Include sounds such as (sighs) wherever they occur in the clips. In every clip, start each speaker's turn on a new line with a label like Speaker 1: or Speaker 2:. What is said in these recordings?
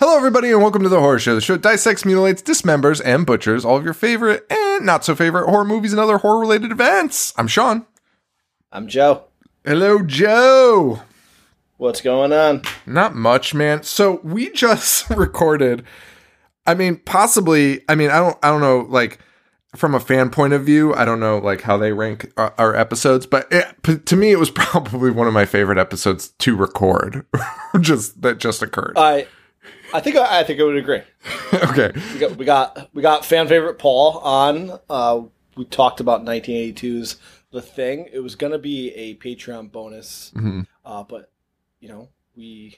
Speaker 1: Hello, everybody, and welcome to the Horror Show. The show dissects, mutilates, dismembers, and butchers all of your favorite and not so favorite horror movies and other horror related events. I'm Sean.
Speaker 2: I'm Joe.
Speaker 1: Hello, Joe.
Speaker 2: What's going on?
Speaker 1: Not much, man. So we (laughs) just recorded. I mean, possibly. I mean, I don't. I don't know. Like from a fan point of view, I don't know like how they rank our, our episodes, but it, p- to me, it was (laughs) probably one of my favorite episodes to record. (laughs) just that just occurred.
Speaker 2: I I think I think I would agree. (laughs)
Speaker 1: okay.
Speaker 2: We got we got we got fan favorite Paul on. Uh, we talked about 1982's The Thing. It was gonna be a Patreon bonus, uh, but you know we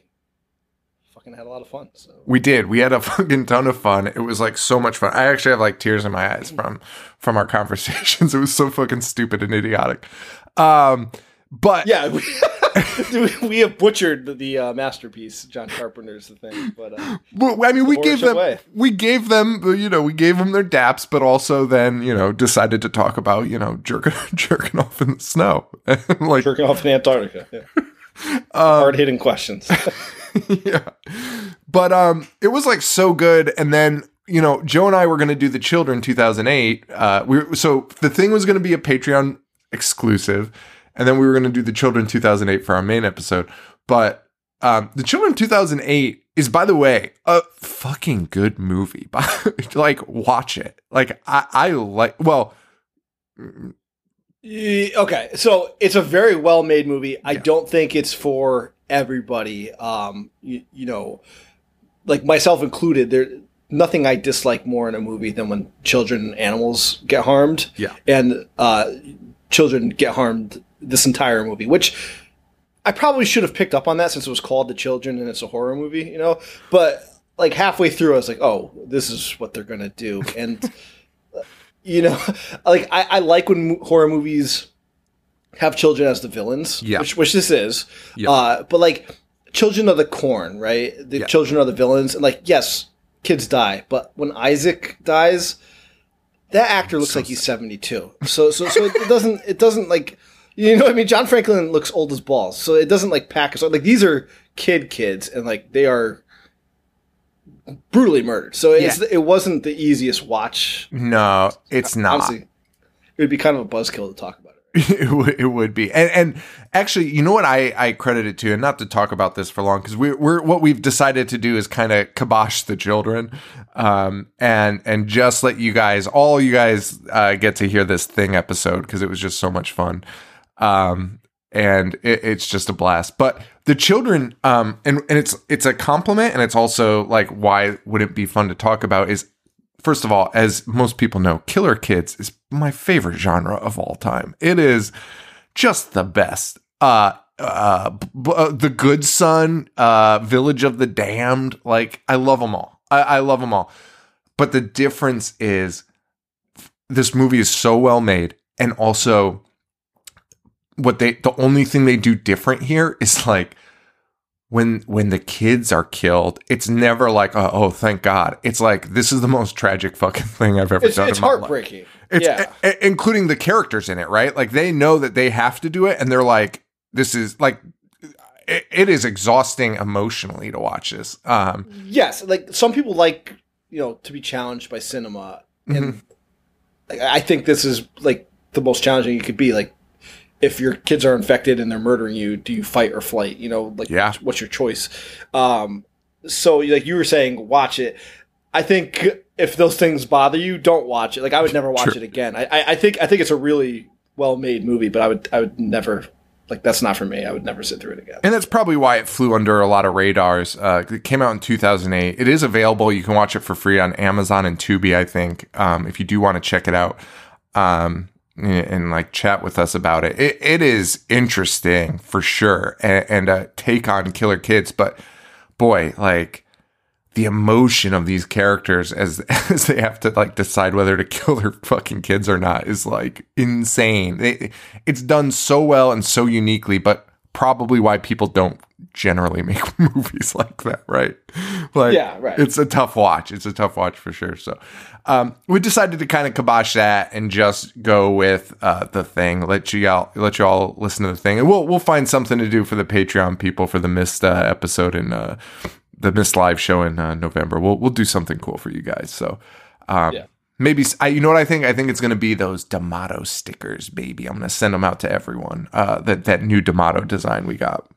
Speaker 2: fucking had a lot of fun. So
Speaker 1: We did. We had a (laughs) fucking ton of fun. It was like so much fun. I actually have like tears in my eyes from from our (laughs) conversations. It was so fucking stupid and idiotic. Um, but
Speaker 2: yeah, we, (laughs) we have butchered the, uh, masterpiece, John Carpenter's The Thing. But uh,
Speaker 1: Well, I mean, we gave them,
Speaker 2: way.
Speaker 1: we gave them, you know, we gave them their daps, but also then, you know, decided to talk about, you know, jerking, (laughs) jerking off in the snow, (laughs) like,
Speaker 2: jerking off in Antarctica. Yeah.
Speaker 1: Um,
Speaker 2: Hard hitting questions.
Speaker 1: yeah. But um, it was like so good, and then you know, Joe and I were going to do the Children 2008. Uh, we were, so the thing was going to be a Patreon exclusive, and then we were going to do the Children 2008 for our main episode. But um, the Children 2008 is, by the way, a fucking good movie. (laughs) like, watch it. Like, I, I like. Well,
Speaker 2: Okay, so it's a very well made movie. I
Speaker 1: Yeah.
Speaker 2: don't think it's for everybody. Um, you, you know, like myself included, there nothing I dislike more in a movie than when children and animals get harmed.
Speaker 1: Yeah.
Speaker 2: and uh, children get harmed this entire movie, which I probably should have picked up on that since it was called The Children and it's a horror movie, you know. But like halfway through, I was like, oh, this is what they're gonna do, and (laughs) you know, (laughs) like I, I like when horror movies have children as the villains,
Speaker 1: Yeah.
Speaker 2: which which this is.
Speaker 1: Yeah.
Speaker 2: Uh, but like, children of the corn, right? The
Speaker 1: Yeah.
Speaker 2: children are the villains, and like, yes, kids die, but when Isaac dies, that actor looks like he's seventy two. So so so it (laughs) doesn't it doesn't like. You know what I mean? John Franklin looks old as balls, so it doesn't like pack. So like these are kid kids, and like they are brutally murdered. So it's, it wasn't the easiest watch.
Speaker 1: no, it's not.
Speaker 2: Honestly, it would be kind of a buzzkill to talk about it. (laughs)
Speaker 1: it, would, it would be and, and actually you know what I, I credit it to and not to talk about this for long because we're, we're what we've decided to do is kind of kibosh the children um and and just let you guys all you guys uh, get to hear this thing episode because it was just so much fun um and it, it's just a blast but the children um and and it's it's a compliment and it's also like why would it be fun to talk about is first of all, as most people know, Killer Kids is my favorite genre of all time. It is just the best. Uh, uh, b- uh, The Good Son, uh, Village of the Damned. Like, I love them all. I, I love them all. But the difference is this movie is so well made and also what they the only thing they do different here is like when when the kids are killed, it's never like oh, oh thank God. It's like this is the most tragic fucking thing I've ever
Speaker 2: It's,
Speaker 1: done.
Speaker 2: it's
Speaker 1: in my life.
Speaker 2: heartbreaking.
Speaker 1: It's
Speaker 2: yeah.
Speaker 1: a- including the characters in it, right? Like they know that they have to do it, and they're like, "This is like, it, it is exhausting emotionally to watch this." Um,
Speaker 2: yes, like some people like you know to be challenged by cinema,
Speaker 1: Mm-hmm.
Speaker 2: and I think this is like the most challenging it could be. Like if your kids are infected and they're murdering you, do you fight or flight? You know, like
Speaker 1: Yeah.
Speaker 2: what's your choice? Um, so like you were saying, watch it. I think if those things bother you, don't watch it. Like I would never watch
Speaker 1: Sure.
Speaker 2: it again. I, I, I think I think it's a really well made movie, but I would I would never like that's not for me. I would never sit through it again.
Speaker 1: and that's probably why it flew under a lot of radars. Uh, it came out in 2008. It is available. You can watch it for free on Amazon and Tubi, I think. Um, if you do want to check it out, um, and, like chat with us about it, it, it is interesting for sure, and, and a take on killer kids. But boy, like the emotion of these characters as (laughs) as they have to like decide whether to kill their fucking kids or not is like insane. It, it's done so well and so uniquely, but probably why people don't generally make (laughs) movies like that, right? Like,
Speaker 2: Yeah, right.
Speaker 1: It's a tough watch. It's a tough watch for sure. So, um, we decided to kind of kibosh that and just go with uh, the thing. Let you all let you all listen to the thing, and we'll we'll find something to do for the Patreon people for the missed uh, episode in uh, the missed live show in uh, November. We'll we'll do something cool for you guys. So, um,
Speaker 2: Yeah.
Speaker 1: maybe I, you know what I think? I think it's going to be those D'Amato stickers, baby. I'm going to send them out to everyone. Uh, that that new D'Amato design we got.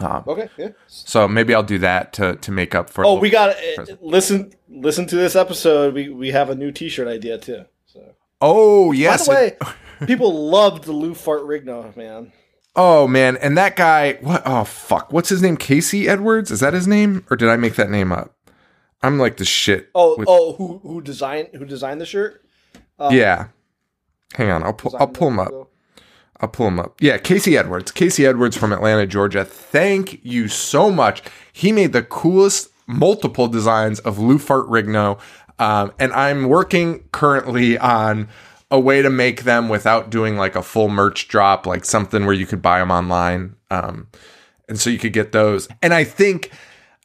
Speaker 2: Okay, yeah.
Speaker 1: So maybe I'll do that to to make up for.
Speaker 2: Oh, we got uh, listen. Listen to this episode. We we have a new T-shirt idea too. So
Speaker 1: Oh yes.
Speaker 2: by the way, (laughs) people loved the Lou Fart Rigno man.
Speaker 1: Oh man, and that guy, what? Oh fuck, what's his name? Casey Edwards? Is that his name, or did I make that name up? I'm like the shit.
Speaker 2: Oh
Speaker 1: with-
Speaker 2: oh, who who designed who designed the shirt?
Speaker 1: yeah. Hang on, I'll pull. I'll pull him up. I'll pull him up. Yeah, Casey Edwards. Casey Edwards from Atlanta, Georgia. Thank you so much. He made the coolest multiple designs of Lou Fart Rigno. Um, and I'm working currently on a way to make them without doing like a full merch drop, like something where you could buy them online. Um, and so you could get those. And I think,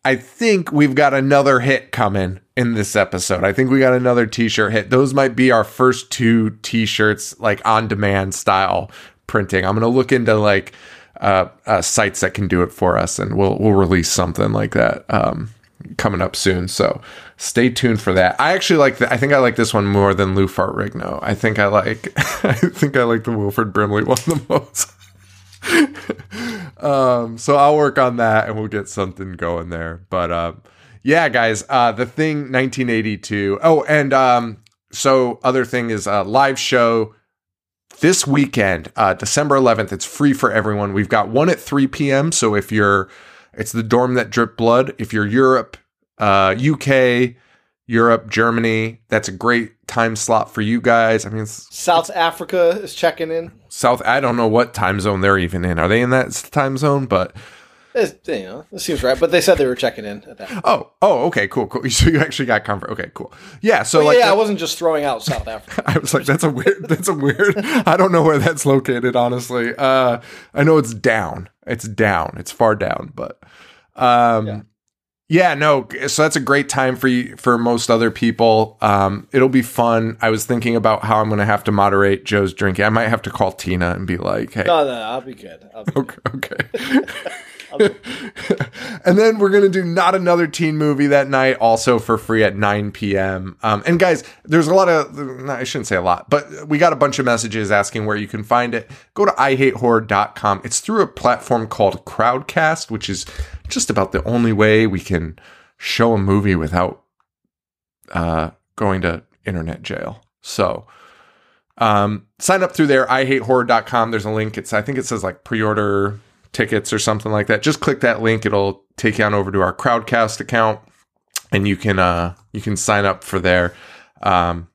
Speaker 1: I think we've got another hit coming in this episode. I think we got another t-shirt hit. Those might be our first two t-shirts, like on demand style printing. I'm gonna look into like uh, uh, sites that can do it for us, and we'll we'll release something like that um, coming up soon. So stay tuned for that. I actually like. The, I think I like this one more than Lou Fart Rigno. I think I like. (laughs) I think I like the Wilford Brimley one the most. (laughs) um, so I'll work on that and we'll get something going there. But um, yeah, guys, uh, the thing 1982. Oh, and um, so other thing is a live show this weekend, uh, December 11th. It's free for everyone. We've got one at 3 p.m. So if you're, it's the dorm that drip blood. If you're Europe, uh, UK, Europe, Germany, that's a great time slot for you guys. I mean, it's
Speaker 2: South Africa is checking in.
Speaker 1: South. I don't know what time zone they're even in. Are they in that time zone? But
Speaker 2: It's, you know, it seems right, but they said they were checking in at that.
Speaker 1: oh, oh, okay, cool, cool. (laughs) So you actually got comfort. Okay, cool. Yeah. So
Speaker 2: But
Speaker 1: like,
Speaker 2: yeah,
Speaker 1: that-
Speaker 2: I wasn't just throwing out South Africa. (laughs)
Speaker 1: I was like, that's a weird. That's a weird. I don't know where that's located. Honestly, uh, I know it's down. It's down. It's far down, but. Um,
Speaker 2: Yeah.
Speaker 1: yeah. no. So that's a great time for you, for most other people. Um, it'll be fun. I was thinking about how I'm going to have to moderate Joe's drinking. I might have to call Tina and be like, "Hey,
Speaker 2: No, no, I'll be good. I'll be good.
Speaker 1: Okay. (laughs) (laughs) and then we're gonna do not another teen movie that night, also for free at 9 p.m. Um, and guys, there's a lot of I shouldn't say a lot, but we got a bunch of messages asking where you can find it. Go to ihatehorror.com. It's through a platform called Crowdcast, which is just about the only way we can show a movie without uh, going to internet jail. So um, sign up through there, ihatehorror.com. There's a link. It's I think it says like pre-order tickets or something like that. Just click that link. It'll take you on over to our Crowdcast account and you can uh you can sign up for there. Um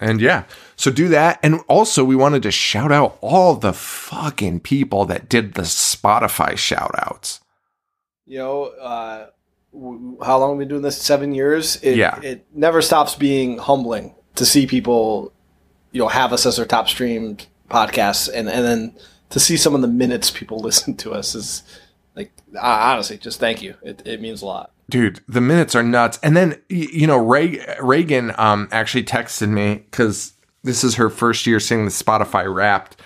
Speaker 1: and yeah, so do that. And also, we wanted to shout out all the fucking people that did the Spotify shout outs.
Speaker 2: You know, uh, w- how long have we been doing this? Seven years. It,
Speaker 1: Yeah.
Speaker 2: It never stops being humbling to see people, you know, have us as their top streamed podcasts, and and then to see some of the minutes people (laughs) listen to us is like honestly, just thank you. It, it means a lot.
Speaker 1: Dude, the minutes are nuts. And then you know, Ray, Reagan um actually texted me because this is her first year seeing the Spotify Wrapped,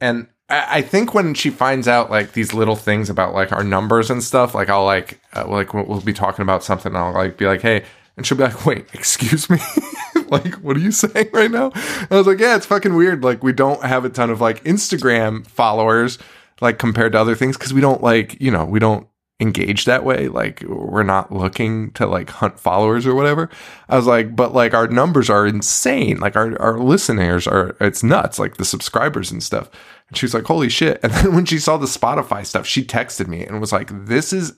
Speaker 1: and I, think when she finds out like these little things about like our numbers and stuff, like I'll like uh, like we'll, we'll be talking about something, and I'll like be like, hey, and she'll be like, wait, (laughs) excuse me. (laughs) like, what are you saying right now? And I was like, yeah, it's fucking weird. Like, we don't have a ton of like Instagram followers, like compared to other things, because we don't like, you know, we don't engage that way. Like, we're not looking to like hunt followers or whatever. I was like, but like our numbers are insane. Like our our listeners are, it's nuts. Like the subscribers and stuff. And she was like, holy shit. And (laughs) then when she saw the Spotify stuff, she texted me and was like, this is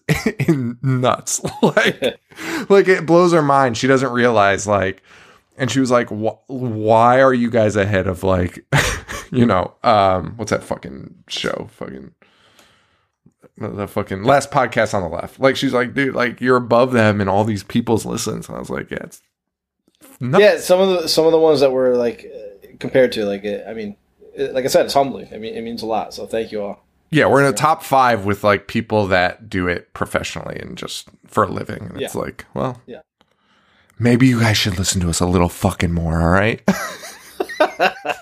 Speaker 1: (laughs) nuts. (laughs) like, like it blows her mind. She doesn't realize like and she was like why are you guys ahead of like you know um what's that fucking show fucking the fucking last podcast on the left like she's like dude like you're above them and all these people's listens and i was like yeah it's
Speaker 2: nuts. yeah some of the some of the ones that were like compared to like i mean like i said it's humbling i mean it means a lot so thank you all
Speaker 1: yeah we're in the top five with like people that do it professionally and just for a living and yeah. it's like well
Speaker 2: yeah
Speaker 1: maybe you guys should listen to us a little fucking more, all right? (laughs)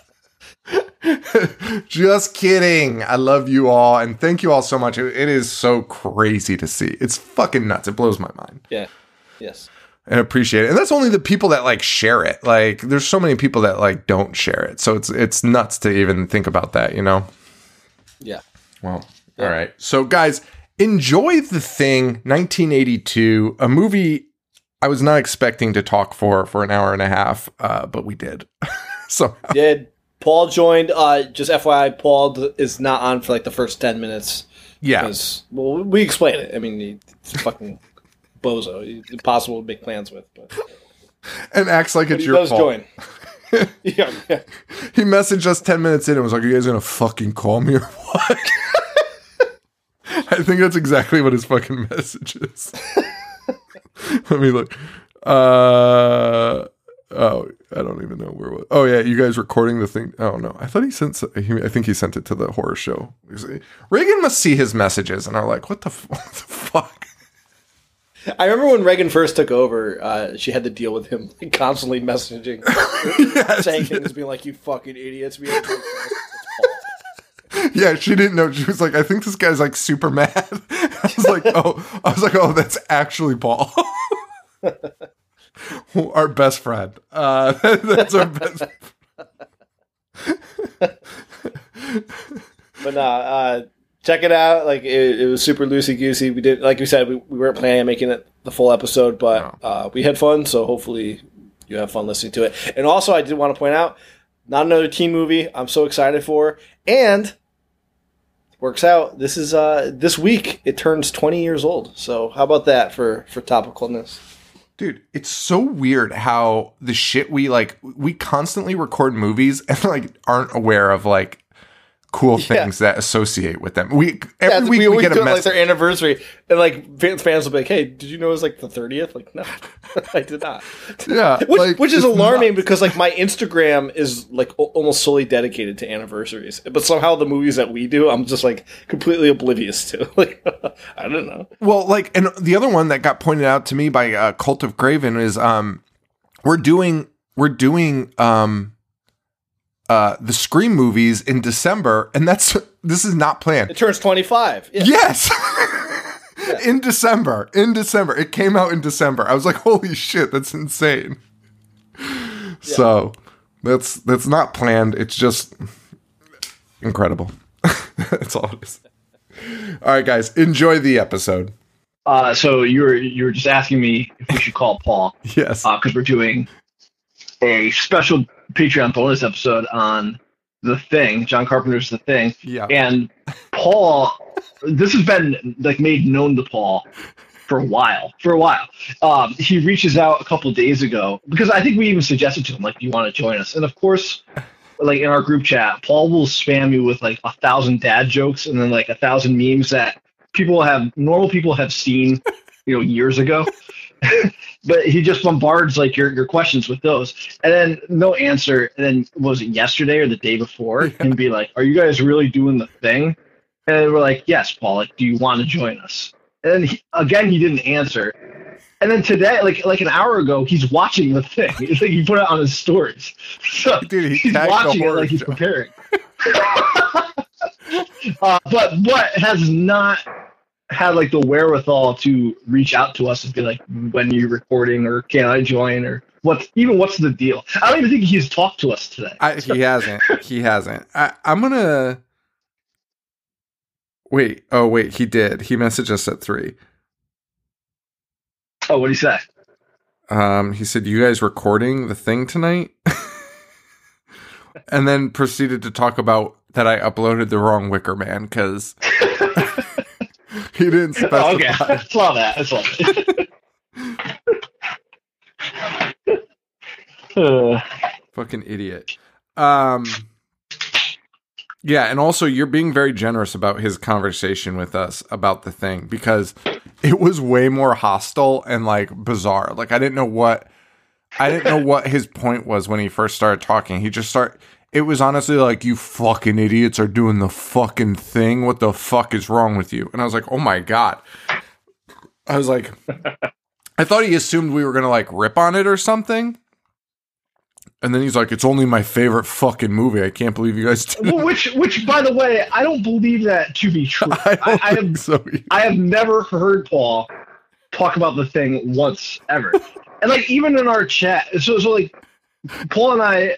Speaker 1: (laughs) Just kidding. I love you all and thank you all so much. It is so crazy to see. It's fucking nuts. It blows my mind.
Speaker 2: Yeah. Yes.
Speaker 1: And appreciate it. And that's only the people that like share it. Like there's so many people that like don't share it. So it's it's nuts to even think about that, you know?
Speaker 2: Yeah.
Speaker 1: Well, yeah. all right. So guys, enjoy the thing 1982, a movie I was not expecting to talk for for an hour and a half, uh, but we did. (laughs) so
Speaker 2: did Paul joined? Uh, just FYI, Paul is not on for like the first ten minutes.
Speaker 1: Yeah,
Speaker 2: because well, we explain it. I mean, he's fucking bozo. He's impossible to make plans with, but
Speaker 1: and acts like but it's your does fault. Join. (laughs) yeah, yeah. He messaged us ten minutes in and was like, "Are you guys gonna fucking call me or what?" (laughs) I think that's exactly what his fucking (laughs) message is. Let me look. Uh, oh, I don't even know where. Was. Oh yeah, you guys recording the thing? Oh no, I thought he sent. I think he sent it to the horror show. Reagan must see his messages and are like, "What the, (laughs) what the fuck."
Speaker 2: I remember when Reagan first took over, uh, she had to deal with him like, constantly messaging, (laughs) yes, saying things, being like, "You fucking idiots." We
Speaker 1: yeah, she didn't know. She was like, I think this guy's like super mad. (laughs) I was like, oh, I was like, oh, that's actually Paul, (laughs) our best friend. Uh, (laughs) that's our best. (laughs)
Speaker 2: but nah, uh, check it out. Like it, it was super loosey goosey. We did, like we said, we, we weren't planning on making it the full episode, but no. uh, we had fun. So hopefully you have fun listening to it. And also, I did want to point out, not another teen movie. I'm so excited for, and works out. This is uh this week it turns 20 years old. So how about that for for topicalness?
Speaker 1: Dude, it's so weird how the shit we like we constantly record movies and like aren't aware of like cool things yeah. that associate with them. We every yeah, week we, we get a message.
Speaker 2: like their anniversary, and like fans will be like, "Hey, did you know it was like the 30th? Like, no, (laughs) I did not.
Speaker 1: Yeah, (laughs)
Speaker 2: which,
Speaker 1: like,
Speaker 2: which is alarming nuts. because like my Instagram is like o- almost solely dedicated to anniversaries, but somehow the movies that we do, I'm just like completely oblivious to. (laughs) Like, I don't know.
Speaker 1: Well, like, and the other one that got pointed out to me by uh, Cult of Craven is um, we're doing we're doing um uh, the Scream movies in December, and that's this is not planned.
Speaker 2: It turns twenty five.
Speaker 1: Yeah. Yes. (laughs) yeah. In December. In December. It came out in December. I was like, holy shit, that's insane. Yeah. So that's that's not planned. It's just incredible. (laughs) that's all it is. All right, guys, enjoy the episode.
Speaker 3: Uh, so you were you were just asking me if we should call Paul. (laughs)
Speaker 1: yes.
Speaker 3: Because uh, we're doing a special Patreon bonus episode on The Thing, John Carpenter's The Thing.
Speaker 1: Yeah.
Speaker 3: And Paul, this has been like made known to Paul for a while. For a while. Um, he reaches out a couple days ago because I think we even suggested to him, like, you want to join us? And of course, like in our group chat, Paul will spam you with like a thousand dad jokes and then like a thousand memes that people have normal people have seen, you know, years ago. (laughs)
Speaker 2: but he just bombards like your, your questions with those. And then no answer. And then was it yesterday or the day before? And be like are you guys really doing the thing? And we're like yes paul like, do you want to join us? And then he, again he didn't answer. And then today like like an hour ago he's watching the thing. (laughs) It's like he put it on his stories. So
Speaker 1: Dude, he
Speaker 2: he's watching it like he's preparing. (laughs) Uh, but what has not had like the wherewithal to reach out to us and be like, when are you recording or can I join or what's even what's the deal? I don't even think he's talked to us today.
Speaker 1: I, he hasn't. He hasn't. I, I'm gonna wait. Oh wait, he did. He messaged us at three.
Speaker 2: Oh, what do you say?
Speaker 1: Um, he said, "You guys recording the thing tonight?" (laughs) and then proceeded to talk about that I uploaded the wrong Wicker Man because (laughs) (laughs) he didn't (laughs) specify.
Speaker 2: Okay, I saw that. I saw that. Uh, (laughs)
Speaker 1: Fucking idiot. Um Yeah, and also you're being very generous about his conversation with us about the thing because it was way more hostile and like bizarre. Like I didn't know what I didn't know what his point was when he first started talking. He just start it was honestly like you fucking idiots are doing the fucking thing. What the fuck is wrong with you? And I was like, "Oh my god." I was like (laughs) I thought he assumed we were going to like rip on it or something. And then he's like, "It's only my favorite fucking movie. I can't believe you guys did."
Speaker 2: well, which, which, by the way, I don't believe that to be true. (laughs)
Speaker 1: I
Speaker 2: I, I have
Speaker 1: so.
Speaker 2: I have never heard Paul talk about the thing once ever. and like even in our chat, so so like Paul and I,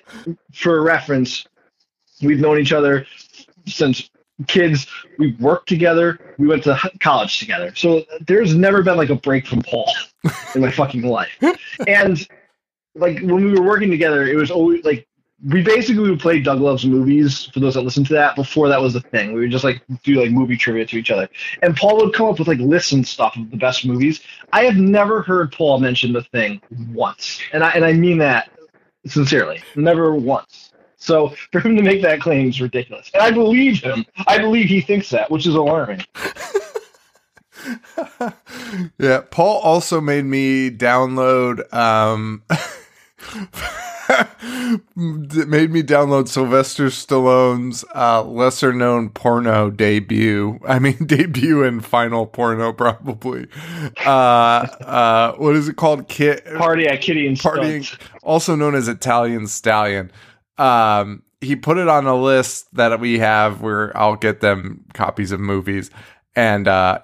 Speaker 2: for reference, we've known each other since kids. We've worked together. We went to college together. So there's never been like a break from Paul in my fucking life. And like when we were working together, it was always like we basically would play Doug Loves Movies for those that listen to that. Before that was the thing, we would just like do like movie trivia to each other, and Paul would come up with like lists and stuff of the best movies. I have never heard Paul mention the thing once, and I and I mean that sincerely, never once. So for him to make that claim is ridiculous, and I believe him. I believe he thinks that, which is alarming. (laughs)
Speaker 1: yeah, Paul also made me download um (laughs) (laughs) made me download Sylvester Stallone's uh lesser known porno debut. I mean (laughs) debut and final porno probably. Uh uh what is it called? Kit
Speaker 2: Party at Kitty and
Speaker 1: partying,
Speaker 2: Studs.
Speaker 1: also known as Italian Stallion. Um, he put it on a list that we have where I'll get them copies of movies. And uh,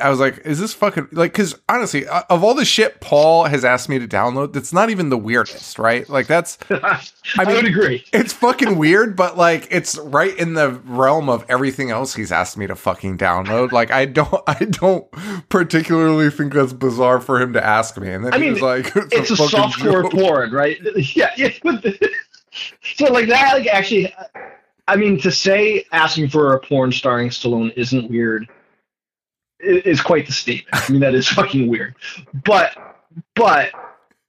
Speaker 1: I was like, "Is this fucking like?" Because honestly, uh, of all the shit Paul has asked me to download, that's not even the weirdest, right? Like that's (laughs)
Speaker 2: I,
Speaker 1: mean-
Speaker 2: would agree.
Speaker 1: it's fucking weird, but like it's right in the realm of everything else he's asked me to fucking download. Like I don't, (laughs) I don't particularly think that's bizarre for him to ask me. And then
Speaker 2: I
Speaker 1: he
Speaker 2: mean,
Speaker 1: was like, (laughs)
Speaker 2: it's a
Speaker 1: fucking
Speaker 2: softcore porn, right? Yeah, yeah. so like that, like actually, I mean, to say asking for a porn starring Stallone isn't weird is quite the statement. I mean, that is (laughs) fucking weird, but but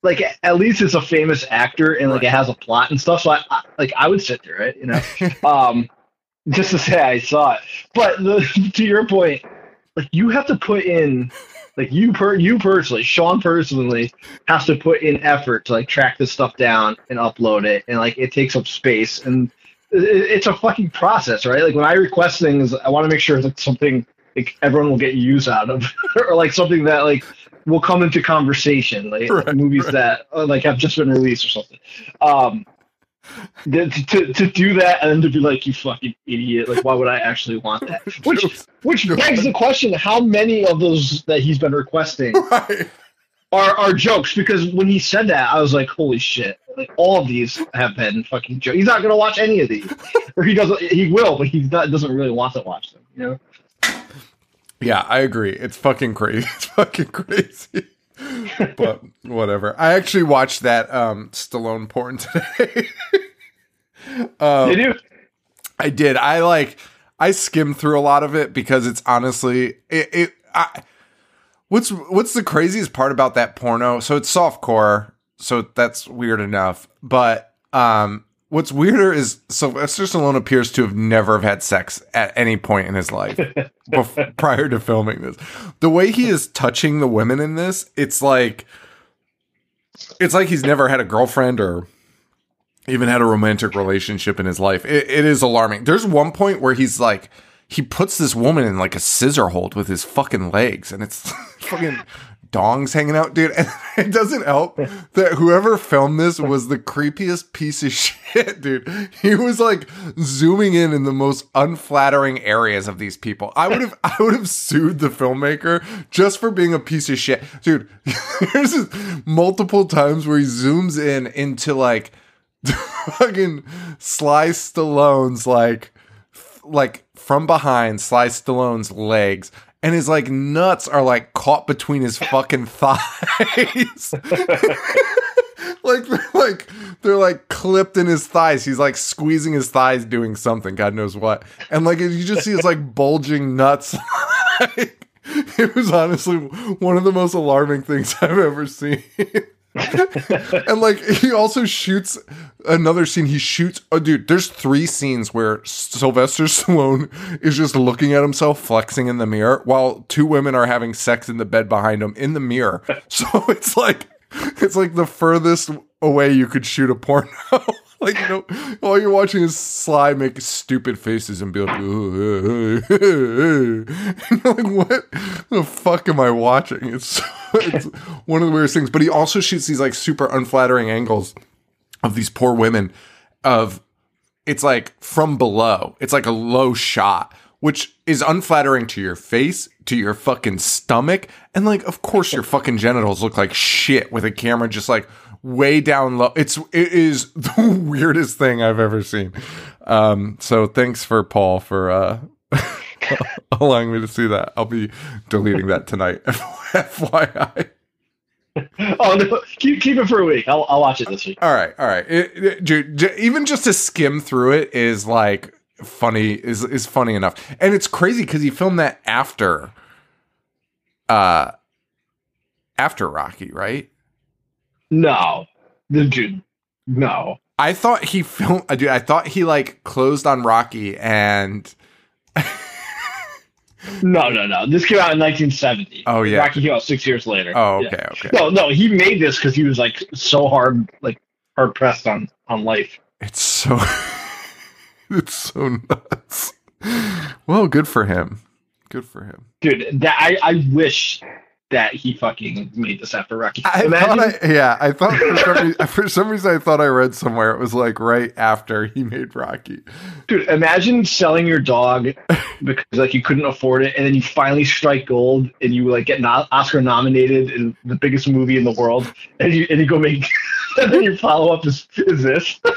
Speaker 2: like at least it's a famous actor and like it has a plot and stuff. So I, I like I would sit through it, you know, (laughs) um, just to say I saw it. But the, to your point, like you have to put in like you per you personally, Sean personally has to put in effort to like track this stuff down and upload it, and like it takes up space, and it, it's a fucking process, right? Like when I request things, I want to make sure that something like everyone will get use out of, (laughs) or like something that like will come into conversation, like
Speaker 1: Right,
Speaker 2: movies
Speaker 1: right.
Speaker 2: that uh, like have just been released or something. Um, to, to, to do that and then to be like you fucking idiot. Like why would i actually want that? (laughs) Which which begs the question how many of those that he's been requesting (laughs)
Speaker 1: Right.
Speaker 2: are, are jokes? Because when he said that i was like holy shit. Like all of these have been fucking jokes he's not going to watch any of these. Or he doesn't he will but he doesn't really want to watch them you know
Speaker 1: Yeah, I agree. It's fucking crazy. (laughs) It's fucking crazy. but whatever. I actually watched that um Stallone porn (laughs) today. um,
Speaker 2: they do
Speaker 1: I did. I like I skimmed through a lot of it because it's honestly it, it I What's what's the craziest part about that porno? So it's softcore, so that's weird enough. But um what's weirder is Sylvester Stallone appears to have never have had sex at any point in his life (laughs) bef- prior to filming this. The way he is touching the women in this, it's like it's like he's never had a girlfriend or even had a romantic relationship in his life. It, it is alarming. There's one point where he's like, he puts this woman in like a scissor hold with his fucking legs, and it's (laughs) fucking dongs hanging out, dude. (laughs) And it doesn't help that whoever filmed this was the creepiest piece of (laughs) shit, dude. He was like zooming in in the most unflattering areas of these people. I would have, (laughs) I would have sued the filmmaker just for being a piece of shit, dude. There's multiple times where he zooms in into like fucking Sly Stallone's like like from behind Sly Stallone's legs and his like nuts are like caught between his fucking thighs. (laughs) like they're like they're like clipped in his thighs. He's like squeezing his thighs doing something, God knows what. And like you just see his like bulging nuts. (laughs) it was honestly one of the most alarming things I've ever seen. (laughs) and like he also shoots another scene. He shoots. Oh, dude, there's three scenes where Sylvester (laughs) Stallone is just looking at himself flexing in the mirror while two women are having sex in the bed behind him in the mirror. (laughs) So it's like it's like the furthest away you could shoot a porno. (laughs) like you know, all you're watching is Sly make stupid faces and be like. And (laughs) you're like, what the fuck am I watching? It's it's one of the weirdest things. But he also shoots these like super unflattering angles of these poor women. Of it's like from below. It's like a low shot, which is unflattering to your face, to your fucking stomach, and like, of course, your fucking genitals look like shit with a camera just like way down low. It's it is (laughs) the weirdest thing I've ever seen. Um, so thanks for Paul for uh, (laughs) allowing me to see that. I'll be deleting that tonight. (laughs) FYI.
Speaker 2: Oh no, keep keep it for a week. I'll I'll watch it this week.
Speaker 1: All right, all right. It, it- dude, even just to skim through it is like funny is is funny enough, and it's crazy because he filmed that after, uh, after Rocky, right?
Speaker 2: No, dude. No,
Speaker 1: I thought he filmed, uh, dude. I thought he like closed on Rocky and (laughs)
Speaker 2: no, no, no. This came out in 1970.
Speaker 1: Oh, yeah.
Speaker 2: Rocky came out six years later.
Speaker 1: oh,
Speaker 2: Yeah.
Speaker 1: okay, okay.
Speaker 2: No, no, he made this because he was like so hard, like hard pressed on on life.
Speaker 1: It's so (laughs) it's so nuts. Well, good for him. Good for him.
Speaker 2: Dude, that I I wish that he fucking made this after Rocky.
Speaker 1: I
Speaker 2: Imagine,
Speaker 1: thought I, yeah, I thought for some, (laughs) reason, for some reason I thought I read somewhere it was like right after he made Rocky.
Speaker 2: dude, imagine selling your dog because like you couldn't afford it, and then you finally strike gold, and you like get no- Oscar nominated in the biggest movie in the world, and you and you go make, (laughs) and then your follow up is is this. (laughs)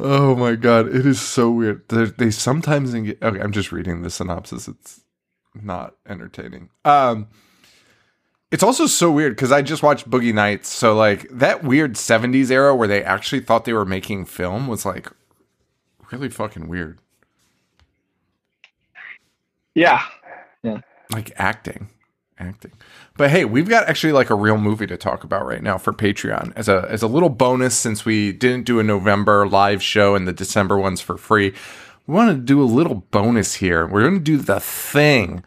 Speaker 1: Oh my god, it is so weird. They're, they sometimes engage. Okay, I'm just reading the synopsis. It's not entertaining. Um, it's also so weird because I just watched Boogie Nights. So like that weird '70s era where they actually thought they were making film was like really fucking weird.
Speaker 2: Yeah, Yeah.
Speaker 1: Like acting, acting. But hey, we've got actually like a real movie to talk about right now for Patreon as a as a little bonus since we didn't do a November live show and the December ones for free. We want to do a little bonus here. We're going to do the thing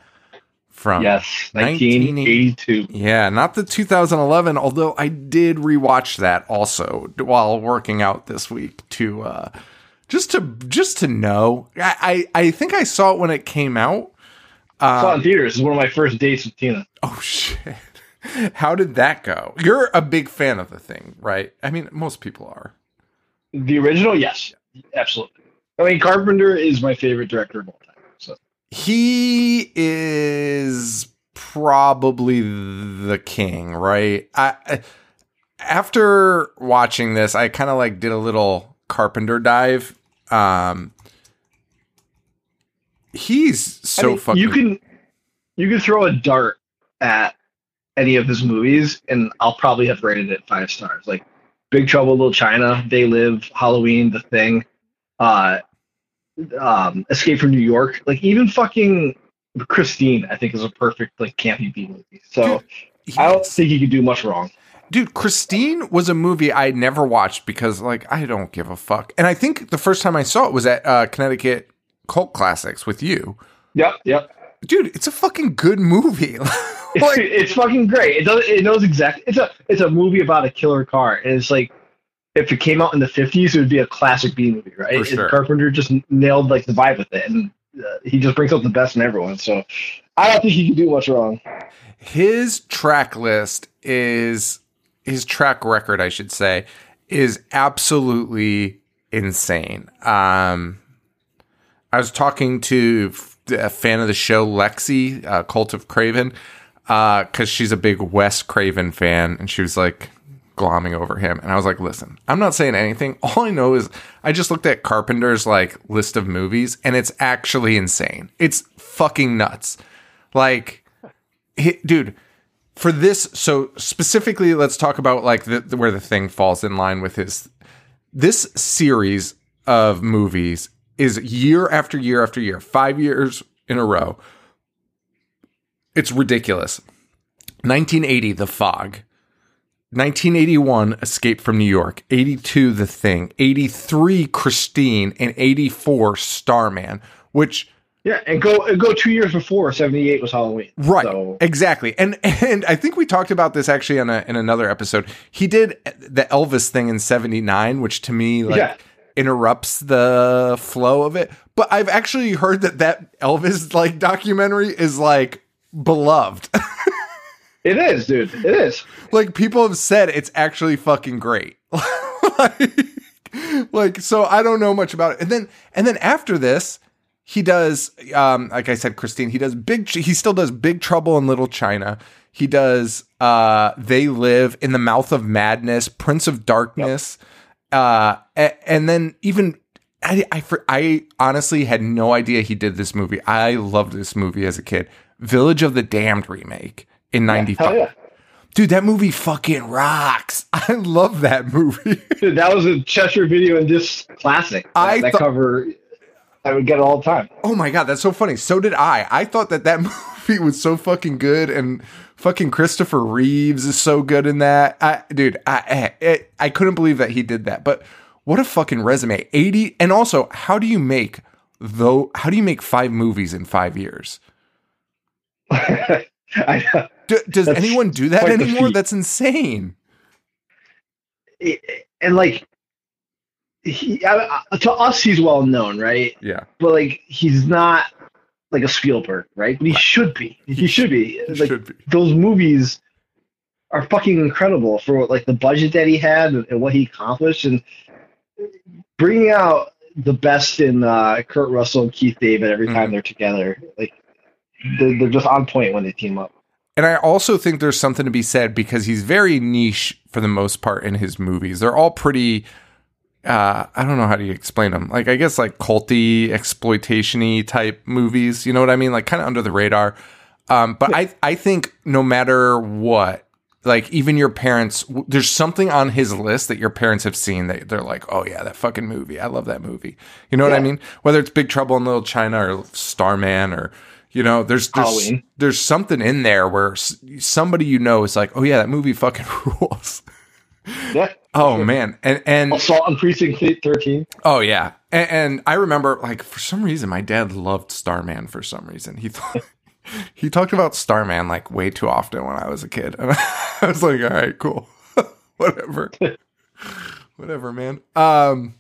Speaker 1: from
Speaker 2: yes, 1982.
Speaker 1: yeah, not the 2011. Although I did rewatch that also while working out this week to uh, just to just to know. I, I I think I saw it when it came out.
Speaker 2: I saw it in theaters. This is one of my first dates with Tina.
Speaker 1: Oh (laughs) shit. How did that go? You're a big fan of the thing, right? I mean, most people are.
Speaker 2: The original, yes, absolutely. I mean, Carpenter is my favorite director of all time. So
Speaker 1: He is probably the king, right? I, I after watching this, I kind of like did a little Carpenter dive. Um he's so
Speaker 2: I mean,
Speaker 1: fucking
Speaker 2: you can you can throw a dart at any of his movies, and I'll probably have rated it five stars. Like Big Trouble in Little China, They Live, Halloween, The Thing, uh, um, Escape from New York. Like even fucking Christine, I think is a perfect like campy B movie. So I don't think you could do much wrong.
Speaker 1: Dude, Christine was a movie I never watched because, like, I don't give a fuck. And I think the first time I saw it was at uh, Connecticut Cult Classics with you.
Speaker 2: Yep, yep.
Speaker 1: Dude, it's a fucking good movie. (laughs)
Speaker 2: It's, it's fucking great. It does. It knows exactly. It's a. It's a movie about a killer car, and it's like, if it came out in the fifties, it would be a classic B movie, right?
Speaker 1: Sure.
Speaker 2: Carpenter just nailed like the vibe with it, and uh, he just brings out the best in everyone. So, I don't think he can do much wrong.
Speaker 1: his track list is his track record, I should say, is absolutely insane. Um, I was talking to a fan of the show, Lexi, uh, Cult of Craven, because she's a big Wes Craven fan, and she was like glomming over him, and I was like, "Listen, I'm not saying anything. (laughs) All I know is I just looked at Carpenter's like list of movies, and it's actually insane. It's fucking nuts. Like, he, dude." For this, so specifically, let's talk about like the, the- where the thing falls in line with his this series of movies is year after year after year, five years in a row. It's ridiculous. 1980, The Fog. 1981, Escape from New York. 82, The Thing. 83, Christine. And 84, Starman, which
Speaker 2: Yeah, and go and go two years before seventy eight was Halloween.
Speaker 1: Right.
Speaker 2: So,
Speaker 1: Exactly. And and I think we talked about this actually in a, in another episode. He did the Elvis thing in 79, which to me like
Speaker 2: Yeah.
Speaker 1: interrupts the flow of it. But I've actually heard that that Elvis like documentary is like beloved. (laughs)
Speaker 2: it is, dude. It is.
Speaker 1: like people have said it's actually fucking great. (laughs) like, like so I don't know much about it. And then and then after this he does um like I said Christine he does big he still does Big Trouble in Little China. He does uh They Live in the Mouth of Madness, Prince of Darkness. Uh a- and then even I, I for- I honestly had no idea he did this movie. I loved this movie as a kid. Village of the Damned remake in 95.
Speaker 2: Hell yeah.
Speaker 1: Dude, that movie fucking rocks. (laughs) I love that movie. (laughs)
Speaker 2: Dude, that was a Cheshire video and disc classic. That,
Speaker 1: I
Speaker 2: that cover, I would get it all the time.
Speaker 1: oh my god, that's so funny. So did I. I thought that that (laughs) movie was so fucking good, and fucking Christopher Reeves is so good in that. I, dude, I, I I couldn't believe that he did that. But what a fucking resume. Eighty, and also, how do you make though? How do you make five movies in five years?
Speaker 2: I,
Speaker 1: Do, does
Speaker 2: That's
Speaker 1: anyone do that anymore? That's insane.
Speaker 2: and like, he, I, I- to us, he's well known, right?
Speaker 1: Yeah,
Speaker 2: But like, he's not like a Spielberg, right? But he should be. He should be.
Speaker 1: he
Speaker 2: like,
Speaker 1: should be.
Speaker 2: those movies are fucking incredible for what, like the budget that he had and, and what he accomplished and bringing out the best in uh, Kurt Russell and Keith David every time
Speaker 1: Mhm.
Speaker 2: they're together. Like they're, they're just on point when they team up.
Speaker 1: And I also think there's something to be said because he's very niche for the most part in his movies. They're all pretty uh I don't know how do you explain them. Like I guess like culty, exploitation-y type movies, you know what I mean? Like kind of under the radar. Um but I I think no matter what, like even your parents there's something on his list that your parents have seen that they're like, "Oh yeah, that fucking movie. I love that movie." You know what I mean? Whether it's Big Trouble in Little China or Starman or you know, there's there's
Speaker 2: Halloween.
Speaker 1: there's something in there where somebody you know is like, "Oh yeah, that movie fucking (laughs) rules."
Speaker 2: Yeah.
Speaker 1: Oh man, and and
Speaker 2: Assault on Precinct 13.
Speaker 1: oh yeah, and, and I remember like for some reason my dad loved Starman for some reason. He thought (laughs) he talked about Starman like way too often when I was a kid, (laughs) and I was like, "All right, cool, whatever, whatever, man." Um,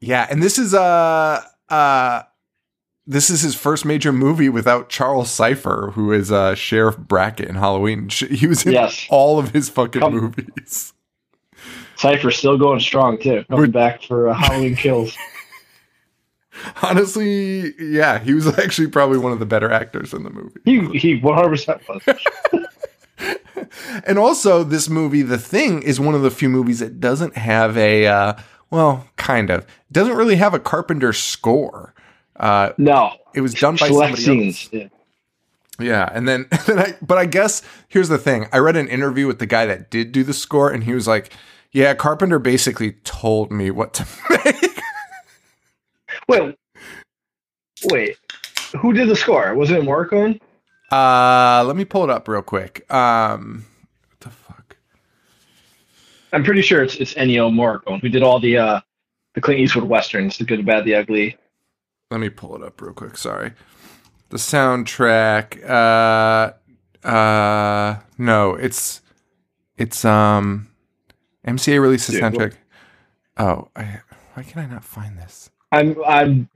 Speaker 1: yeah, and this is uh uh this is his first major movie without Charles Cipher, who is uh, Sheriff Brackett in Halloween. (laughs) He was in
Speaker 2: Yes.
Speaker 1: all of his fucking
Speaker 2: Come-
Speaker 1: movies.
Speaker 2: Cypher's still going strong, too. Coming
Speaker 1: Would-
Speaker 2: back for uh, Halloween (laughs) Kills.
Speaker 1: Honestly, yeah, he was actually probably one of the better actors in the movie.
Speaker 2: He, he 100% was. (laughs)
Speaker 1: And also, this movie, The Thing, is one of the few movies that doesn't have a, uh, well, kind of, doesn't really have a Carpenter score. Uh,
Speaker 2: No.
Speaker 1: it was done by
Speaker 2: Select
Speaker 1: somebody
Speaker 2: scenes.
Speaker 1: else.
Speaker 2: Yeah.
Speaker 1: Yeah, and then, (laughs) then I, but I guess here's the thing. I read an interview with the guy that did do the score, and he was like, "Yeah, Carpenter basically told me what to (laughs) make."
Speaker 2: Wait. Wait. Who did the score? Was it Morricone?
Speaker 1: Uh, let me pull it up real quick. Um, what the fuck?
Speaker 2: I'm pretty sure it's it's Ennio Morricone who did all the uh the Clint Eastwood westerns, the good, the bad, the ugly.
Speaker 1: Let me pull it up real quick. Sorry. The soundtrack. Uh, uh, no, it's it's um, MCA released the
Speaker 2: what-
Speaker 1: soundtrack. Oh, I, why can I not find this?
Speaker 2: I'm I'm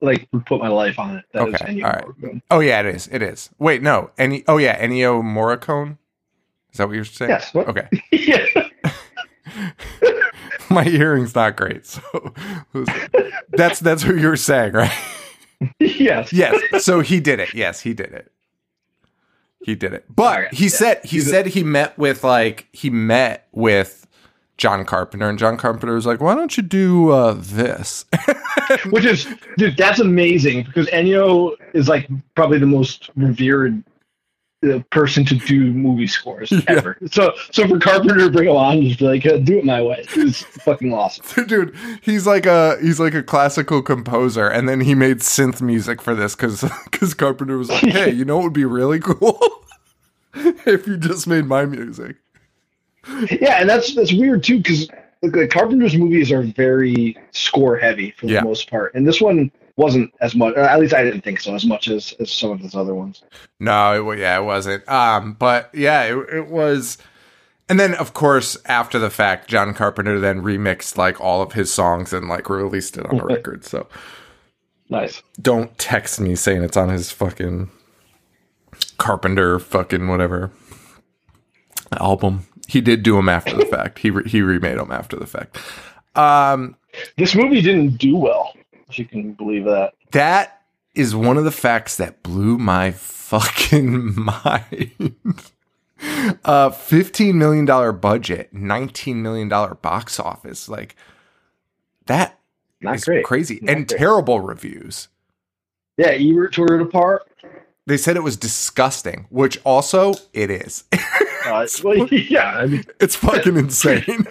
Speaker 2: like put my life on it. That
Speaker 1: Okay, all right.
Speaker 2: Morricone.
Speaker 1: Oh yeah, it is. It is. Wait, no. Any? Oh yeah, Ennio Morricone. Is that what you're saying?
Speaker 2: Yes. What?
Speaker 1: Okay.
Speaker 2: yeah. (laughs) (laughs) (laughs)
Speaker 1: My hearing's not great, so (laughs) that's that's who you're saying, right? (laughs)
Speaker 2: yes.
Speaker 1: yes. So he did it. Yes, he did it. He did it. But
Speaker 2: Alright,
Speaker 1: he
Speaker 2: yeah.
Speaker 1: said he
Speaker 2: He's a-
Speaker 1: said he met with like he met with John Carpenter, and John Carpenter was like, "Why don't you do uh, this?"
Speaker 2: Which is, dude, that's amazing because Ennio is like probably the most revered uh, person to do movie scores (laughs) ever. So, so for Carpenter to bring him on and just be like, uh, do it my way, is fucking awesome. (laughs)
Speaker 1: Dude, he's like a he's like a classical composer, and then he made synth music for this because because (laughs) Carpenter was like, "Hey, you know what would be really cool if you just made my music."
Speaker 2: Yeah, and that's that's weird too because like, Carpenter's movies are very score heavy for the
Speaker 1: Yeah.
Speaker 2: most part, and this one wasn't as much. At least I didn't think so as much as, as some of his other ones.
Speaker 1: No, it, yeah, it wasn't. Um, but yeah, it, it was. And then, of course, after the fact, John Carpenter then remixed like all of his songs and like released it on a (laughs) record. So
Speaker 2: Nice.
Speaker 1: don't text me saying it's on his fucking Carpenter fucking whatever album. He did do them after the (laughs) fact. He re- he remade them after the fact. Um,
Speaker 2: This movie didn't do well, you can believe that.
Speaker 1: that is one of the facts that blew my fucking (laughs) mind. uh, fifteen million dollar budget, nineteen million dollar box office, like that
Speaker 2: Not
Speaker 1: is
Speaker 2: great.
Speaker 1: crazy,
Speaker 2: Not
Speaker 1: and
Speaker 2: great.
Speaker 1: terrible reviews.
Speaker 2: Yeah, Ebert tore it apart.
Speaker 1: They said it was disgusting, which also it is. (laughs)
Speaker 2: Uh, well, (laughs) yeah, I mean,
Speaker 1: it's fucking insane.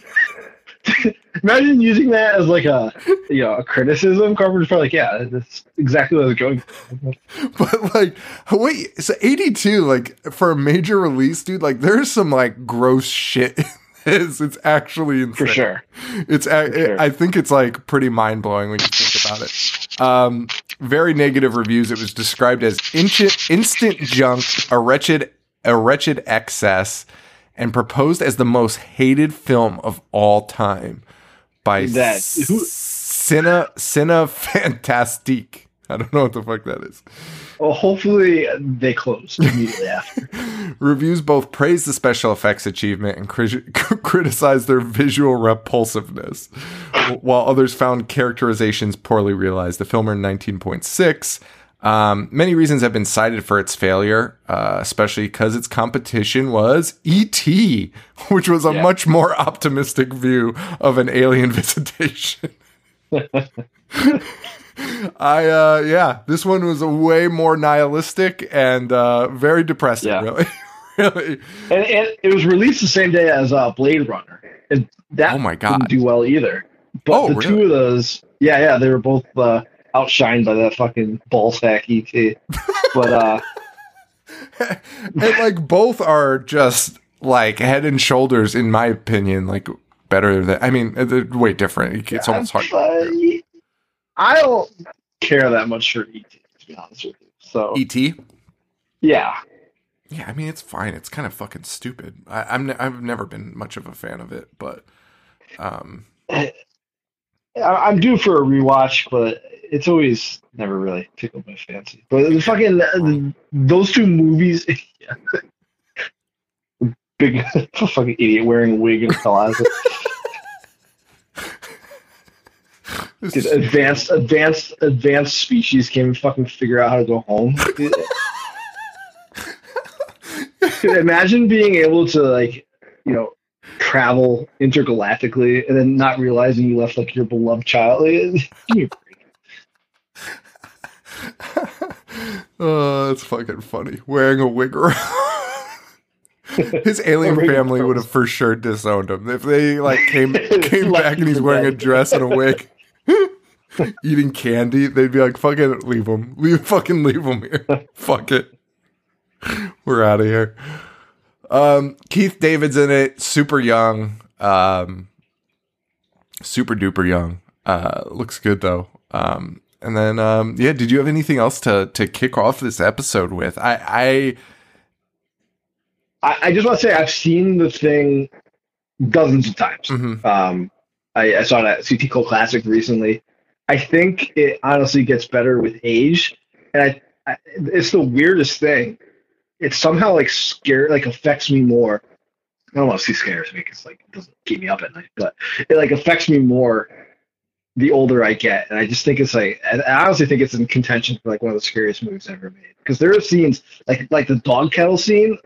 Speaker 1: (laughs)
Speaker 2: imagine using that as like a you know a criticism. Carpenter's probably like, yeah, that's exactly what I was going. For. (laughs)
Speaker 1: but like, wait, so eighty two, like for a major release, dude, like there's some like gross shit. in this. It's actually insane.
Speaker 2: For sure.
Speaker 1: It's a
Speaker 2: sure.
Speaker 1: I think it's like pretty mind blowing when you think about it. Um, very negative reviews. It was described as instant, instant junk, a wretched, a wretched excess, and proposed as the most hated film of all time by
Speaker 2: That- who-
Speaker 1: Cine Cinefantastique. I don't know what the fuck that is.
Speaker 2: Well, hopefully they closed immediately after. (laughs)
Speaker 1: Reviews both praised the special effects achievement and cri- (laughs) criticized their visual repulsiveness, while others found characterizations poorly realized. The film earned 19.6. Um, many reasons have been cited for its failure, uh, especially because its competition was E.T., (laughs) which was a
Speaker 2: Yeah.
Speaker 1: much more optimistic view of an alien (laughs) visitation. (laughs) I uh yeah, this one was way more nihilistic and uh very depressing,
Speaker 2: Yeah.
Speaker 1: really. really.
Speaker 2: And, and it was released the same day as uh, Blade Runner. And that
Speaker 1: Oh my God.
Speaker 2: didn't do well either. But
Speaker 1: Oh,
Speaker 2: the
Speaker 1: really?
Speaker 2: two of those, yeah, yeah, they were both uh, outshined by that fucking ball sack ET. (laughs) But uh,
Speaker 1: and like both are just like head and shoulders in my opinion like better than I mean they're way different. It's almost hard.
Speaker 2: uh, I don't care that much for ET, to be honest with you. So
Speaker 1: ET?
Speaker 2: yeah,
Speaker 1: Yeah, I mean it's fine. It's kind of fucking stupid. I, I'm ne- I've never been much of a fan of it, but um (laughs)
Speaker 2: I- I'm due for a rewatch, but it's always never really tickled my fancy. But the fucking the, those two movies, (laughs) yeah. big (laughs) fucking idiot wearing a wig and closet. Dude, advanced, advanced, advanced species can't even fucking figure out how to go home. (laughs) Dude, imagine being able to like, you know, travel intergalactically and then not realizing you left like your beloved child.
Speaker 1: Oh, that's fucking funny. Wearing a wig around. (laughs) His alien family would have for sure disowned him if they like came (laughs) came back and he's wearing a dress and a wig, (laughs) eating candy. They'd be like, "Fucking leave him, leave fucking leave him here. Fuck it, we're out of here." Um, Keith David's in it, super young. Um, super duper young. Uh, looks good though. Um, and then um, yeah, did you have anything else to to kick off this episode with? I I
Speaker 2: I, just want to say I've seen the thing dozens of times.
Speaker 1: Mhm.
Speaker 2: Um, I, I saw it at CT Cole Classic recently. I think it honestly gets better with age, and I, I it's the weirdest thing. It somehow like scare like affects me more. I don't want to see scares me because like it doesn't keep me up at night, but it like affects me more the older I get, and I just think it's like I honestly think it's in contention for like one of the scariest movies ever made because there are scenes like like the dog kennel scene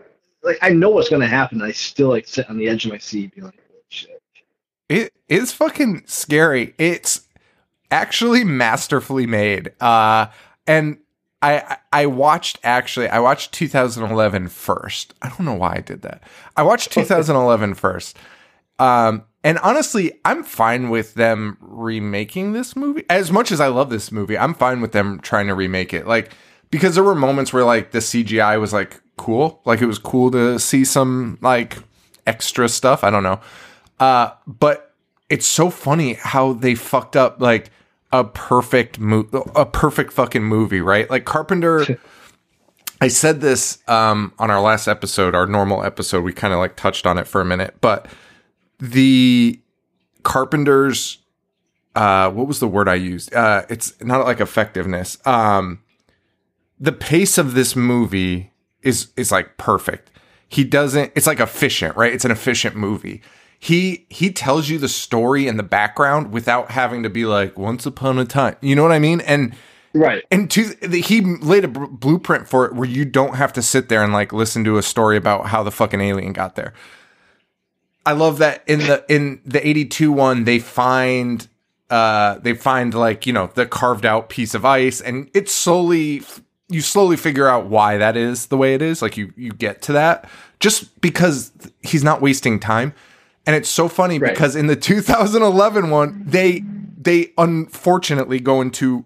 Speaker 2: like I know what's gonna happen. And I still like sit on the edge of my seat, be like, "Holy shit!"
Speaker 1: it is fucking scary. It's actually masterfully made. Uh, and I I watched actually I watched 2011 first. I don't know why I did that. I watched (laughs) 2011 first. Um, and honestly, I'm fine with them remaking this movie. As much as I love this movie, I'm fine with them trying to remake it. Like because there were moments where like the CGI was like cool, like it was cool to see some like extra stuff. I don't know. Uh, but it's so funny how they fucked up like a perfect mo- a perfect fucking movie, right? Like Carpenter (laughs) I said this um on our last episode, our normal episode, we kind of like touched on it for a minute, but the Carpenter's uh what was the word I used? Uh it's not like effectiveness. Um the pace of this movie is is like perfect. He doesn't it's like efficient, right? It's an efficient movie. He he tells you the story in the background without having to be like once upon a time. You know what I mean? And
Speaker 2: Right.
Speaker 1: and to the, he laid a blueprint for it where you don't have to sit there and like listen to a story about how the fucking alien got there. I love that in the in the 82 one they find uh they find like, you know, the carved out piece of ice and it's slowly you slowly figure out why that is the way it is. Like you you get to that just because he's not wasting time. And it's so funny
Speaker 2: Right.
Speaker 1: because in the 2011 one they they unfortunately go into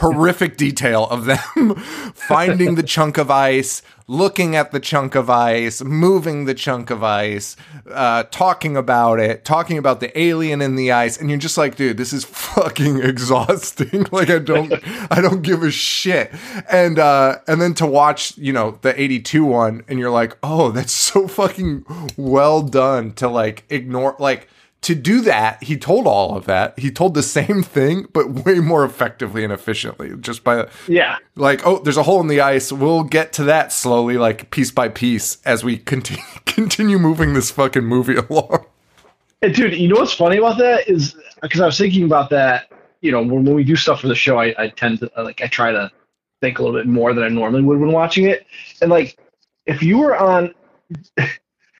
Speaker 1: horrific detail of them (laughs) finding the chunk of ice, looking at the chunk of ice, moving the chunk of ice, uh, talking about it, talking about the alien in the ice, and you're just like, dude, this is fucking (laughs) exhausting. (laughs) like I don't, I don't give a shit. And uh, and then to watch, you know, the '82 one, and you're like, oh, that's so fucking well done to like ignore like to do that, he told all of that. He told the same thing, but way more effectively and efficiently. Just by
Speaker 2: Yeah.
Speaker 1: like, oh, there's a hole in the ice. We'll get to that slowly, like piece by piece, as we continue (laughs) continue moving this fucking movie (laughs) along.
Speaker 2: And dude, you know what's funny about that is because I was thinking about that. You know, when, when we do stuff for the show, I, I tend to uh, like I try to think a little bit more than I normally would when watching it. And like, if you were on, (laughs)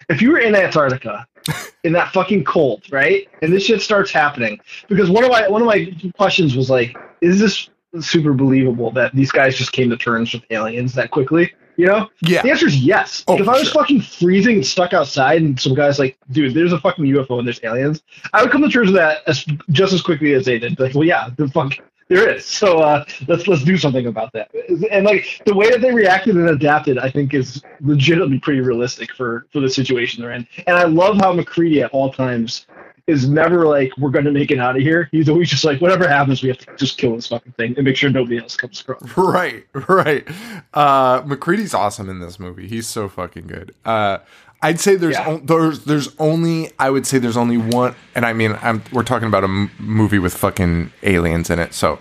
Speaker 2: if you were in Antarctica, in that fucking cold, right? And this shit starts happening because one of my one of my questions was like, is this super believable that these guys just came to terms with aliens that quickly? You know?
Speaker 1: Yeah.
Speaker 2: The answer is yes.
Speaker 1: Oh,
Speaker 2: if I was
Speaker 1: sure.
Speaker 2: fucking freezing and stuck outside, and some guys like, dude, there's a fucking UFO and there's aliens, I would come to terms with that as just as quickly as they did. Like, well, yeah, the fuck, there is. So uh, let's let's do something about that. And like the way that they reacted and adapted, I think is legitimately pretty realistic for for the situation they're in. And I love how MacReady at all times is never like, we're going to make it out of here. He's always just like, whatever happens, we have to just kill this fucking thing and make sure nobody else comes across. (laughs)
Speaker 1: Right, right. Uh, MacReady's awesome in this movie. He's so fucking good. Uh, I'd say there's
Speaker 2: Yeah.
Speaker 1: on- there's there's only I would say there's only one, and I mean I'm we're talking about a m- movie with fucking aliens in it. So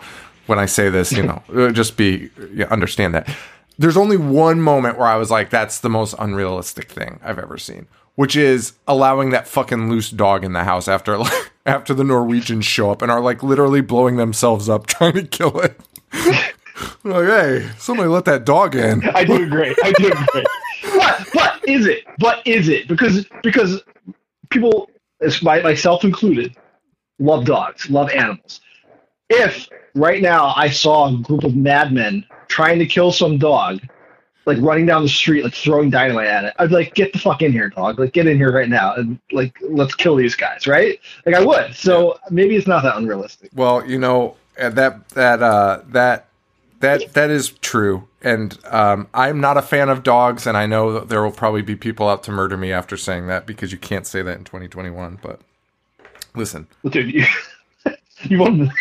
Speaker 1: when I say this, you (laughs) know, uh, just be yeah, understand that. There's only one moment where I was like, that's the most unrealistic thing I've ever seen, which is allowing that fucking loose dog in the house after like, (laughs) after the Norwegians show up and are like literally blowing themselves up (laughs) trying to kill it. like, hey, somebody let that dog in.
Speaker 2: I do agree. I do agree. Is it? But is it? Because because people, as my, myself included, love dogs, love animals. If right now I saw a group of madmen trying to kill some dog, like running down the street, like throwing dynamite at it, I'd be like, get the fuck in here, dog! Like get in here right now, and like let's kill these guys, right? Like I would. So maybe it's not that unrealistic.
Speaker 1: Well, you know that that uh, that that that is true, and um, I'm not a fan of dogs, and I know that there will probably be people out to murder me after saying that because you can't say that in 2021. But listen,
Speaker 2: Dude, you, (laughs) you won't.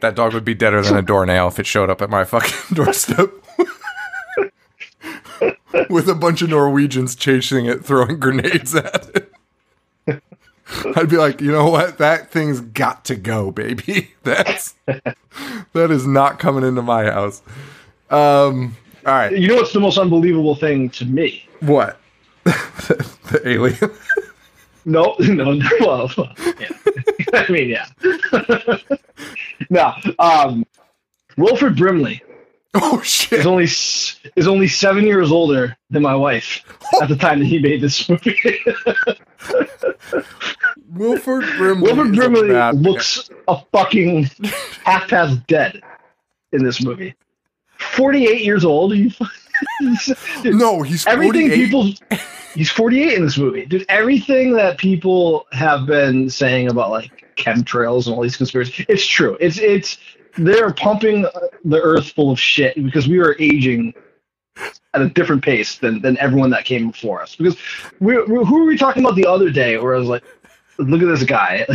Speaker 1: that dog would be deader than a doornail if it showed up at my fucking (laughs) doorstep. (laughs) With a bunch of Norwegians chasing it, throwing grenades at it. (laughs) I'd be like, you know what? That thing's got to go, baby. (laughs) That's that is not coming into my house. Um, all right,
Speaker 2: You know what's the most unbelievable thing to me?
Speaker 1: what? (laughs) the alien.
Speaker 2: No, no, no. Well, yeah. I mean, yeah. no, um, Wilford Brimley (laughs)
Speaker 1: Oh
Speaker 2: is
Speaker 1: shit!
Speaker 2: only is only seven years older than my wife (laughs) at the time that he made this movie. (laughs)
Speaker 1: Wilford Brimley.
Speaker 2: Wilford
Speaker 1: is a
Speaker 2: Brimley
Speaker 1: bad-
Speaker 2: looks a fucking half past dead in this movie. Forty eight years old. You Dude,
Speaker 1: No, he's
Speaker 2: everything
Speaker 1: 48.
Speaker 2: people he's 48 in this movie dude everything that people have been saying about like chemtrails and all these conspiracies it's true it's it's they're pumping the earth full of shit because we are aging at a different pace than than everyone that came before us because we, we who were we talking about the other day where i was like look at this guy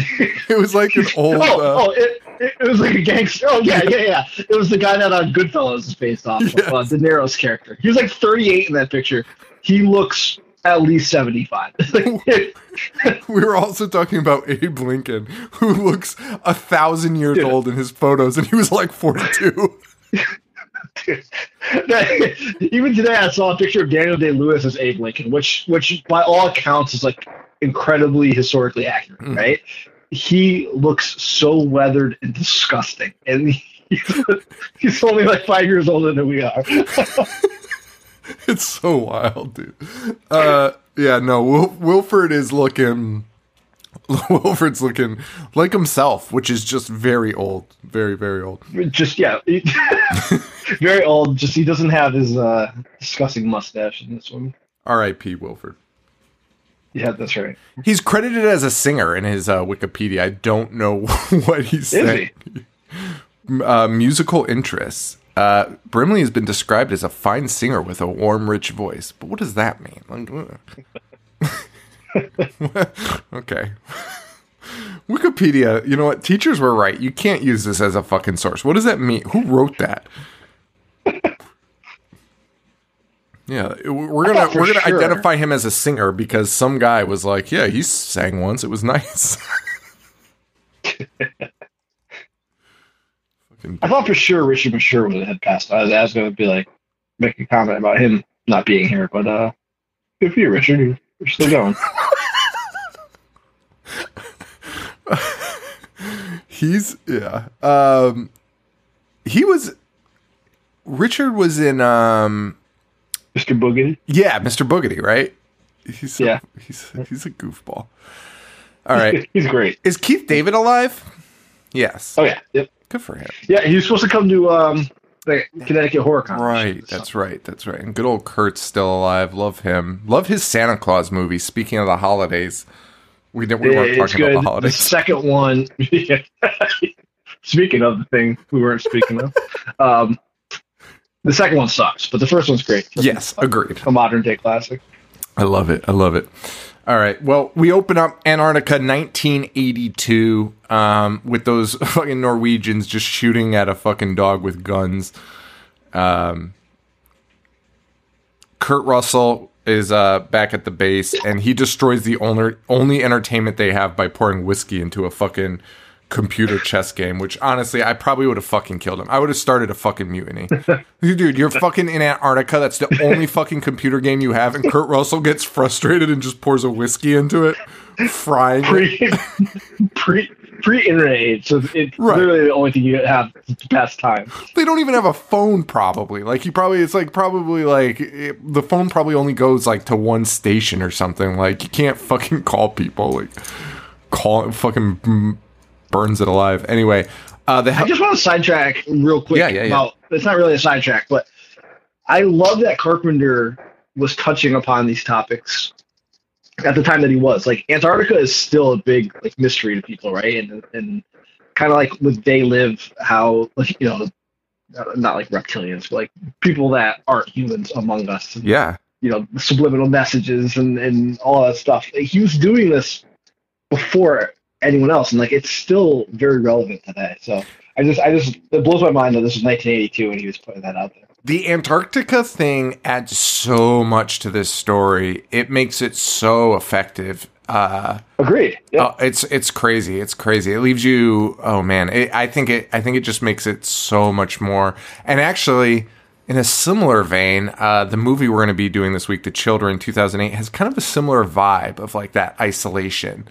Speaker 1: It was like an (laughs) old.
Speaker 2: oh,
Speaker 1: uh,
Speaker 2: oh it, it, it was like a gangster. Oh yeah, yeah, yeah. It was the guy that on Goodfellas is based off of, uh, De Niro's character. He was like 38 in that picture. He looks at least 75. (laughs) (laughs)
Speaker 1: We were also talking about Abe Lincoln, who looks a thousand years
Speaker 2: Dude.
Speaker 1: old in his photos, and he was like 42. (laughs)
Speaker 2: Even today, I saw a picture of Daniel Day Lewis as Abe Lincoln, which, which by all accounts is like incredibly historically accurate,
Speaker 1: Mm.
Speaker 2: right? He looks so weathered and disgusting, and he's, he's only like five years older than we are. (laughs)
Speaker 1: it's so wild, dude. Uh, yeah, no, Wil- Wilford is looking. (laughs) Wilford's looking like himself, which is just very old, very very old.
Speaker 2: just yeah, (laughs) very old. Just he doesn't have his uh, disgusting mustache in this one.
Speaker 1: R.I.P. Wilford.
Speaker 2: Yeah, that's right.
Speaker 1: He's credited as a singer in his uh, Wikipedia. I don't know what he's
Speaker 2: Is
Speaker 1: saying. Uh, musical interests. Uh, Brimley has been described as a fine singer with a warm, rich voice. But what does that mean? (laughs) Okay. (laughs) Wikipedia, you know what? Teachers were right. You can't use this as a fucking source. What does that mean? Who wrote that? (laughs) Yeah, we're gonna we're gonna
Speaker 2: sure-
Speaker 1: identify him as a singer because some guy was like, "Yeah, he sang once. It was nice."
Speaker 2: I thought for sure Richard Masur would have passed. I was, was going to be like make a comment about him not being here, but uh, good for you, Richard. You're, you're still going. (laughs)
Speaker 1: He's yeah. Um he was Richard was in um
Speaker 2: Mr. Boogedy.
Speaker 1: yeah, Mr. Boogedy, right? He's so-
Speaker 2: Yeah.
Speaker 1: he's he's a goofball. All right. (laughs)
Speaker 2: He's great.
Speaker 1: Is Keith David alive? Yes.
Speaker 2: Oh yeah, yep.
Speaker 1: Good for him.
Speaker 2: Yeah, he was supposed to come to um the Connecticut Horror Con.
Speaker 1: Right, that's right, that's right. And good old Kurt's still alive. Love him. Love his Santa Claus movie. Speaking of the holidays, we didn't we weren't talking
Speaker 2: good.
Speaker 1: about the holidays.
Speaker 2: The second one. (laughs) speaking of the thing we weren't speaking of, um, the second one sucks, but the first one's great.
Speaker 1: Yes, agreed.
Speaker 2: a modern day classic.
Speaker 1: I love it. I love it. All right. Well, we open up Antarctica 1982 um, with those (laughs) fucking Norwegians just shooting at a fucking dog with guns. Um, Kurt Russell is uh, back at the base and he destroys the only, only entertainment they have by pouring whiskey into a fucking computer chess game, which honestly, I probably would have fucking killed him. I would have started a fucking mutiny. (laughs) Dude, you're fucking in Antarctica. That's the only fucking computer game you have. And Kurt Russell gets frustrated and just pours a whiskey into it, frying it.
Speaker 2: Pre pre pre internet age, so it's
Speaker 1: Right.
Speaker 2: literally the only thing you have to pass time.
Speaker 1: They don't even have a phone, probably. Like, he probably, it's like probably like it, the phone probably only goes like to one station or something. Like, you can't fucking (laughs) call people. Like, call fucking burns it alive. Anyway, uh, the
Speaker 2: I just want to sidetrack real quick
Speaker 1: Yeah, yeah, yeah.
Speaker 2: about it's not really a sidetrack, but I love that Carpenter was touching upon these topics at the time that he was. Like Antarctica is still a big like mystery to people, right? And and kind of like with They Live, how like you know not like reptilians, but like people that aren't humans among us. And,
Speaker 1: Yeah.
Speaker 2: You know, subliminal messages and and all that stuff. He was doing this before anyone else, and like it's still very relevant today. So I just I just it blows my mind that this was 1982 and he was putting that out there.
Speaker 1: The Antarctica thing adds so much to this story. It makes it so effective. Uh,
Speaker 2: Agreed. Yeah.
Speaker 1: Oh, it's it's crazy. It's crazy. It leaves you. Oh man, it, I think it. I think it just makes it so much more. And actually, in a similar vein, uh, the movie we're going to be doing this week, The Children, 2008, has kind of a similar vibe of like that isolation.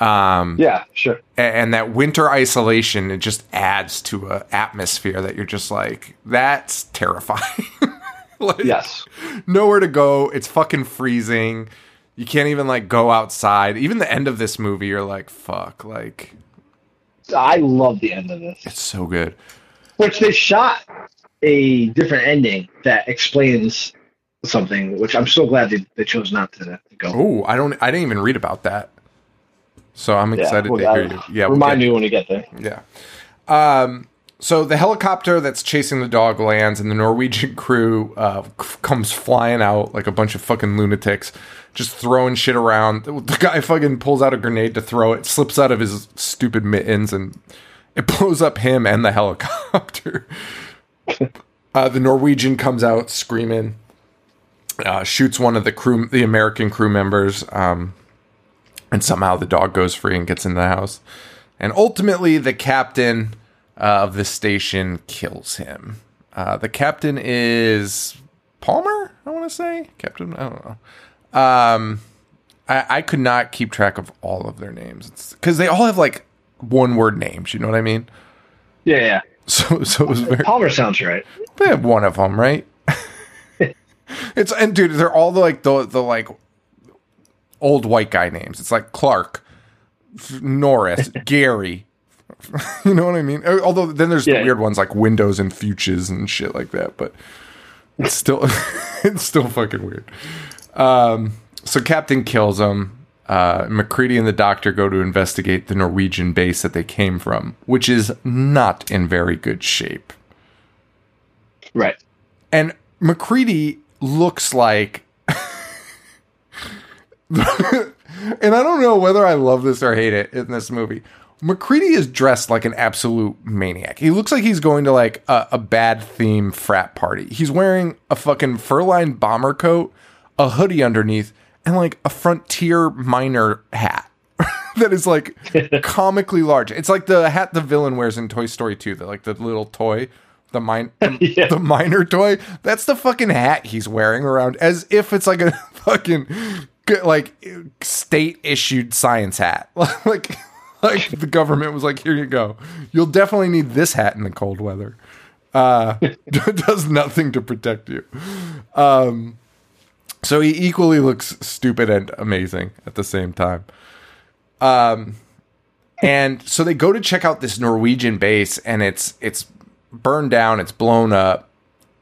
Speaker 1: Um,
Speaker 2: yeah. Sure.
Speaker 1: and that winter isolation it just adds to a atmosphere that you're just like that's terrifying. (laughs) like,
Speaker 2: Yes.
Speaker 1: nowhere to go. It's fucking freezing. You can't even like go outside. Even the end of this movie, you're like, fuck, like
Speaker 2: I love the end of this.
Speaker 1: it's so good.
Speaker 2: which they shot a different ending that explains something, which I'm so glad they, they chose not to, to go.
Speaker 1: Oh, I don't. I didn't even read about that. So I'm excited
Speaker 2: well,
Speaker 1: to hear you. Yeah, we'll
Speaker 2: remind
Speaker 1: get-
Speaker 2: me when you get there.
Speaker 1: Yeah. Um, so the helicopter that's chasing the dog lands, and the Norwegian (laughs) crew uh, c- comes flying out like a bunch of fucking lunatics, just throwing shit around. (laughs) The guy fucking pulls out a grenade to throw it, slips out of his stupid mittens, and it (laughs) blows up him and the helicopter. uh, the Norwegian comes out screaming, uh, shoots one of the crew, the American crew members. Um, and somehow the dog goes free and gets in the house. And ultimately, the captain uh, of the station kills him. Uh, the captain is Palmer, I want to say. Captain, I don't know. Um, I, I could not keep track of all of their names because they all have like one word names. You know what I mean?
Speaker 2: Yeah, yeah. (laughs)
Speaker 1: So, so it was very.
Speaker 2: Palmer sounds right.
Speaker 1: They have one of them, right? (laughs) it's and dude, they're all the like the the like old white guy names. It's like Clark, Norris, (laughs) Gary. (laughs) you know what I mean? Uh, Although then there's the weird ones like Windows and Fuchs and shit like that, but it's still (laughs) it's still fucking weird. Um, so Captain kills him. Uh, MacReady and the doctor go to investigate the Norwegian base that they came from, which is not in very good shape.
Speaker 2: Right.
Speaker 1: And MacReady looks like. (laughs) and I don't know whether I love this or hate it in this movie. MacReady is dressed like an absolute maniac. He looks like he's going to like a, a bad theme frat party. He's wearing a fucking fur-lined bomber coat, a hoodie underneath, and like a frontier miner hat (laughs) that is like (laughs) comically large. It's like the hat the villain wears in Toy Story 2, the like the little toy, the mine the,
Speaker 2: Yeah.
Speaker 1: the miner toy. That's the fucking hat he's wearing around as if it's like a fucking like state issued science hat. (laughs) like like the government was like, "Here you go. You'll definitely need this hat in the cold weather." Uh (laughs) does nothing to protect you. Um so he equally looks stupid and amazing at the same time. Um, and so they go to check out this Norwegian base, and it's it's burned down, it's blown up.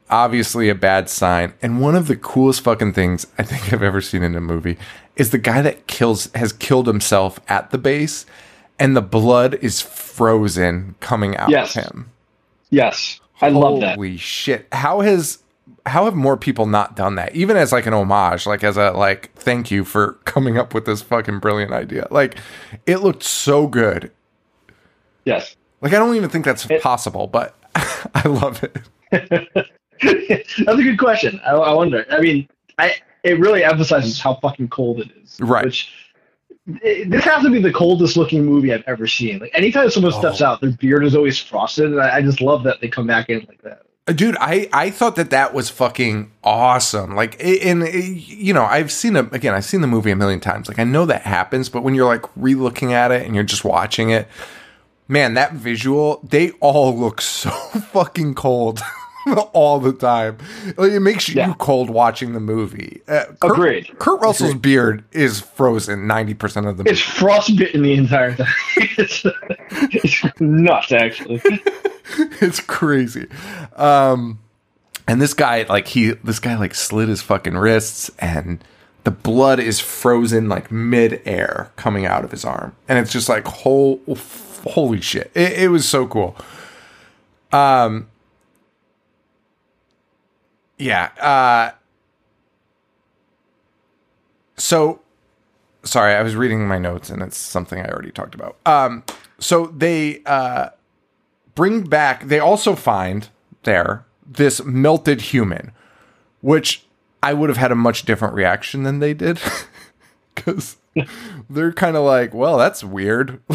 Speaker 1: Obviously, a bad sign. And one of the coolest fucking things I think I've ever seen in a movie is the guy that kills has killed himself at the base, and the blood is frozen coming out
Speaker 2: Yes.
Speaker 1: of him.
Speaker 2: Yes. I love that.
Speaker 1: Holy shit! How has how have more people not done that? Even as like an homage, like as a like thank you for coming up with this fucking brilliant idea. Like it looked so good.
Speaker 2: Yes.
Speaker 1: Like I don't even think that's possible, but (laughs) I love it. (laughs) (laughs)
Speaker 2: That's a good question. I, I wonder. I mean, I it really emphasizes how fucking cold it is.
Speaker 1: Right.
Speaker 2: Which it, this has to be the coldest looking movie I've ever seen. Like anytime someone steps
Speaker 1: Oh.
Speaker 2: out, their beard is always frosted, and I, I just love that they come back in like that.
Speaker 1: Uh, Dude, I, I thought that that was fucking awesome. Like, i- in you know, I've seen a again, I've seen the movie a million times. Like, I know that happens, but when you're like re-looking at it and you're just watching it, man, that visual, they all look (laughs) so fucking cold (laughs) (laughs) all the time. It makes you cold watching the movie. Uh, Kurt,
Speaker 2: Agreed.
Speaker 1: Kurt Russell's beard is frozen ninety percent of the movie.
Speaker 2: It's frostbitten the entire time. (laughs) it's, it's nuts, actually. (laughs)
Speaker 1: it's crazy. Um, and this guy, like he, this guy, like slit his fucking wrists, and the blood is frozen like mid-air coming out of his arm, and it's just like whole, holy shit! It, it was so cool. Um, yeah. Uh, so, sorry, I was reading my notes and it's something I already talked about. Um, so they uh, bring back. They also find there this melted human, which I would have had a much different reaction than they did, (laughs) because they're kind of like, "Well, that's weird." (laughs)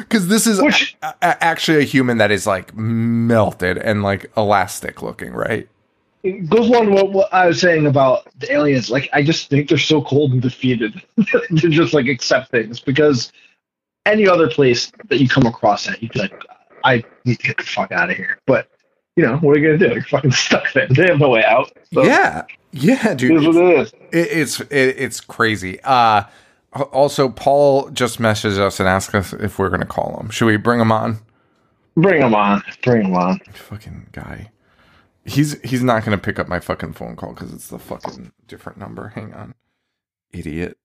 Speaker 1: Because this is
Speaker 2: Which-
Speaker 1: a- a- actually a human that is like melted and like elastic looking, right?
Speaker 2: It goes along to what, what I was saying about the aliens. Like, I just think they're so cold and defeated (laughs) to just like accept things because any other place that you come across that you'd be like, I need to get the fuck out of here. But you know, what are you gonna do? You're fucking (laughs) stuck there. They have no way out. So
Speaker 1: yeah, yeah,
Speaker 2: it
Speaker 1: dude.
Speaker 2: is what it is.
Speaker 1: It, it's it, it's crazy. Uh also, Paul just messaged us and asked us if we're gonna call him. Should we bring him on?
Speaker 2: Bring him on. Bring him on.
Speaker 1: Fucking guy. He's he's not gonna pick up my fucking phone call because it's the fucking different number. Hang on, idiot.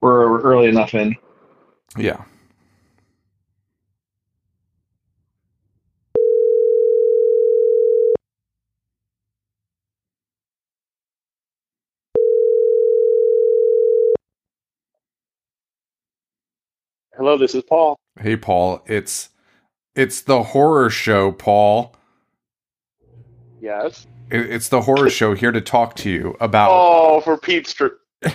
Speaker 2: We're, we're early enough in.
Speaker 1: Yeah.
Speaker 4: Hello, this is Paul.
Speaker 1: Hey, Paul. It's it's the horror show, Paul.
Speaker 4: Yes.
Speaker 1: It, it's the horror show here to talk to you about
Speaker 4: Oh, for Pete's Str- (laughs)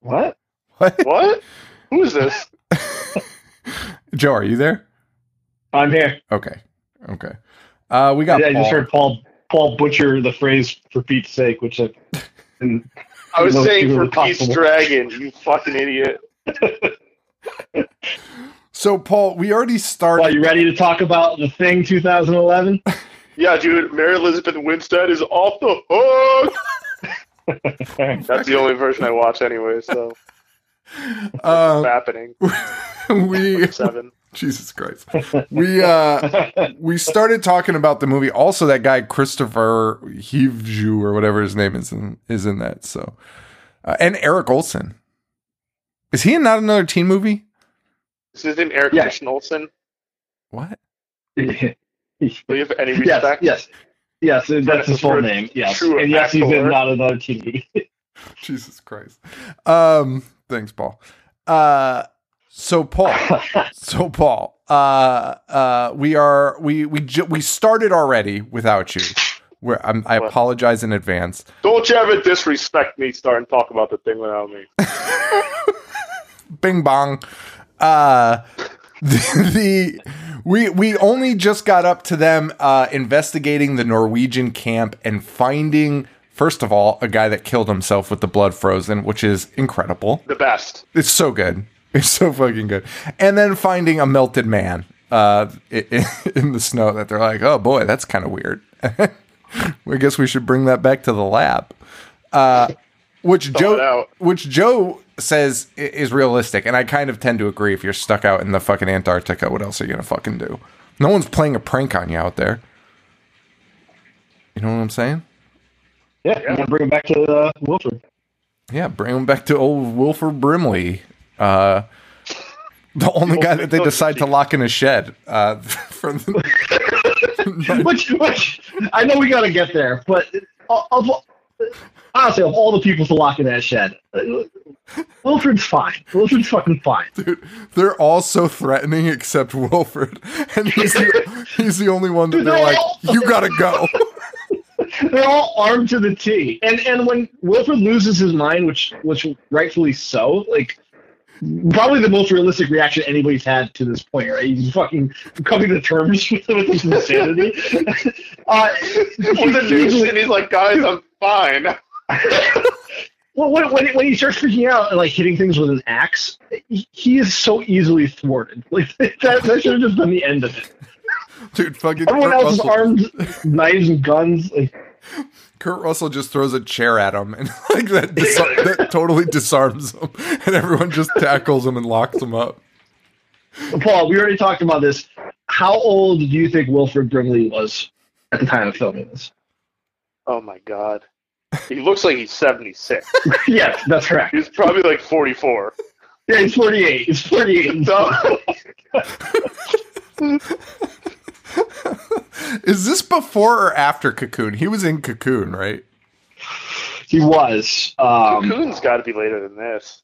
Speaker 2: What?
Speaker 1: what?
Speaker 4: What? Who is this? (laughs)
Speaker 1: Joe, are you there?
Speaker 2: I'm here.
Speaker 1: Okay. Okay. Uh, we got
Speaker 2: I, I just heard Paul Paul butcher the phrase for Pete's sake, which I (laughs)
Speaker 4: I was saying for Pete's
Speaker 2: possible.
Speaker 4: Dragon, you fucking idiot. (laughs)
Speaker 1: So, Paul, we already started.
Speaker 2: Are you ready to talk about the thing 2011? (laughs)
Speaker 4: Yeah, dude, Mary Elizabeth Winstead is off the hook. (laughs) That's the only version I watch anyway, so
Speaker 1: Uh,
Speaker 4: happening.
Speaker 1: we
Speaker 4: Seven.
Speaker 1: Jesus Christ. We uh we started talking about the movie. Also, that guy Kristofer Hivju or whatever his name is in, is in that. So, uh, and Eric Olsen. Is he in not another teen movie?
Speaker 4: Is his name Eric
Speaker 2: Yeah.
Speaker 4: Christian Olsen?
Speaker 1: What?
Speaker 4: Do you have any (laughs)
Speaker 2: yes,
Speaker 4: respect?
Speaker 2: yes, yes. yes That's his full name. Yes, and yes, he's in not another TV. (laughs)
Speaker 1: Jesus Christ. Um. Thanks, Paul. Uh. So Paul. (laughs) So Paul. Uh. Uh. We are. We we ju- we started already without you. Where I'm, I apologize in advance.
Speaker 4: Don't you ever disrespect me Start and talk about the thing without me.
Speaker 1: bing bong uh (laughs) the, the we we only just got up to them uh investigating the norwegian camp and finding first of all a guy that killed himself with the blood frozen which is incredible.
Speaker 4: The best.
Speaker 1: it's so good. It's so fucking good. And then finding a melted man uh i- i- (laughs) in the snow that they're like oh boy that's kind of weird. (laughs) I guess we should bring that back to the lab. Uh which
Speaker 4: it
Speaker 1: joe which joe says is realistic and i kind of tend to agree if you're stuck out in the fucking antarctica what else are you gonna fucking do no one's playing a prank on you out there you know what i'm saying
Speaker 2: yeah, I'm gonna bring him back to uh, Wilford.
Speaker 1: Yeah, bring him back to old Wilford Brimley. Uh, the only guy that they decide to lock in a shed. Uh, (laughs) for the, (laughs)
Speaker 2: which, which I know we got to get there, but of- honestly, of all the people to lock in that shed, uh, Wilford's fine. Wilford's fucking fine.
Speaker 1: dude, they're all so threatening except Wilford, (laughs) and he's the, he's the only one that they're like, "You gotta go." (laughs) (laughs)
Speaker 2: They're all armed to the T. And and when Wilford loses his mind, which which rightfully so, like probably the most realistic reaction anybody's had to this point, right? He's fucking coming to terms (laughs) with his insanity. (laughs) uh,
Speaker 4: With the news, and he's like, guys, I'm fine. (laughs)
Speaker 2: well, when, when, when he starts freaking out and like hitting things with an axe, he, he is so easily thwarted. Like that, that should have just been the end of it.
Speaker 1: Dude, fucking
Speaker 2: Everyone
Speaker 1: Kurt
Speaker 2: else is armed, knives and guns. Like,
Speaker 1: Kurt Russell just throws a chair at him, and (laughs) like that, disar- (laughs) that totally disarms him, (laughs) and everyone just tackles him and locks him up.
Speaker 2: Paul, we already talked about this. How old do you think Wilford Brimley was at the time of filming this?
Speaker 4: Oh my god. He looks like he's 76.
Speaker 2: yes, that's correct.
Speaker 4: He's probably like 44.
Speaker 2: Yeah, he's 48. He's 48.
Speaker 4: So, (laughs)
Speaker 1: Is this before or after Cocoon? He was in Cocoon, right?
Speaker 2: He was. Um,
Speaker 4: Cocoon's got to be later than this.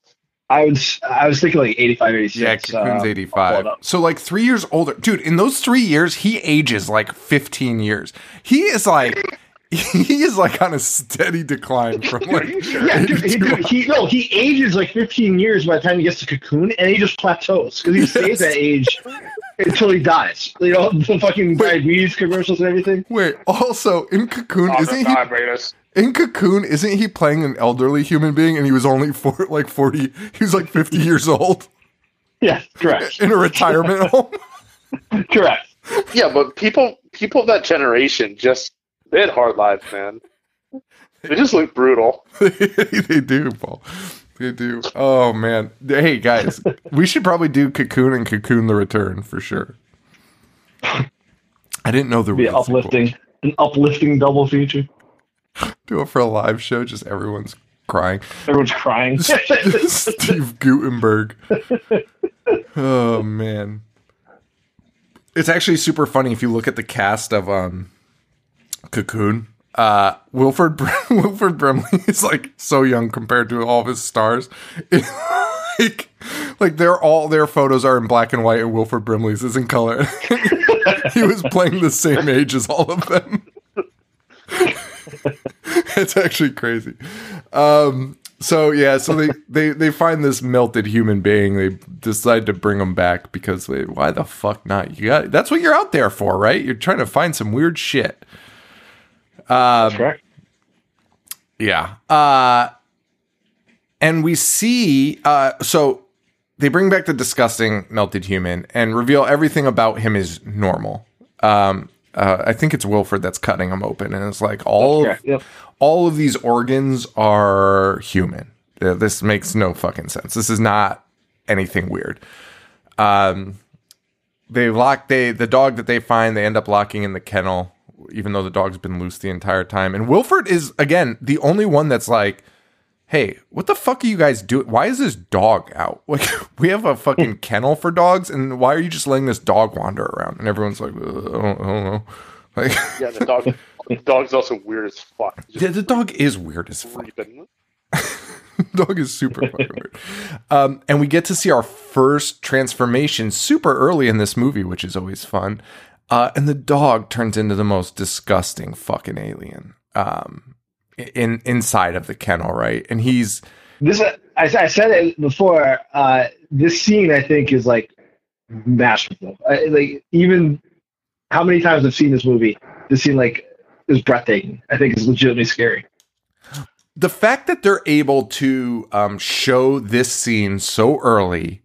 Speaker 2: I was I was thinking like 85, 86.
Speaker 1: Yeah, Cocoon's
Speaker 2: uh,
Speaker 1: 85.
Speaker 2: I'll pull it up.
Speaker 1: So like 3 years older. Dude, in those 3 years he ages like 15 years. He is like (laughs) he is like on a steady decline from (laughs) like
Speaker 2: Yeah, dude, he, dude, he no, he ages like 15 years by the time he gets to Cocoon, and he just plateaus because he stays that age until he dies. You know, (laughs) the fucking diabetes commercials and everything.
Speaker 1: Wait, also in Cocoon
Speaker 4: Oh,
Speaker 1: isn't he
Speaker 4: diabetes.
Speaker 1: in Cocoon isn't he playing an elderly human being and he was only for like 40 he was like 50 years old
Speaker 2: Yeah, correct,
Speaker 1: in a retirement (laughs) home?
Speaker 2: correct.
Speaker 4: Yeah, but people people of that generation just they had hard lives, man. They just look brutal. (laughs)
Speaker 1: they do, Paul. They do. Oh man. Hey guys, we should probably do Cocoon and Cocoon the Return for sure. I didn't know there
Speaker 2: Be
Speaker 1: was a sequel.
Speaker 2: uplifting, an uplifting double feature. (laughs)
Speaker 1: Do it for a live show, just everyone's crying.
Speaker 2: Everyone's crying. (laughs)
Speaker 1: Steve Guttenberg. Oh man. It's actually super funny if you look at the cast of um Cocoon. Uh Wilford Br- (laughs) Wilford Brimley is like so young compared to all of his stars. (laughs) like like they're all their photos are in black and white and Wilford Brimley's is in color. (laughs) he was playing the same age as all of them. it's actually crazy. Um, so yeah, so they, they they find this melted human being. They decide to bring him back because they, why the fuck not? You got that's what you're out there for, right? You're trying to find some weird shit.
Speaker 2: Correct.
Speaker 1: Yeah. Uh, and we see, uh, so they bring back the disgusting melted human and reveal everything about him is normal. Um, uh, I think it's Wilford that's cutting him open, and it's like all of,
Speaker 2: yep.
Speaker 1: all of these organs are human. Uh, This makes no fucking sense. This is not anything weird. Um, they lock they the dog that they find. They end up locking in the kennel, even though the dog's been loose the entire time. And Wilford is again the only one that's like, "Hey, what the fuck are you guys doing? Why is this dog out? (laughs) Like, we have a fucking (laughs) kennel for dogs, and why are you just letting this dog wander around?" And everyone's like, uh, I, don't, I don't know." (laughs) Like,
Speaker 4: Yeah, the dog. the dog's also weird as fuck.
Speaker 1: yeah, the dog is weird as fuck. Dog is super fucking weird. Um, and we get to see our first transformation super early in this movie, which is always fun. Uh, and the dog turns into the most disgusting fucking alien um, in inside of the kennel, right? And he's
Speaker 2: This I, I said it before. Uh, this scene I think is like masterful. I, like even how many times I've seen this movie, this scene like is breathtaking. I think it's legitimately scary.
Speaker 1: the fact that they're able to um, show this scene so early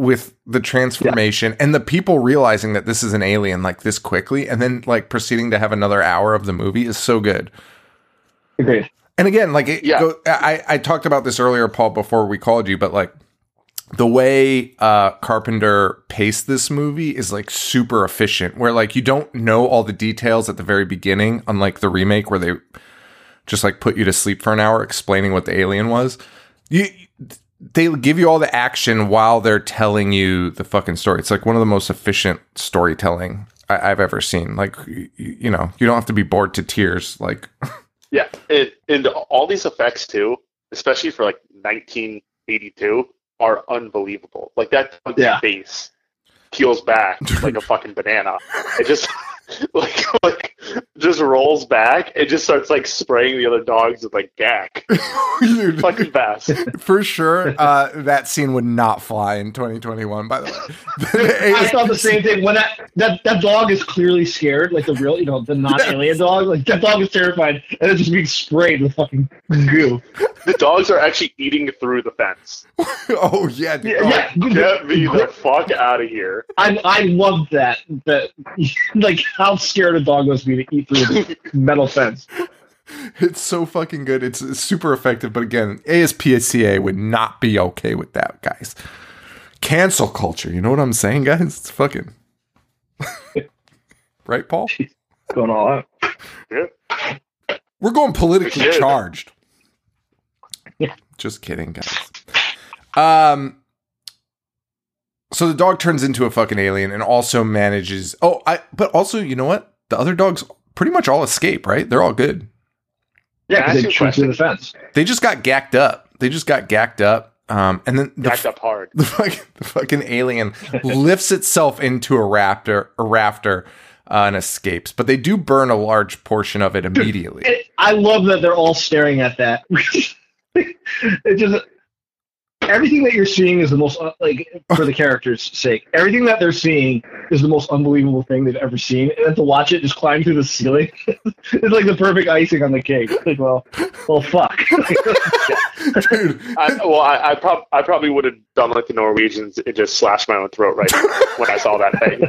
Speaker 1: with the transformation and the people realizing that this is an alien like this quickly and then like proceeding to have another hour of the movie is so good.
Speaker 2: Agreed.
Speaker 1: And again, like it
Speaker 4: Yeah.
Speaker 1: go, I, I talked about this earlier, Paul, before we called you, but like the way uh, Carpenter paced this movie is like super efficient, where like you don't know all the details at the very beginning, unlike the remake where they just like put you to sleep for an hour explaining what the alien was. You they give you all the action while they're telling you the fucking story. It's like one of the most efficient storytelling I, I've ever seen. Like you, you know, you don't have to be bored to tears. Like (laughs)
Speaker 4: Yeah, and, and all these effects too, especially for like 1982, are unbelievable. Like that
Speaker 2: Yeah.
Speaker 4: face peels back like a (laughs) fucking banana. It just (laughs) like like just rolls back. It just starts like spraying the other dogs with like gack. (laughs)
Speaker 1: Dude,
Speaker 4: fucking fast. (laughs)
Speaker 1: for sure, uh, that scene would not fly in 2021. By the way,
Speaker 2: I thought the same thing when that, that that dog is clearly scared, like the real, you know, the non-alien dog. Like that dog is terrified, and it's just being sprayed with fucking goo.
Speaker 4: The dogs are actually eating through the fence.
Speaker 1: oh yeah, dude.
Speaker 2: Yeah, yeah.
Speaker 4: Get me the fuck out of here.
Speaker 2: I I love that that like how scared a dog must be to eat through a (laughs) metal fence.
Speaker 1: it's so fucking good. It's, it's super effective. But again, ASPCA would not be okay with that, guys. Cancel culture. You know what I'm saying, guys? It's fucking (laughs) right, Paul. (laughs)
Speaker 2: Going all out.
Speaker 4: Yeah.
Speaker 1: We're going politically
Speaker 4: We should.
Speaker 1: charged. Just kidding, guys. Um, So the dog turns into a fucking alien and also manages. Oh, I. But also, you know what? The other dogs pretty much all escape, right? They're all good.
Speaker 2: Yeah,
Speaker 4: Can I
Speaker 2: because
Speaker 4: ask
Speaker 2: they
Speaker 4: you a
Speaker 2: shoot through the fence.
Speaker 1: They just got gacked up. They just got gacked up. Um, and then the,
Speaker 4: Backed up hard. (laughs)
Speaker 1: the fucking, the fucking alien (laughs) lifts itself into a raptor, a rafter, uh, and escapes. But they do burn a large portion of it immediately.
Speaker 2: It, I love that they're all staring at that. (laughs) it just everything that you're seeing is the most uh, like for the characters' sake. Everything that they're seeing is the most unbelievable thing they've ever seen, and then to watch it just climb through the ceiling, (laughs) it's like the perfect icing on the cake. Like, well, well, fuck. (laughs)
Speaker 1: Dude,
Speaker 4: I, well, I, I, prob- I probably would have done like the Norwegians and just slashed my own throat right when I saw that thing.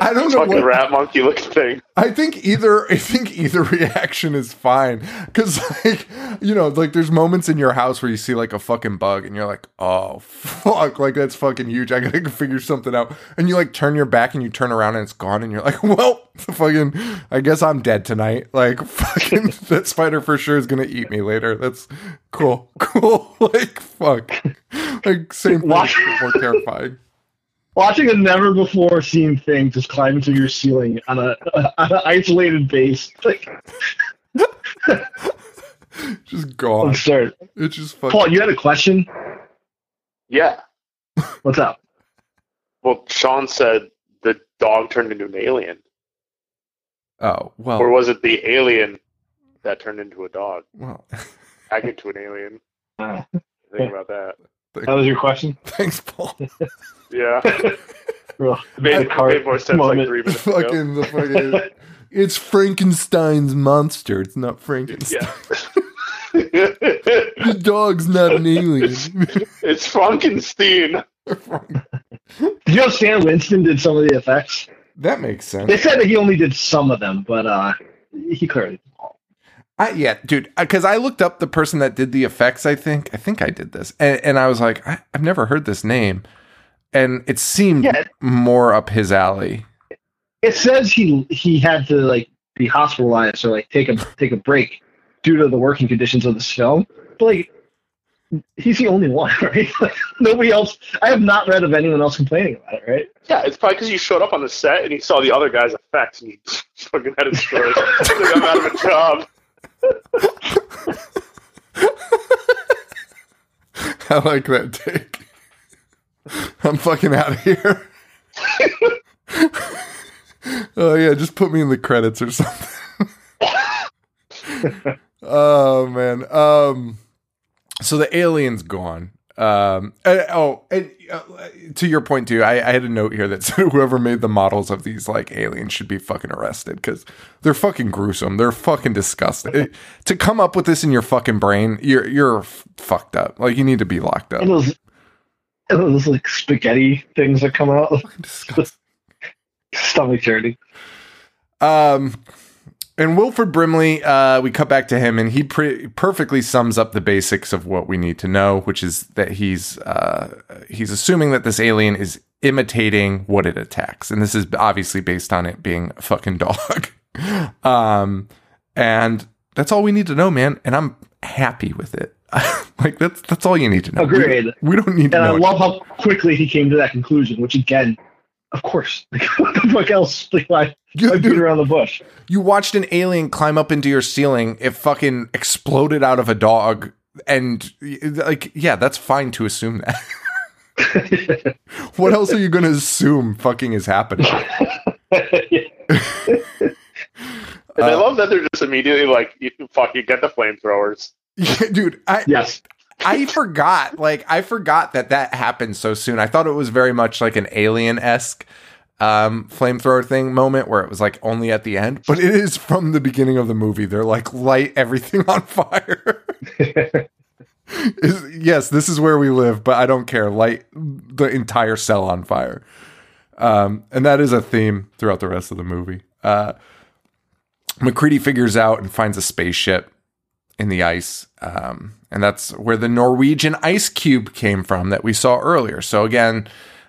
Speaker 1: I don't know
Speaker 4: Fucking
Speaker 1: what.
Speaker 4: rat monkey looking thing.
Speaker 1: I think either I think either (laughs) reaction is fine because like you know like there's moments in your house where you see like a fucking bug and you're like oh fuck like that's fucking huge I gotta (laughs) figure something out. And you like turn your back and you turn around and it's gone and you're like (laughs) well fucking I guess I'm dead tonight. Like (laughs) fucking that spider for sure is gonna eat me later. That's cool cool like fuck. Like same thing.
Speaker 2: Watch-
Speaker 1: more terrifying.
Speaker 2: Watching a never before seen thing just climb into your ceiling on a on an isolated base, like
Speaker 1: just gone.
Speaker 2: Absurd.
Speaker 1: it's just fucking
Speaker 2: Paul, you had a question.
Speaker 4: Yeah.
Speaker 2: What's up?
Speaker 4: Well, Sean said the dog turned into an alien.
Speaker 1: oh well
Speaker 4: Or was it the alien that turned into a dog?
Speaker 1: well
Speaker 4: I get to an alien. (laughs)
Speaker 2: Uh,
Speaker 4: Think about that.
Speaker 2: that was your question.
Speaker 1: thanks Paul (laughs)
Speaker 4: Yeah.
Speaker 2: Real-
Speaker 4: Made, made more sense
Speaker 2: moment.
Speaker 4: like three minutes ago.
Speaker 1: the fucking it's Frankenstein's monster. It's not Frankenstein.
Speaker 4: Yeah. (laughs) (laughs)
Speaker 1: The dog's not an alien. (laughs)
Speaker 4: it's Frankenstein. (laughs)
Speaker 2: Did you know Stan Winston did some of the effects?
Speaker 1: that makes sense.
Speaker 2: They said that he only did some of them, but uh, he clearly. did all.
Speaker 1: I, yeah, dude, because I looked up the person that did the effects. I think I think I did this, and, and I was like, I, I've never heard this name, and it seemed
Speaker 2: Yeah.
Speaker 1: more up his alley.
Speaker 2: It says he he had to like be hospitalized or like take a take a break due to the working conditions of this film. But like, he's the only one, (laughs) right? Like, nobody else. I have not read of anyone else complaining about it, right?
Speaker 4: Yeah, it's probably because you showed up on the set and you saw the other guy's effects and you (laughs) fucking had it destroyed. like, (laughs) I'm out of a job.
Speaker 1: I like that take. I'm fucking out of here. oh yeah, just put me in the credits or something. Oh man. Um so the alien's gone. Um and- oh and, uh, to your point too, I, I had a note here that (laughs) said whoever made the models of these like aliens should be fucking arrested because they're fucking gruesome. They're fucking disgusting. It- to come up with this in your fucking brain, you're you're f- fucked up. Like you need to be locked up.
Speaker 2: And those, and those like spaghetti things that come out,
Speaker 1: Disgusting. (laughs)
Speaker 2: stomach churning.
Speaker 1: Um, and Wilford Brimley, uh, we cut back to him, and he pre- perfectly sums up the basics of what we need to know, which is that he's uh, he's assuming that this alien is imitating what it attacks, and this is obviously based on it being a fucking dog. (laughs) um, and that's all we need to know, man. And I'm happy with it. (laughs) like that's that's all you need to know. We-
Speaker 2: Agreed.
Speaker 1: We, don't need to
Speaker 2: And I
Speaker 1: know.
Speaker 2: love how quickly he came to that conclusion. Which again, of course, (laughs) what the fuck else? (laughs) Like why?
Speaker 1: Yeah,
Speaker 2: why beat
Speaker 1: dude.
Speaker 2: around the bush?
Speaker 1: You watched an alien climb up into your ceiling. It fucking exploded out of a dog. And like, yeah, that's fine to assume that. (laughs) what else are you going to assume fucking is happening?
Speaker 4: And I love that they're just immediately like, you, fuck, you get the flamethrowers.
Speaker 1: Dude, I,
Speaker 2: yes.
Speaker 1: I forgot. Like, I forgot that that happened so soon. I thought it was very much like an alien esque um, flamethrower thing moment where it was like only at the end, but it is from the beginning of the movie. They're like, light everything (laughs) on fire. (laughs) Is- yes, this is where we live, but I don't care. Light the entire cell on fire. Um, and that is a theme throughout the rest of the movie. Uh, MacReady figures out and finds a spaceship in the ice. Um, and that's where the Norwegian ice cube came from that we saw earlier. So again,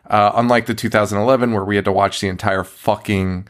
Speaker 1: uh, unlike the 2011 where we had to watch the entire fucking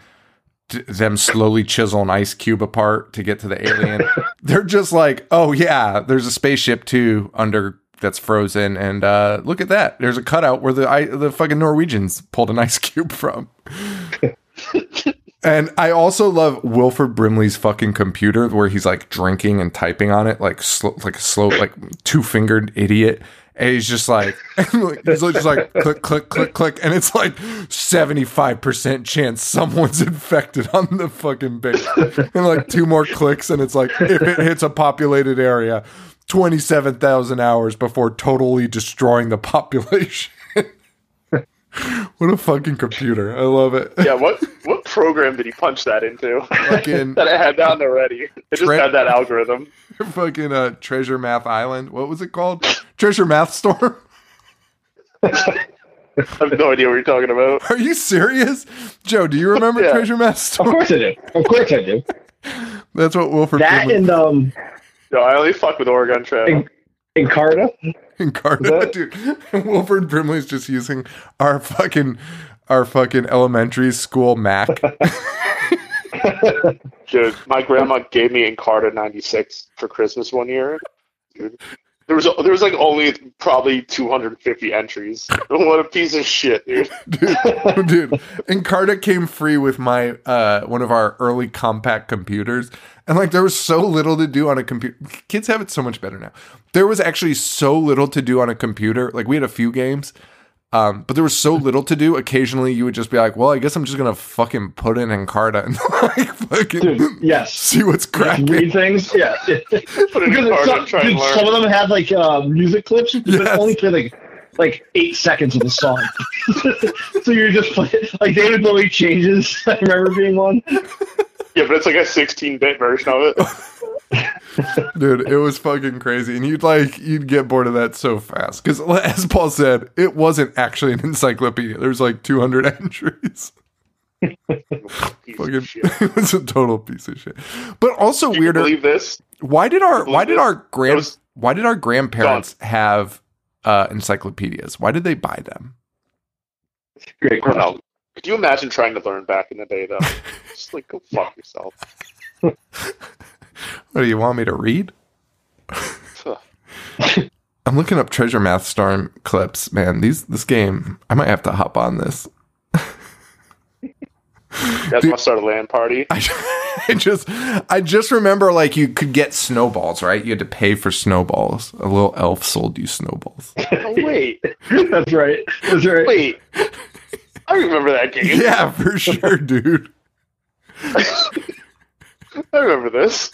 Speaker 1: them slowly chisel an ice cube apart to get to the alien, (laughs) they're just like, oh yeah, there's a spaceship too under that's frozen, and uh, look at that. There's a cutout where the I, the fucking Norwegians pulled an ice cube from. (laughs) and I also love Wilford Brimley's fucking computer where he's like drinking and typing on it like slow, like a slow like two fingered idiot. And he's just like, (laughs) he's just like click, click, click, click, and it's like seventy five percent chance someone's (laughs) infected on the fucking base. And like two more clicks, and it's like if it hits a populated area, twenty seven thousand hours before totally destroying the population. (laughs) what a fucking computer! I love it.
Speaker 4: Yeah, what what program did he punch that into?
Speaker 1: Fucking (laughs)
Speaker 4: that it had down already. It just had that algorithm. (laughs)
Speaker 1: fucking uh, Treasure Math Island. What was it called? Treasure Math Storm.
Speaker 4: I have no idea what you're talking about.
Speaker 1: Are you serious, Joe? Do you remember
Speaker 4: Yeah.
Speaker 1: Treasure Math Storm?
Speaker 2: Of course I do. Of course I do.
Speaker 1: That's what Wilford
Speaker 2: That
Speaker 1: Brimley
Speaker 2: and um,
Speaker 4: No, I only fuck with Oregon Trail.
Speaker 2: In- Encarta.
Speaker 1: incarnate,
Speaker 2: that-
Speaker 1: dude. (laughs) Wilford Brimley's just using our fucking our fucking elementary school Mac. (laughs)
Speaker 4: Dude, my grandma gave me Encarta 96 for Christmas one year. Dude. There was there was like only probably 250 entries. (laughs) What a piece of shit, dude.
Speaker 1: dude, (laughs) dude. Encarta came free with my uh one of our early compact computers. And like there was so little to do on a computer. Kids have it so much better now. There was actually so little to do on a computer. Like we had a few games. Um, but there was so little to do. Occasionally you would just be like, well, I guess I'm just gonna fucking put in Encarta and (laughs) like fucking
Speaker 2: Dude, yes.
Speaker 1: see what's cracking.
Speaker 2: Read things. Yeah. (laughs)
Speaker 4: Put in
Speaker 2: Because
Speaker 4: Encarta
Speaker 2: some,
Speaker 4: try and learn.
Speaker 2: some of them have like uh, music clips, but
Speaker 1: Yes.
Speaker 2: they only play like like eight seconds of the song. (laughs) so you're just playing like David Bowie changes. I remember being one.
Speaker 4: Yeah, but it's like a 16-bit version of it. (laughs)
Speaker 1: Dude, it was fucking crazy. And you'd like you'd get bored of that so fast. Because (laughs) as Paul said, it wasn't actually an (laughs) encyclopedia. There's like 200 entries. Fucking, it was a total piece of shit. But also
Speaker 4: you
Speaker 1: weirder.
Speaker 4: believe this?
Speaker 1: why did our why did
Speaker 4: this?
Speaker 1: our grand
Speaker 4: was-
Speaker 1: why did our grandparents have uh, encyclopedias? Why did they buy them?
Speaker 2: Great question.
Speaker 4: Could you imagine trying to learn back in the day, though? Just like, go fuck yourself.
Speaker 1: What do you want me to read? (laughs) I'm looking up Treasure Math Storm clips. Man, these this game, I might have to hop on this.
Speaker 4: That's my start a land party. (laughs)
Speaker 1: I, I just I just remember like you could get snowballs, right? You had to pay for snowballs. A little elf sold you snowballs. (laughs)
Speaker 4: Oh, wait,
Speaker 2: That's right. That's right.
Speaker 4: wait. I remember that game.
Speaker 1: yeah, for sure, dude.
Speaker 4: I remember this.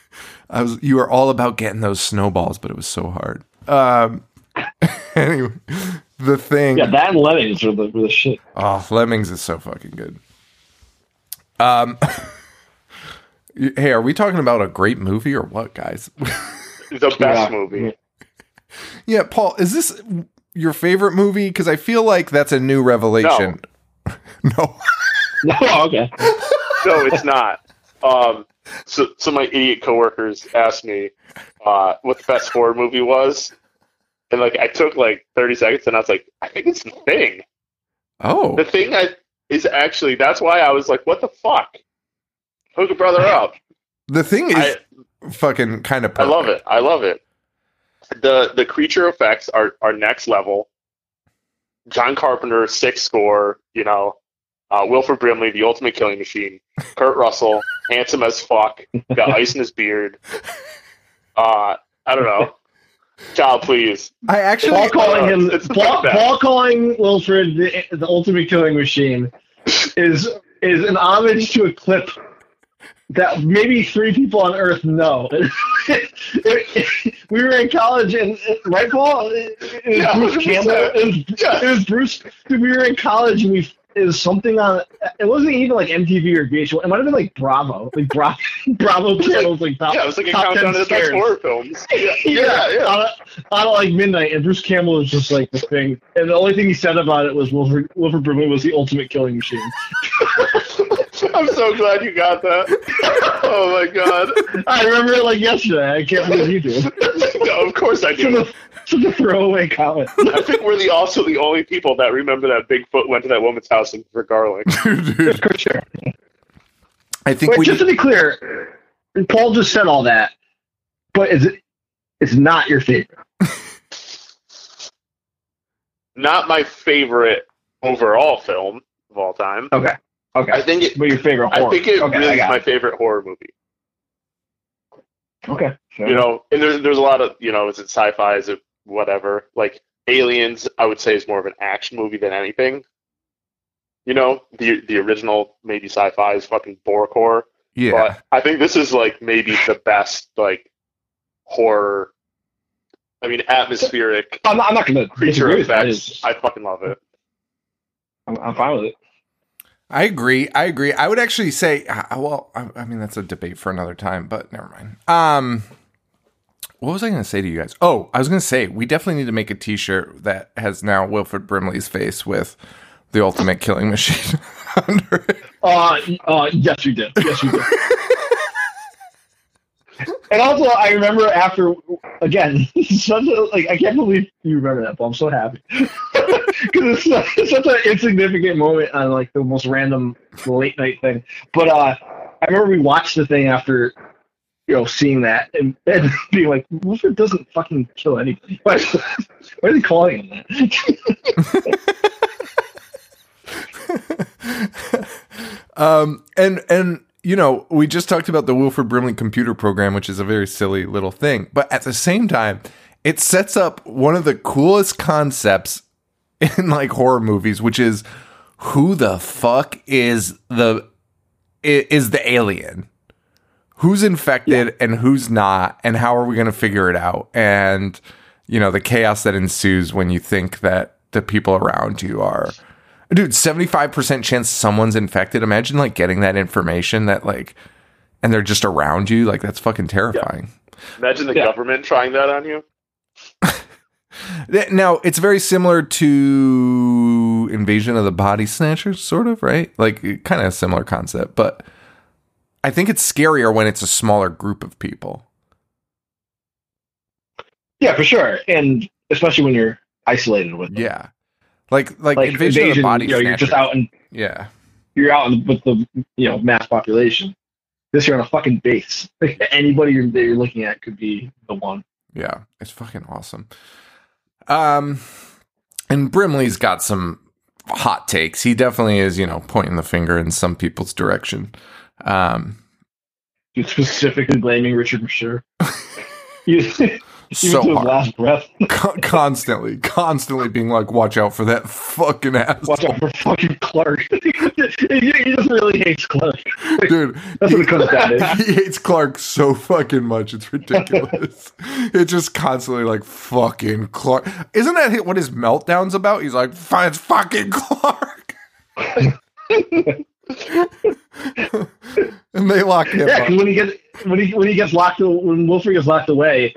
Speaker 4: (laughs)
Speaker 1: I was you were all about getting those snowballs, but it was so hard. Um (laughs) anyway, the thing
Speaker 2: Yeah, that and Lemmings were the, were the shit.
Speaker 1: Oh, Lemmings is so fucking good. Um (laughs) Hey, are we talking about a great movie or what, guys?
Speaker 4: The best
Speaker 2: Yeah.
Speaker 4: movie.
Speaker 1: yeah, Paul, is this your favorite movie? Because I feel like that's a new revelation. No.
Speaker 2: No. okay.
Speaker 4: No, it's not. Um, so, so my idiot coworkers asked me uh, what the best horror movie was, and like I took like thirty seconds, and I was like, I think it's the thing.
Speaker 1: Oh.
Speaker 4: The thing I, is actually that's why I was like, what the fuck? Hook a brother up.
Speaker 1: The thing is
Speaker 4: I,
Speaker 1: fucking kind of
Speaker 4: I love it. I love it. The the creature effects are are next level. John Carpenter, six score, you know, uh, Wilford Brimley, the ultimate killing machine, Kurt Russell, (laughs) handsome as fuck, got ice in his beard. Uh, I don't know. Child, please.
Speaker 1: I actually
Speaker 2: Paul calling him
Speaker 4: It's
Speaker 2: Paul. Paul calling Wilford the, the ultimate killing machine is is an homage to a clip that maybe three people on Earth know. (laughs) we were in college and right, Paul. It, it was
Speaker 4: Yeah,
Speaker 2: Bruce
Speaker 4: 100%.
Speaker 2: Campbell. It was,
Speaker 4: Yeah.
Speaker 2: it was Bruce. We were in college and we. Was something on. It wasn't even like MTV or VH1. It might have been like Bravo, like (laughs) Bravo, Bravo channels, like top,
Speaker 4: Yeah, it was like a
Speaker 2: top 10
Speaker 4: countdown to the best horror films. (laughs) Yeah,
Speaker 2: yeah,
Speaker 4: yeah.
Speaker 2: On, on like midnight, and Bruce Campbell was just like the thing, and the only thing he said about it was Wilford, Wilford Brimley was the ultimate killing machine. (laughs)
Speaker 4: I'm so glad you got that. Oh my god.
Speaker 2: I remember it like yesterday. I can't believe you do.
Speaker 4: No, of course I do.
Speaker 2: A, such a throwaway comment.
Speaker 4: I think we're the also the only people that remember that Bigfoot went to that woman's house looking for garlic. (laughs)
Speaker 2: For sure.
Speaker 1: I think
Speaker 2: Wait,
Speaker 1: we
Speaker 2: just to be clear, Paul just said all that, but is it? It's not your favorite. (laughs)
Speaker 4: not my favorite overall film of all time.
Speaker 2: Okay. Okay.
Speaker 4: I think it.
Speaker 2: but your favorite
Speaker 4: I think it
Speaker 2: okay,
Speaker 4: really is
Speaker 2: got
Speaker 4: my
Speaker 2: it.
Speaker 4: favorite horror movie.
Speaker 2: Okay. fair
Speaker 4: You know, and there's there's a lot of you know, is it sci-fi? Is it whatever? Like Aliens, I would say is more of an action movie than anything. You know, the the original maybe sci-fi is fucking Borecore,
Speaker 1: Yeah.
Speaker 4: but I think this is like maybe the best like horror. I mean, atmospheric
Speaker 2: I'm not, I'm not going to
Speaker 4: creature
Speaker 2: disagree with that.
Speaker 4: effects. I fucking love it.
Speaker 2: I'm, I'm fine with it.
Speaker 1: I agree. I agree. I would actually say, uh, well, I, I mean, that's a debate for another time, but never mind. Um, what was I going to say to you guys? Oh, I was going to say we definitely need to make a T-shirt that has now Wilford Brimley's face with the ultimate killing machine (laughs) under it.
Speaker 2: Uh, uh, yes, we did. Yes, we did. (laughs) and also, I remember after again, (laughs) such a, like I can't believe you remember that, but I'm so happy because it's such an insignificant moment on like the most random late night thing. But uh, I remember we watched the thing after. You know, seeing that and, and (laughs) being like, Wilford doesn't fucking kill anybody. (laughs) Why, why are they calling him that? (laughs)
Speaker 1: Um, and and you know, we just talked about the Wilford Brimley computer program, which is a very silly little thing, but at the same time, it sets up one of the coolest concepts in like horror movies, which is who the fuck is the is the alien? Who's infected and who's not, and how are we going to figure it out? And you know, the chaos that ensues when you think that the people around you are. Dude 75% chance someone's infected. Imagine like getting that information that like and they're just around you. Like that's fucking terrifying.
Speaker 4: Imagine the
Speaker 2: Yeah.
Speaker 4: government trying that on you. (laughs)
Speaker 1: Now it's very similar to invasion of the body snatchers sort of right? Like kind of a similar concept but i think it's scarier when it's a smaller group of people
Speaker 2: Yeah, for sure, and especially when you're isolated with them.
Speaker 1: yeah like like,
Speaker 2: like
Speaker 1: invasion, of the body
Speaker 2: you know, you're just out and
Speaker 1: yeah
Speaker 2: you're out in, with the you know mass population. This you're on a fucking base. (laughs) Like, anybody you're, that you're looking at could be the one.
Speaker 1: Yeah, it's fucking awesome. Um, and Brimley's got some hot takes. He definitely is, you know, pointing the finger in some people's direction. Um,
Speaker 2: Specifically blaming Richard Masur. Even (laughs)
Speaker 1: so
Speaker 2: to his
Speaker 1: hard,
Speaker 2: last breath.
Speaker 1: Constantly, constantly being like, "Watch out for that fucking ass,
Speaker 2: Watch out for fucking Clark. (laughs) he, just really hates Clark.
Speaker 1: dude."
Speaker 2: That's what it comes down to.
Speaker 1: He hates Clark so fucking much. It's ridiculous. (laughs) it's just constantly like fucking Clark. Isn't that what his meltdown's about? He's like, "Fine, it's fucking Clark." (laughs) and they lock him
Speaker 2: Yeah, because when he gets when he when he gets locked when Wilford gets locked away,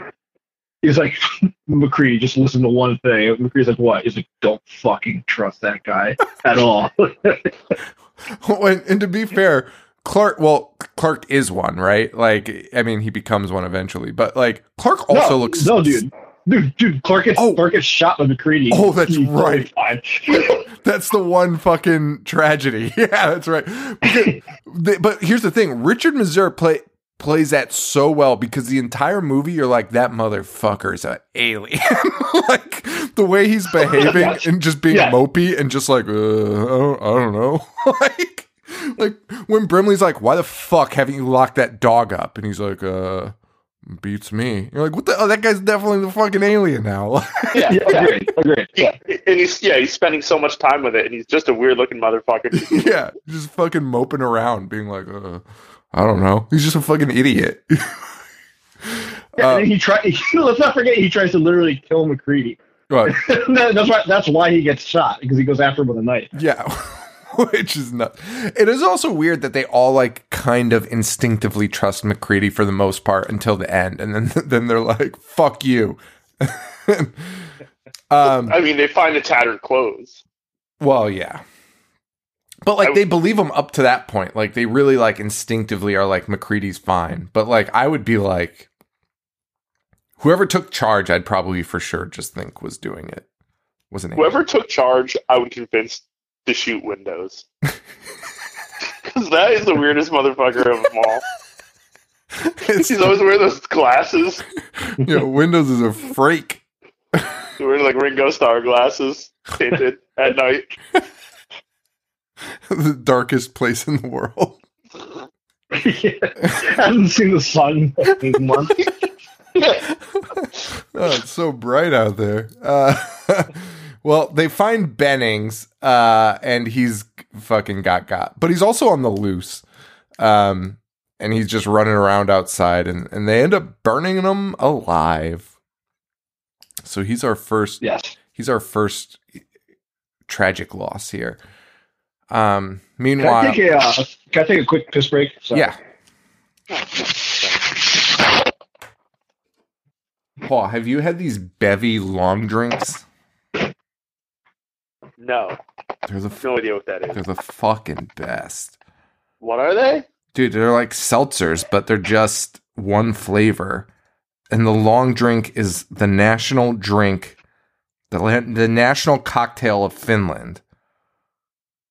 Speaker 2: he's like (laughs) McCree. Just listen to one thing. McCree's like, what? He's like, don't fucking trust that guy at all. (laughs)
Speaker 1: and, and to be fair, Clark, well, Clark is one, right? Like, I mean, he becomes one eventually, but like, Clark also
Speaker 2: no,
Speaker 1: looks.
Speaker 2: no, dude. Dude, dude, Clark gets
Speaker 1: Oh.
Speaker 2: Clark gets shot by MacReady.
Speaker 1: Oh, that's
Speaker 2: He's
Speaker 1: right. (laughs) That's the one fucking tragedy. (laughs) Yeah, that's right. Because- the- but here's the thing: Richard Masur play plays that so well because the entire movie you're like that motherfucker is an alien. (laughs) like the way he's behaving and just being
Speaker 2: Yeah.
Speaker 1: mopey and just like uh, I, don't, I don't know. like like when Brimley's like, "Why the fuck haven't you locked that dog up?" and he's like, "Uh." Beats me. You're like, what the? Oh, that guy's definitely the fucking alien now. (laughs)
Speaker 4: Yeah,
Speaker 2: yeah, agreed, agreed. Yeah.
Speaker 4: and he's yeah he's spending so much time with it, and he's just a weird looking motherfucker. (laughs) (laughs)
Speaker 1: yeah, just fucking moping around, being like, uh, I don't know. He's just a fucking idiot.
Speaker 2: Yeah, and he try. Let's not forget he tries to literally kill MacReady.
Speaker 1: but
Speaker 2: that's why. That's why he gets shot because he goes after him with a knife.
Speaker 1: yeah, (laughs) which is not. It is also weird that they all like kind of instinctively trust MacReady for the most part until the end, and then (laughs) then they're like, "Fuck you." (laughs) um.
Speaker 4: I mean, they find the tattered clothes.
Speaker 1: Well, yeah. But like
Speaker 4: I-
Speaker 1: they believe him up to that point. Like they really like instinctively are like MacReady's fine. But like I would be like whoever took charge, I'd probably for sure just think was doing it. Wasn't
Speaker 4: Whoever took charge, I would convince to shoot Windows. (laughs) Because that is the weirdest motherfucker of them all.
Speaker 1: it's,
Speaker 4: He's always wearing those glasses.
Speaker 1: Yeah, Windows is a freak.
Speaker 4: He's wearing like Ringo Starr glasses. tinted at night. (laughs)
Speaker 1: the darkest place in the world.
Speaker 2: yeah. (laughs) I haven't seen the sun in months.
Speaker 1: oh, it's so bright out there. Uh, well, they find Bennings, uh, and he's fucking got got, but he's also on the loose. Um, and he's just running around outside, and, and they end up burning him alive. So he's our first.
Speaker 2: Yes.
Speaker 1: He's our first tragic loss here. Um,
Speaker 2: Can
Speaker 1: meanwhile,
Speaker 2: I take a uh, Can I take a quick piss break? Sorry.
Speaker 1: yeah. Paul, have you had these bevy long drinks?
Speaker 4: No,
Speaker 1: They're the
Speaker 4: no idea what that
Speaker 1: they're the fucking best,
Speaker 4: What are they?
Speaker 1: dude. They're like seltzers, but they're just one flavor. And the long drink is the national drink, the the national cocktail of Finland.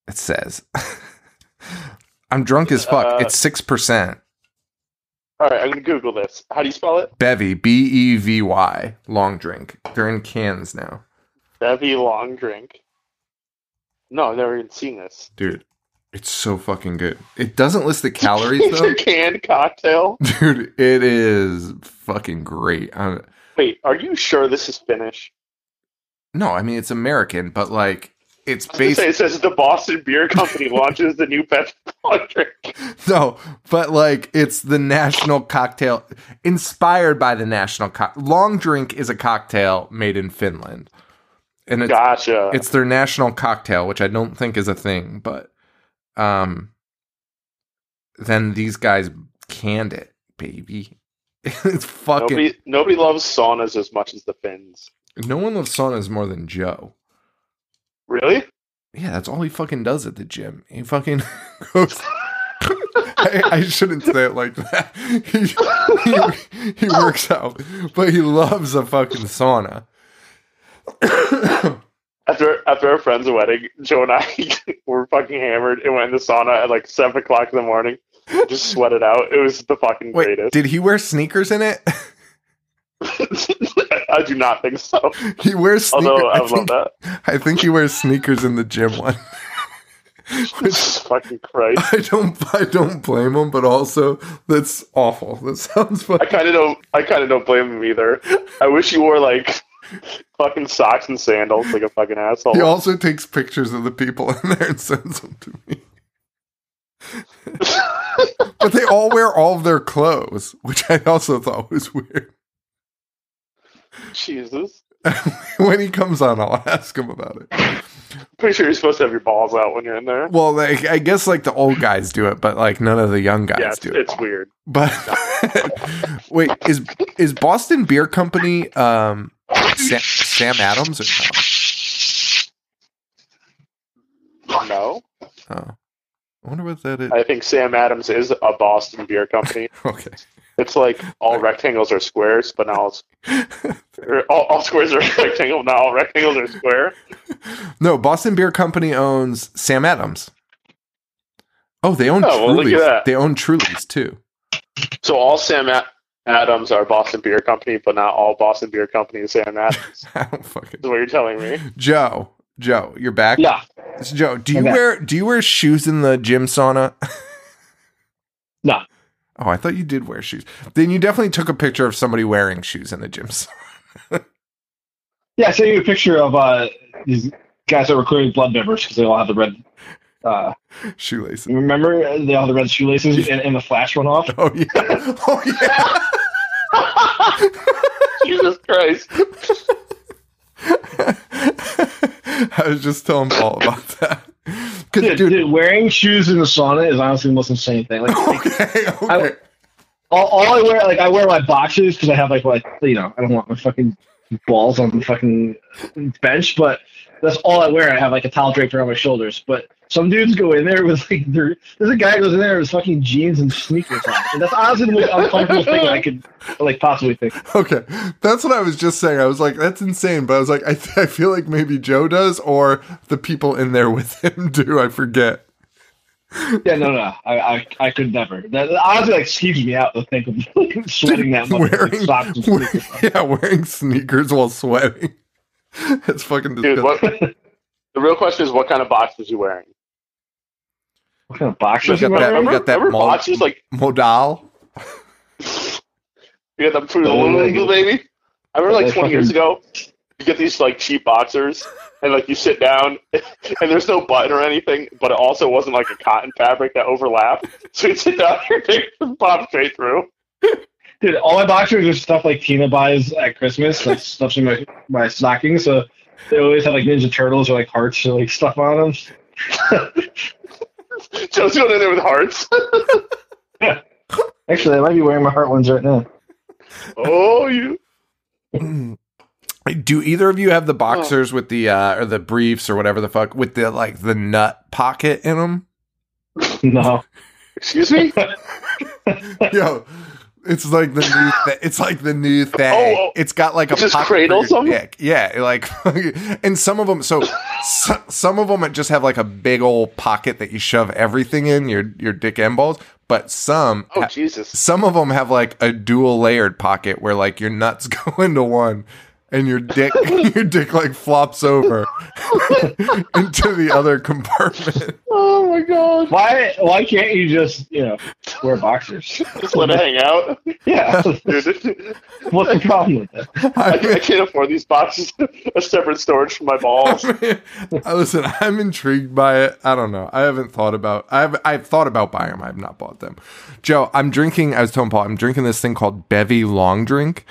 Speaker 1: It says. (laughs) I'm drunk as fuck.
Speaker 4: Uh,
Speaker 1: it's six percent.
Speaker 4: All right, I'm gonna Google this. How do you spell it?
Speaker 1: Bevy, B E V Y, long drink. They're in cans now,
Speaker 4: Bevy long drink. No, I've never even seen this.
Speaker 1: dude. It's so fucking good. It doesn't list the (laughs) calories
Speaker 4: It's
Speaker 1: though,
Speaker 4: a canned cocktail.
Speaker 1: dude. It is fucking great. i
Speaker 4: Wait, are you sure this is Finnish?
Speaker 1: no, I mean it's American, but like it's
Speaker 4: I was gonna say,
Speaker 1: based.
Speaker 4: it says the Boston Beer Company (laughs) launches the new long drink.
Speaker 1: No, but like it's the national cocktail inspired by the national co- long drink is a cocktail made in Finland, and it's
Speaker 4: Gotcha.
Speaker 1: it's their national cocktail, which I don't think is a thing, but um then these guys canned it, baby. (laughs) it's fucking
Speaker 4: nobody, nobody loves saunas as much as the Finns.
Speaker 1: no one loves saunas more than Joe.
Speaker 4: Really?
Speaker 1: Yeah, that's all he fucking does at the gym. He fucking (laughs) goes (laughs) I, I shouldn't say it like that. He, he, he works out, but he loves a fucking sauna.
Speaker 4: After after our friend's wedding, Joe and I (laughs) were fucking hammered and went in the sauna at like seven o'clock in the morning. Just sweated out. It was the fucking
Speaker 1: Wait,
Speaker 4: greatest.
Speaker 1: did he wear sneakers in it? (laughs)
Speaker 4: I do not think so.
Speaker 1: He wears sneakers.
Speaker 4: Although I
Speaker 1: I,
Speaker 4: love
Speaker 1: think,
Speaker 4: that.
Speaker 1: I think he wears sneakers in the gym one. (laughs) Which is
Speaker 4: fucking Christ.
Speaker 1: I don't I don't blame him, but also that's awful. That sounds
Speaker 4: I kind of don't. I kind of don't blame him either. I wish he wore like (laughs) fucking socks and sandals like a fucking asshole.
Speaker 1: He also takes pictures of the people in there and sends them to me. (laughs) but they all wear all of their clothes, which I also thought was weird.
Speaker 4: Jesus. (laughs)
Speaker 1: when he comes on, I'll ask him about it.
Speaker 4: Pretty sure you're supposed to have your balls out when you're in there.
Speaker 1: Well, like, I guess like the old guys do it, but like none of the young guys
Speaker 4: yeah, it's,
Speaker 1: do it.
Speaker 4: it's weird.
Speaker 1: But wait, is is Boston Beer Company um Sam, Sam Adams or
Speaker 4: No,
Speaker 1: no? Oh, I wonder what that is.
Speaker 4: I think Sam Adams is a Boston beer company. (laughs)
Speaker 1: Okay,
Speaker 4: It's like all rectangles are squares, but now it's, (laughs) all, all squares are (laughs) rectangle. Now all rectangles are square.
Speaker 1: no, Boston Beer Company owns Sam Adams. Oh, they own
Speaker 4: Oh, well,
Speaker 1: Trulies. They own Trulies too.
Speaker 4: So all Sam A- Adams are Boston Beer Company, but not all Boston Beer Company is Sam Adams. (laughs)
Speaker 1: I don't fucking
Speaker 4: what you're telling me?
Speaker 1: Joe. Joe, you're back.
Speaker 2: Yeah.
Speaker 1: So, Joe, do you
Speaker 2: I'm
Speaker 1: wear do you wear shoes in the gym sauna? (laughs)
Speaker 2: No.
Speaker 1: Oh, I thought you did wear shoes. Then you definitely took a picture of somebody wearing shoes in the gym sauna.
Speaker 2: Yeah, I sent you a picture of uh, these guys that were clearly blood members because they all have the red. Uh,
Speaker 1: Shoelaces.
Speaker 2: remember, they all the red shoelaces, and, and the flash went off.
Speaker 1: Oh yeah. (laughs) Oh yeah. (laughs)
Speaker 4: Jesus Christ! (laughs)
Speaker 1: I was just telling Paul about that.
Speaker 2: Dude,
Speaker 1: dude,
Speaker 2: dude, wearing shoes in the sauna is honestly the most insane thing. Like,
Speaker 1: okay, okay.
Speaker 2: all, all I wear, like, I wear my boxes because I have like, like, you know, I don't want my fucking balls on the fucking bench, but that's all I wear. I have like a towel draped around my shoulders. But some dudes go in there with like, their, there's a guy who goes in there with fucking jeans and sneakers on, and that's honestly the most uncomfortable thing I could like possibly think. (laughs)
Speaker 1: Okay, that's what I was just saying. I was like, that's insane. But I was like, I, th- (laughs) I feel like maybe Joe does, or the people in there with him (laughs) do. I forget.
Speaker 2: Yeah, no, no, I, I, I could never. That that honestly like skeeves me out to think of like, sweating that much. with
Speaker 1: wearing,
Speaker 2: socks and
Speaker 1: wearing-
Speaker 2: on.
Speaker 1: yeah, wearing sneakers while sweating. It's fucking
Speaker 4: Dude,
Speaker 1: disgusting.
Speaker 4: what The real question is, what kind of box was you wearing?
Speaker 2: What kind of
Speaker 1: We
Speaker 2: boxers?
Speaker 1: got
Speaker 2: am
Speaker 1: that, we
Speaker 2: wearing?
Speaker 1: got that
Speaker 4: Remember
Speaker 1: mo-
Speaker 4: boxers like
Speaker 1: modal.
Speaker 4: you got them Fruit of the
Speaker 2: like-
Speaker 4: baby? I remember like
Speaker 2: Like
Speaker 4: 20 years ago, you get these like cheap boxers, and like you sit down, (laughs) and there's no button or anything, but it also wasn't like a cotton fabric that overlapped. (laughs) So you sit down, your dick just pops straight through.
Speaker 2: Dude, all my boxers are stuff like Tina buys at Christmas, like (laughs) stuff in my my stockings. So they always have like Ninja Turtles or like hearts or like stuff on them. (laughs)
Speaker 4: Joe's going in there with hearts. yeah. (laughs)
Speaker 2: Actually, I might be wearing my heart ones right now.
Speaker 4: oh, you. (clears throat)
Speaker 1: Do either of you have the boxers with the uh or the briefs or whatever the fuck with the like the nut pocket in them?
Speaker 2: No.
Speaker 4: Excuse me? (laughs)
Speaker 1: Yo, it's like the new. (laughs) Th- it's like the new thing.
Speaker 4: Oh, oh.
Speaker 1: it's got like a
Speaker 4: just them?
Speaker 1: dick. Yeah, like, (laughs) and some of them. So, so, some of them just have like a big old pocket that you shove everything in your your dick and balls. But some,
Speaker 4: Oh,
Speaker 1: ha-
Speaker 4: Jesus.
Speaker 1: some of them have like a dual layered pocket where like your nuts (laughs) go into one. And your dick, your dick like flops over into the other compartment.
Speaker 4: Oh, My God.
Speaker 2: Why why can't you just, you know, wear boxers? (laughs)
Speaker 4: Just let it hang out.
Speaker 2: Yeah.
Speaker 4: Dude, (laughs)
Speaker 2: What's the problem with that?
Speaker 4: I, I can't afford these boxes. (laughs) A separate storage for my balls.
Speaker 1: Uh, Listen, I'm intrigued by it. I don't know. I haven't thought about. I've I've thought about buying them. I have not bought them. Joe, I'm drinking. I was telling Paul, I'm drinking this thing called Bevy Long Drink.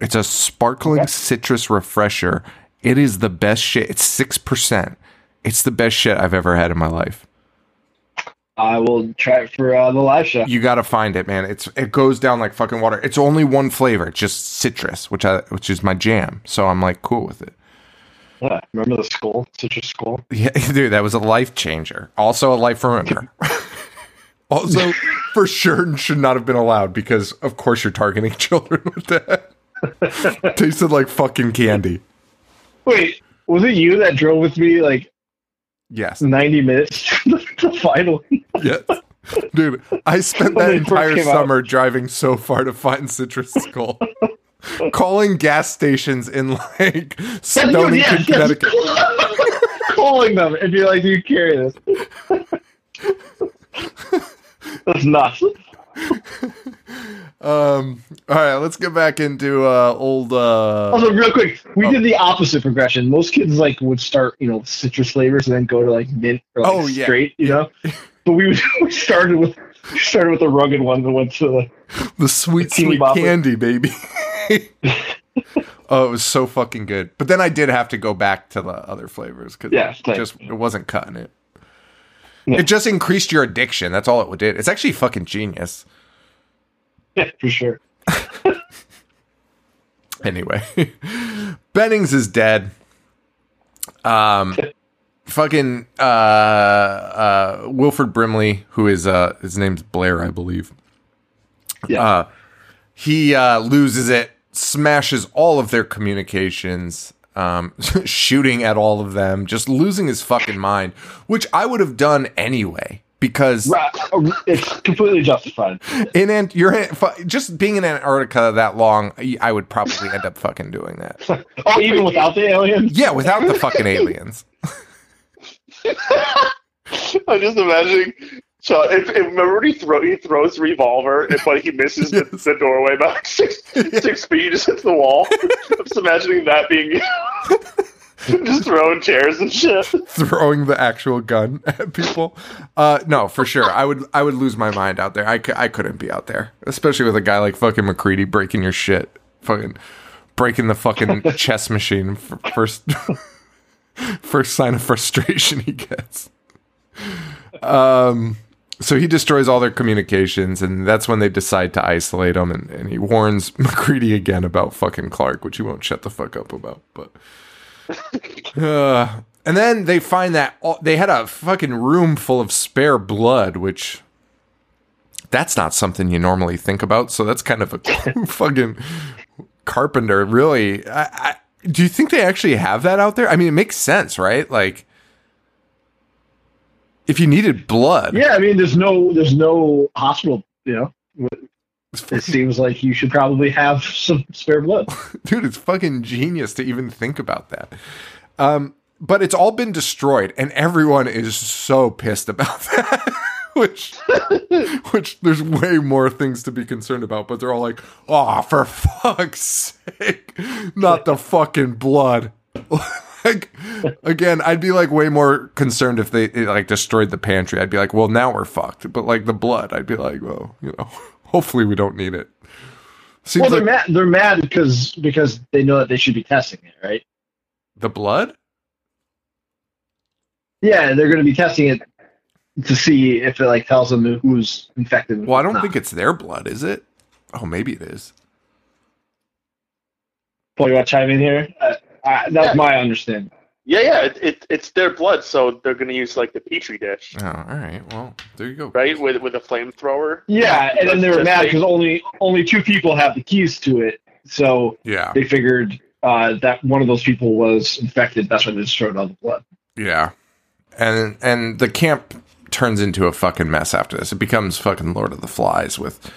Speaker 1: It's a sparkling citrus refresher. It is the best shit. It's six percent. It's the best shit I've ever had in my life.
Speaker 2: I will try it for uh, the live show.
Speaker 1: You got to find it, man. It's it goes down like fucking water. It's only one flavor. It's just citrus, which I which is my jam. So I'm like cool with it.
Speaker 2: Yeah, remember the Skoal? Citrus school?
Speaker 1: Yeah, (laughs) dude, that was a life changer. Also a life remember. (laughs) also, for sure, should not have been allowed because, of course, you're targeting (laughs) children with that. Tasted like fucking candy.
Speaker 2: Wait, was it you that drove with me like
Speaker 1: Yes,
Speaker 2: 90 minutes to the final?
Speaker 1: yes, dude. I spent (laughs) that entire
Speaker 2: came out.
Speaker 1: summer driving so far to find Citrus Skoal, (laughs) calling gas stations in like Stonington,
Speaker 2: Yes, yes.
Speaker 1: Connecticut. (laughs)
Speaker 2: Calling them and be like, do you carry this? That's nuts. (laughs)
Speaker 1: Um. All right, let's get back into uh old. uh
Speaker 2: Also, real quick, we
Speaker 1: Oh.
Speaker 2: did the opposite progression. Most kids like would start, you know, citrus flavors and then go to like mint or like
Speaker 1: Oh, yeah.
Speaker 2: straight, you know. But we, (laughs) we started with we started with the rugged one and went to the
Speaker 1: the sweet
Speaker 2: Teeny
Speaker 1: sweet
Speaker 2: bopper.
Speaker 1: candy baby (laughs) oh it was so fucking good but then i did have to go back to the other flavors because
Speaker 2: Yeah,
Speaker 1: it just it wasn't cutting it
Speaker 2: Yeah.
Speaker 1: it just increased your addiction that's all it did it's actually fucking genius
Speaker 2: yeah for sure. (laughs)
Speaker 1: anyway (laughs) bennings is dead um (laughs) fucking uh uh wilford brimley who is uh his name's blair i believe
Speaker 2: Yeah.
Speaker 1: uh he uh loses it smashes all of their communications um (laughs) shooting at all of them just losing his fucking mind which i would have done anyway because
Speaker 2: it's completely justified.
Speaker 1: in Ant- you're in, just being in Antarctica that long, I would probably end up fucking doing that. (laughs)
Speaker 2: Oh, even without the aliens?
Speaker 1: Yeah, without the fucking aliens. (laughs)
Speaker 4: I'm just imagining. So, if, if remember when he throw he throws the revolver, and, but he misses the,
Speaker 1: Yes.
Speaker 4: the doorway by like (laughs) six six feet, he just hits the wall. I'm just imagining that being (laughs) just throwing chairs and shit.
Speaker 1: throwing the actual gun at people. Uh, no, for sure. I would I would lose my mind out there. I, I couldn't be out there, especially with a guy like fucking MacReady breaking your shit, fucking breaking the fucking (laughs) chess machine. First, first sign of frustration he gets. Um. So he destroys all their communications, and that's when they decide to isolate him. And, and he warns (laughs) MacReady again about fucking Clark, which he won't shut the fuck up about. But (laughs) uh, and then they find that all, they had a fucking room full of spare blood, which that's not something you normally think about. So that's kind of a (laughs) fucking carpenter, really. I, I, do you think they actually have that out there? I mean, it makes sense, right? Like, if you needed blood,
Speaker 2: Yeah, I mean, there's no, there's no hospital. You know, it (laughs) seems like you should probably have some spare blood. (laughs)
Speaker 1: dude, it's fucking genius to even think about that. Um, but it's all been destroyed, and everyone is so pissed about (laughs) that. which, which there's way more things to be concerned about, but they're all like, "Oh, for fuck's sake, not the fucking blood." Like again, I'd be like way more concerned if they it, like destroyed the pantry. I'd be like, "Well, now we're fucked." But like the blood, I'd be like, "Well, you know, (laughs) hopefully we don't need it." Seems
Speaker 2: well, they're
Speaker 1: like
Speaker 2: mad. They're mad because because they know that they should be testing it, right?
Speaker 1: the blood.
Speaker 2: Yeah, they're going to be testing it to see if it like tells them who's infected.
Speaker 1: Well, I don't
Speaker 2: who's
Speaker 1: think it's their blood, is it? Oh, maybe it is.
Speaker 2: Paul, you want to chime in here? Uh, uh, that's my understanding.
Speaker 4: Yeah, yeah, it, it, it's their blood, so they're going to use like the petri dish,
Speaker 1: Oh, all right. Well, there you go.
Speaker 4: right? With with a flamethrower.
Speaker 2: Yeah, and then they were mad because only only two people have the keys to it, so
Speaker 1: Yeah,
Speaker 2: they figured uh, that one of those people was infected. That's why they destroyed all the blood.
Speaker 1: yeah. And and the camp turns into a fucking mess after this. It becomes fucking Lord of the Flies with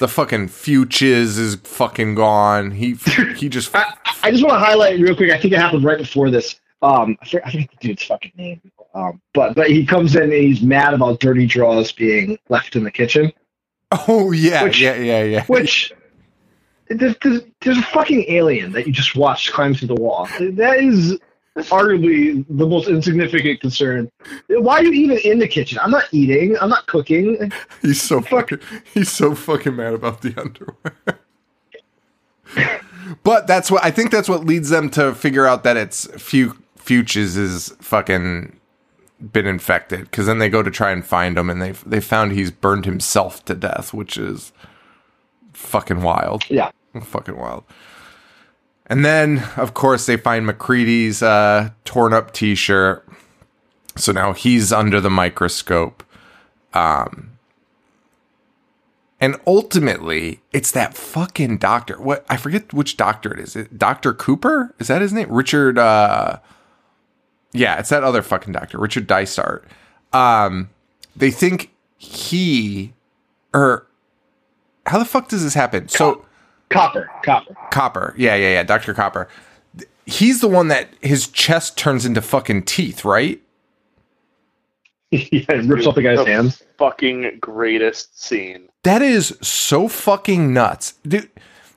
Speaker 1: the fucking Fuchs is fucking gone. He (laughs) he just
Speaker 2: I, I just want to highlight real quick. I think it happened right before this. Um, I forget, I forget the dude's fucking name. Um, but but he comes in and he's mad about dirty draws being left in the kitchen,
Speaker 1: oh yeah
Speaker 2: Which-
Speaker 1: yeah yeah yeah.
Speaker 2: which. There's, there's, there's a fucking alien that you just watched climb through the wall. That is arguably the most insignificant concern. Why are you even in the kitchen? I'm not eating. I'm not cooking.
Speaker 1: He's so
Speaker 2: Fuck.
Speaker 1: fucking he's so fucking mad about the underwear. but that's what I think that's what leads them to figure out that it's Fu Fuchs is fucking been infected because then they go to try and find him and they they found he's burned himself to death, which is fucking wild.
Speaker 2: Yeah.
Speaker 1: fucking wild. And then, of course, they find MacReady's uh, torn up T-shirt. So now he's under the microscope. Um, and ultimately, it's that fucking doctor. What I forget which doctor it is. It, doctor Cooper is that his name? Richard. Uh, yeah, it's that other fucking doctor, Richard Dysart. Um, they think he or how the fuck does this happen? So.
Speaker 2: Copper. Copper.
Speaker 1: Copper. Yeah, yeah, yeah. Dr. Copper. He's the one that his chest turns into fucking teeth, right? (laughs)
Speaker 2: yeah, it rips off the guy's
Speaker 4: The
Speaker 2: hands.
Speaker 4: Fucking greatest scene.
Speaker 1: That is so fucking nuts. Dude,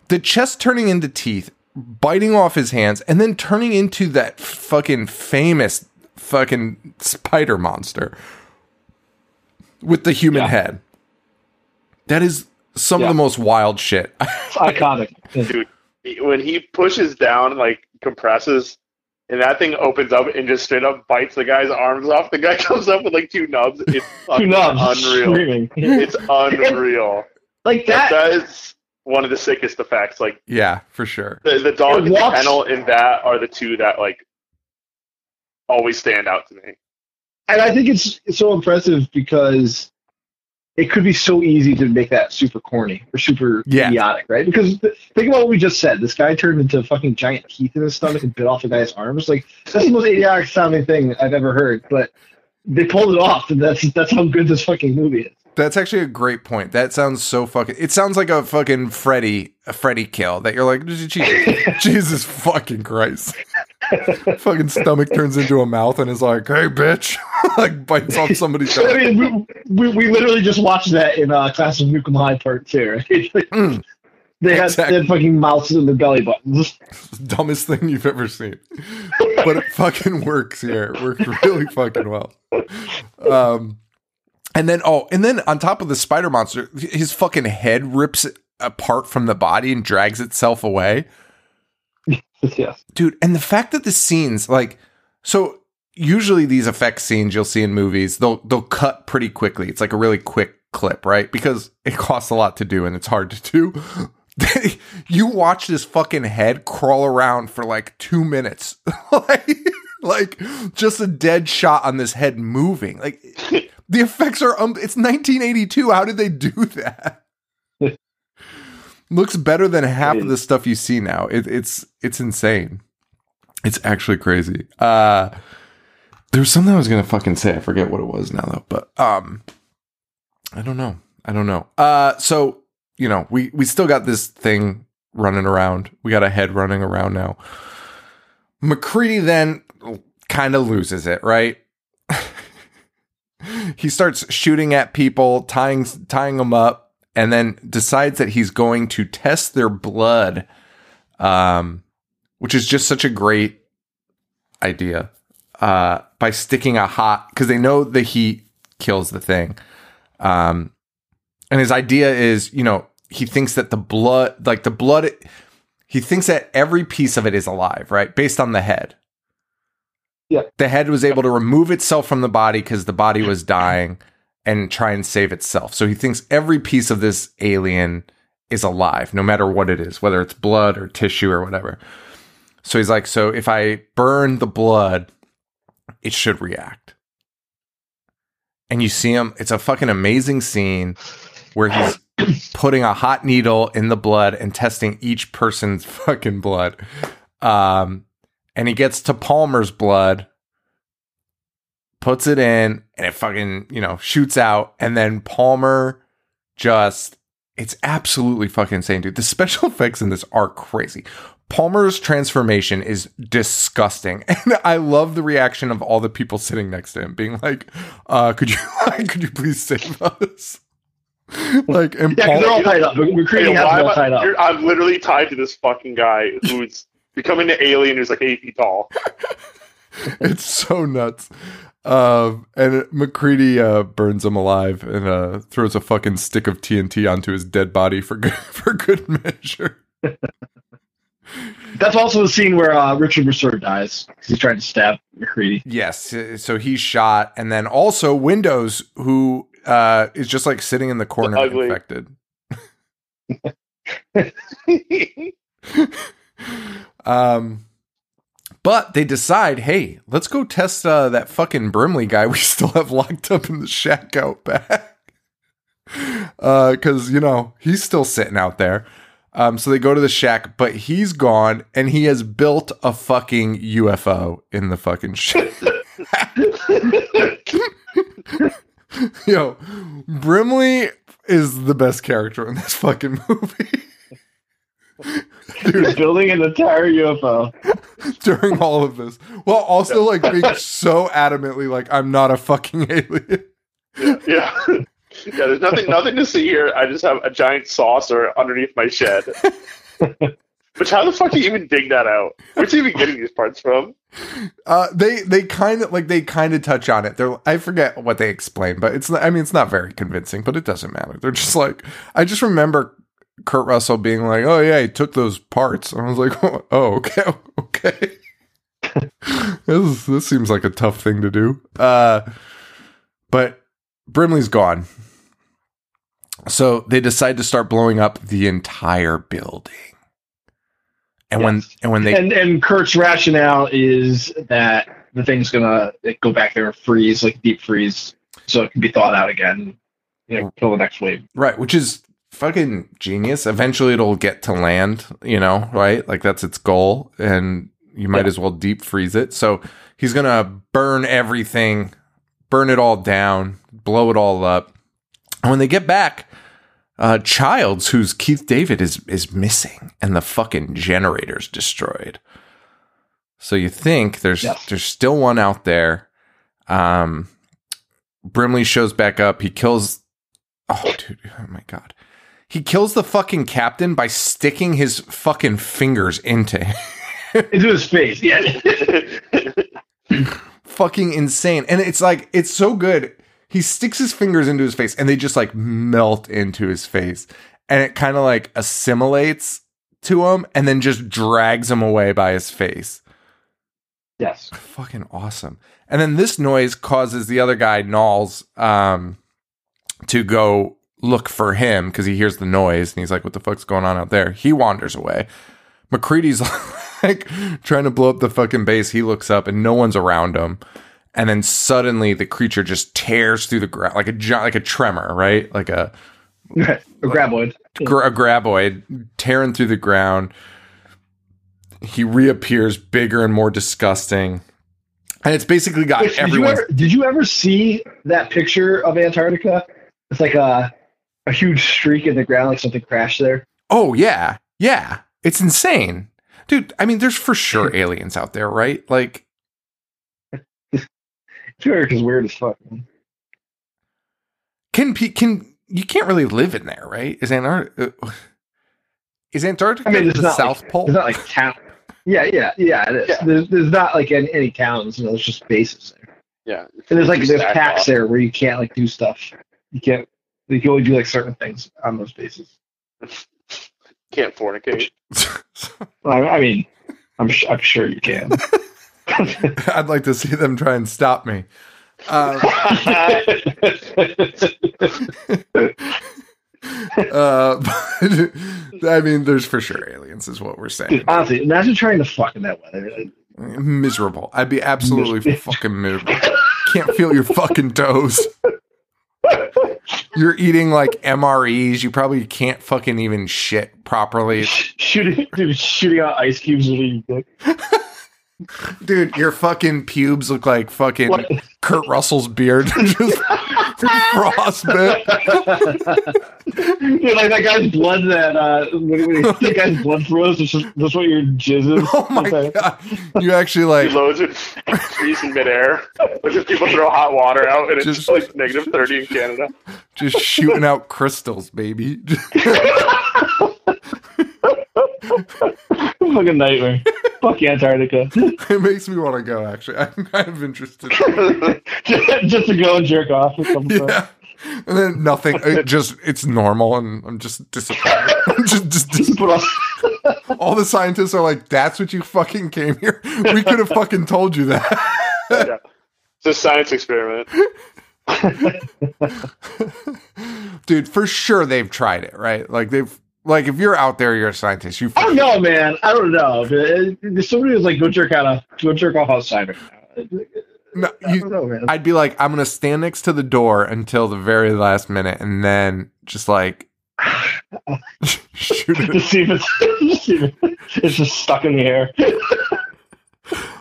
Speaker 1: the chest turning into teeth, biting off his hands, and then turning into that fucking famous fucking spider monster with the human
Speaker 2: Yeah.
Speaker 1: head. That is some
Speaker 2: Yeah.
Speaker 1: of the most wild shit. (laughs)
Speaker 2: It's iconic.
Speaker 4: Dude, when he pushes down, like compresses, and that thing opens up and just straight up bites the guy's arms off, the guy (laughs) comes up with like two nubs. It's (laughs)
Speaker 2: Two nubs.
Speaker 4: unreal. It's unreal.
Speaker 2: like
Speaker 4: that,
Speaker 2: that.
Speaker 4: that is one of the sickest effects. Like
Speaker 1: yeah, for sure.
Speaker 4: the, the dog
Speaker 2: It
Speaker 4: and the kennel and that are the two that like always stand out to me.
Speaker 2: and I think it's, it's so impressive because it could be so easy to make that super corny or super
Speaker 1: Yeah.
Speaker 2: idiotic, right? Because th- think about what we just said. This guy turned into a fucking giant teeth in his stomach and bit off a guy's arms. Like that's the most idiotic sounding thing I've ever heard, but they pulled it off, and that's that's how good this fucking movie is.
Speaker 1: That's actually a great point. That sounds so fucking. It sounds like a fucking Freddy, a Freddy kill. That you're like, Jesus, (laughs) Jesus fucking Christ. (laughs) fucking stomach turns into a mouth and is like, hey, bitch. (laughs) like bites off somebody's (laughs)
Speaker 2: I mean, we, we, we literally just watched that in uh, Class of Nuke 'Em High Part Two. Right?
Speaker 1: Mm.
Speaker 2: they, had,
Speaker 1: Exactly.
Speaker 2: they fucking mouths in their belly buttons.
Speaker 1: Dumbest thing you've ever seen. But it fucking works here. It works really fucking well. Um, and then, oh, and then on top of the spider monster, his fucking head rips apart from the body and drags itself away. (laughs)
Speaker 2: yes.
Speaker 1: dude and the fact that the scenes like so usually these effect scenes you'll see in movies they'll they'll cut pretty quickly. It's like a really quick clip right? Because it costs a lot to do and it's hard to do. (laughs) You watch this fucking head crawl around for like two minutes. (laughs) Like like just a dead shot on this head moving. Like the effects are um, it's 1982 how did they do that looks better than half of the stuff you see now. It, it's it's insane. It's actually crazy. Uh there was something I was gonna fucking say. I forget what it was now though. But um I don't know. I don't know. Uh so you know, we we still got this thing running around. We got a head running around now. McCready then kind of loses it, right? (laughs) he starts shooting at people, tying tying them up, and then decides that he's going to test their blood, um, which is just such a great idea. Uh, by sticking a hot because they know the heat kills the thing. Um, and his idea is, you know, he thinks that the blood, like the blood, he thinks that every piece of it is alive, right? Based on the head.
Speaker 2: Yeah.
Speaker 1: The head was able to remove itself from the body because the body was dying and try and save itself. So he thinks every piece of this alien is alive, no matter what it is, whether it's blood or tissue or whatever. So he's like, so if I burn the blood, it should react. And you see him, it's a fucking amazing scene where he's (clears throat) putting a hot needle in the blood and testing each person's (laughs) fucking blood. Um, and he gets to Palmer's blood, puts it in, and it fucking, you know, shoots out. And then Palmer just, it's absolutely fucking insane, dude. The special (laughs) effects in this are crazy. Palmer's transformation is disgusting, (laughs) and I love the reaction of all the people sitting next to him, being like, uh, "Could you, (laughs) could you please save us?" like, and
Speaker 2: Yeah, 'cause they're all tied up. MacReady
Speaker 4: Hey,
Speaker 2: has
Speaker 4: why
Speaker 2: them
Speaker 4: am
Speaker 2: all tied up.
Speaker 4: I'm literally tied to this fucking guy who's becoming an alien who's like eight feet tall. (laughs)
Speaker 1: it's so nuts. Um, and MacReady uh, burns him alive and uh, throws a fucking stick of TNT onto his dead body for good, (laughs) for good measure. (laughs)
Speaker 2: That's also the scene where uh, Richard Masur dies because he's trying to stab MacReady.
Speaker 1: Yes, uh, so he's shot, and then also Windows, who uh, is just like sitting in the corner,
Speaker 4: Ugly.
Speaker 1: infected. um, but they decide, hey, let's go test uh, that fucking Brimley guy (laughs) we still have locked up in the shack out back. (laughs) Because, you know, he's still sitting out there. Um, so they go to the shack, but he's gone and he has built a fucking UFO in the fucking shack. (laughs) Yo, Brimley is the best character in this fucking movie.
Speaker 2: He's building an entire UFO. (laughs)
Speaker 1: during all of this, while also like being so adamantly like I'm not a fucking alien. (laughs)
Speaker 4: yeah. Yeah, there's nothing nothing to see here. I just have a giant saucer underneath my shed. (laughs) Which how the fuck do you even dig that out? Where's he even getting these parts from?
Speaker 1: Uh, they they kind of like they kind of touch on it. They're I forget what they explain, but it's not- I mean it's not very convincing, but it doesn't matter. They're just like I just remember Kurt Russell being like, "Oh yeah, he took those parts," and I was like, (laughs) "Oh okay, (laughs) okay." (laughs) this is, this seems like a tough thing to do. Uh, but Brimley's gone, so they decide to start blowing up the entire building. And when and when they
Speaker 2: And and Kurt's rationale is that the thing's gonna go back there and freeze, like deep freeze, so it can be thawed out again. You know, kill the next wave.
Speaker 1: Right, which is fucking genius. Eventually it'll get to land, you know, right? Like that's its goal and you might
Speaker 2: Yeah.
Speaker 1: as well deep freeze it. So he's going to burn everything, burn it all down, blow it all up. And when they get back, uh Childs, who's Keith David is is missing and the fucking generator's destroyed. So you think there's
Speaker 2: Yes.
Speaker 1: there's still one out there. Um Brimley shows back up. He kills Oh, dude. Oh, my God. He kills the fucking captain by sticking his fucking fingers into him.
Speaker 2: Into his face. Yeah. (laughs)
Speaker 1: fucking insane. And it's like, it's so good. He sticks his fingers into his face and they just like melt into his face. And it kind of like assimilates to him and then just drags him away by his face.
Speaker 2: yes.
Speaker 1: Fucking awesome. And then this noise causes the other guy, Nauls, um, to go look for him because he hears the noise and he's like, what the fuck's going on out there? He wanders away. MacReady's (laughs) like trying to blow up the fucking base. He looks up and no one's around him. And then suddenly the creature just tears through the ground like a gi- like a tremor, right? Like a (laughs)
Speaker 2: a graboid.
Speaker 1: gra- a graboid tearing through the ground. He reappears bigger and more disgusting. And it's basically got
Speaker 2: Which, did, you
Speaker 1: everyone.
Speaker 2: ever, did you ever see that picture of Antarctica? It's like a a huge streak in the ground, like something crashed there.
Speaker 1: Oh yeah, yeah. It's insane, dude. I mean, there's for sure (laughs) aliens out there, right? Like, (laughs)
Speaker 2: America's weird as fuck. Man.
Speaker 1: Can can you can't really live in there, right? Is Antarctica uh, is Antarctica
Speaker 2: I mean, it's
Speaker 1: the
Speaker 2: not
Speaker 1: South
Speaker 2: like,
Speaker 1: Pole?
Speaker 2: It's not like town. Yeah, yeah, yeah. It is.
Speaker 4: Yeah.
Speaker 2: There's, there's not like any, any towns. You know, there's just bases there.
Speaker 4: Yeah.
Speaker 2: And there's like there's packs
Speaker 4: off.
Speaker 2: there where you can't like do stuff. You can't. You can only do like certain things on those bases.
Speaker 4: Can't fornicate. (laughs)
Speaker 2: I, I mean, I'm sh- I'm sure you can. (laughs)
Speaker 1: I'd like to see them try and stop me. Uh, (laughs) uh, but, I mean, there's for sure aliens, is what we're saying.
Speaker 2: Dude, honestly, imagine trying to fuck in that weather.
Speaker 1: Miserable. I'd be absolutely fucking miserable. Can't feel your fucking toes. You're eating like MREs. You probably can't fucking even shit properly.
Speaker 2: shooting, dude, shooting out ice cubes with your dick.
Speaker 1: Dude, your fucking pubes look like fucking
Speaker 2: What?
Speaker 1: Kurt Russell's beard. (laughs) Just (laughs) frostbite.
Speaker 2: Dude, like that guy's blood that uh, when, when that guy's blood froze. That's, that's what your jizz is.
Speaker 1: Oh my
Speaker 2: Okay.
Speaker 1: god. You actually
Speaker 4: He
Speaker 1: like
Speaker 4: loads it freeze in midair. Like just people throw hot water out and it's
Speaker 1: Just-
Speaker 4: like negative thirty in Canada.
Speaker 1: just shooting out crystals, baby. (laughs) (laughs)
Speaker 2: Fucking nightmare. Fuck Antarctica. (laughs) (laughs)
Speaker 1: it makes me want to go actually. (laughs) I'm kind of interested.
Speaker 2: just to go and jerk off or something.
Speaker 1: Yeah. And then nothing. It just it's normal, and I'm just disappointed. I'm just, just dis- all the scientists are like, "That's what you fucking came here. We could have fucking told you that."
Speaker 4: yeah. It's a science experiment.
Speaker 1: Dude, for sure they've tried it, right? Like they've like if you're out there, you're a scientist. You
Speaker 2: I don't know, man. I don't know. If somebody was like, "Go jerk out, a go jerk off outside." right
Speaker 1: no,
Speaker 2: I
Speaker 1: you
Speaker 2: don't know, man.
Speaker 1: I'd be like, I'm gonna stand next to the door until the very last minute, and then just like shoot it. (laughs)
Speaker 2: to see if it's, (laughs) see if it's just stuck in the air.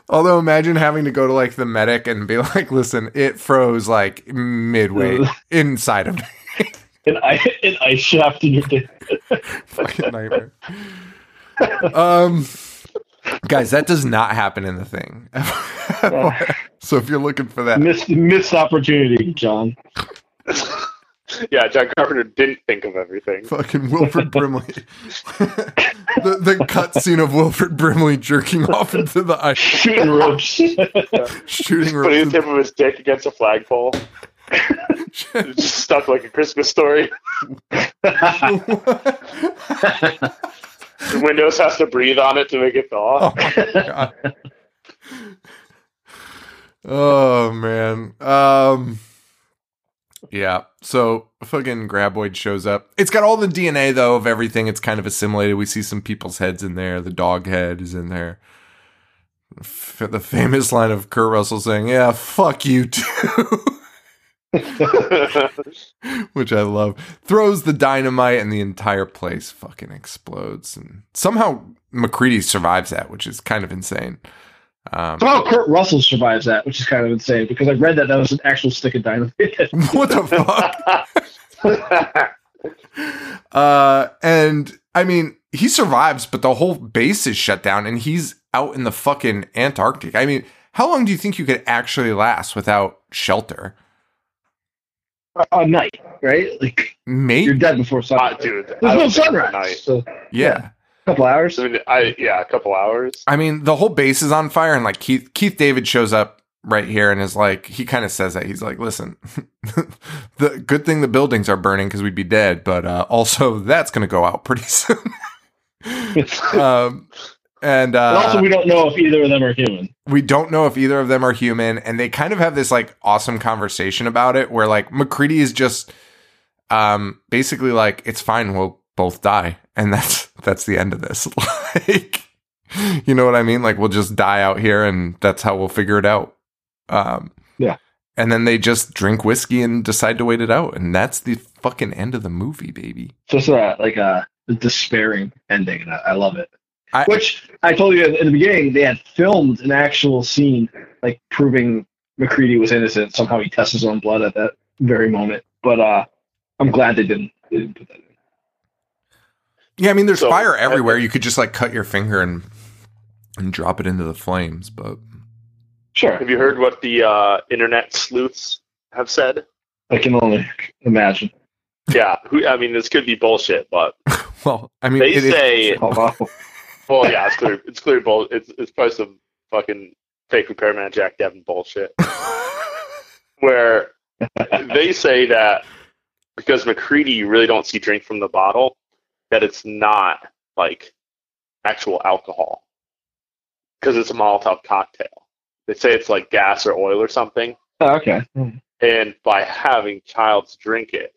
Speaker 1: Although imagine having to go to like the medic and be like, "Listen, it froze like midway (laughs) inside of me."
Speaker 2: An ice, (laughs) an ice shaft in your dick. (laughs)
Speaker 1: Fucking nightmare. um, guys, that does not happen in the thing. (laughs) so if you're looking for that,
Speaker 2: Missed, missed opportunity, John.
Speaker 4: Yeah, John Carpenter didn't think of everything.
Speaker 1: fucking Wilford Brimley, the the cut scene of Wilford Brimley jerking off into the ice,
Speaker 2: Shooting ropes.
Speaker 1: shooting ropes.
Speaker 4: Putting the tip of his dick against a flagpole. It's just stuck like a Christmas story. (laughs) The Windows has to breathe on it to make it thaw.
Speaker 1: God. oh man. Um Yeah. So fucking Graboid shows up. It's got all the DNA though of everything. It's kind of assimilated. We see some people's heads in there. The dog head is in there. F- The famous line of Kurt Russell saying, "Yeah, fuck you too," (laughs) (laughs) which I love. Throws the dynamite and the entire place fucking explodes. And somehow MacReady survives that, which is kind of insane. Um,
Speaker 2: Somehow Kurt Russell survives that, which is kind of insane because I read that that was an actual stick of dynamite. (laughs)
Speaker 1: what the fuck? (laughs) Uh, and I mean, he survives, but the whole base is shut down, and he's out in the fucking Antarctic. I mean, how long do you think you could actually last without shelter?
Speaker 2: A night, right? Like you're dead before sunrise.
Speaker 4: dude,
Speaker 2: There's
Speaker 4: I
Speaker 2: no sunrise.
Speaker 4: overnight.
Speaker 2: So a
Speaker 1: yeah.
Speaker 2: couple hours.
Speaker 4: I mean, I yeah, a couple hours.
Speaker 1: I mean, the whole base is on fire, and like Keith Keith David shows up right here and is like, he kind of says that he's like, listen, (laughs) the good thing the buildings are burning because we'd be dead, but uh, also that's going to go out pretty (laughs) soon. (laughs) um, and uh,
Speaker 2: And also, we don't know if either of them are human.
Speaker 1: we don't know if either of them are human and they kind of have this like awesome conversation about it where like MacReady is just um basically like it's fine we'll both die and that's that's the end of this (laughs) like you know what I mean like we'll just die out here and that's how we'll figure it out um
Speaker 2: Yeah.
Speaker 1: and then they just drink whiskey and decide to wait it out and that's the fucking end of the movie baby
Speaker 2: Just a like a despairing ending, I love it.
Speaker 1: I-
Speaker 2: Which I told you in the beginning, they had filmed an actual scene like proving MacReady was innocent. Somehow he tests his own blood at that very moment. But uh, I'm glad they didn't, they didn't put that in.
Speaker 1: yeah I mean there's
Speaker 4: So-
Speaker 1: fire everywhere you could just like cut your finger and and drop it into the flames but
Speaker 2: Sure.
Speaker 4: Have you heard what the uh, internet sleuths have said?
Speaker 2: I can only imagine.
Speaker 4: Yeah, who, I mean, this could be bullshit, but (laughs)
Speaker 1: Well, I mean,
Speaker 4: they
Speaker 1: it is-
Speaker 4: say,
Speaker 2: wow.
Speaker 4: Well, yeah, it's clear, it's clear bull. It's it's probably some fucking fake repairman Jack Devon bullshit. (laughs) where they say that because MacReady you really don't see drink from the bottle, that it's not like actual alcohol because it's a Molotov cocktail. They say it's like gas or oil or something,
Speaker 2: Oh, okay.
Speaker 4: and by having Childs drink it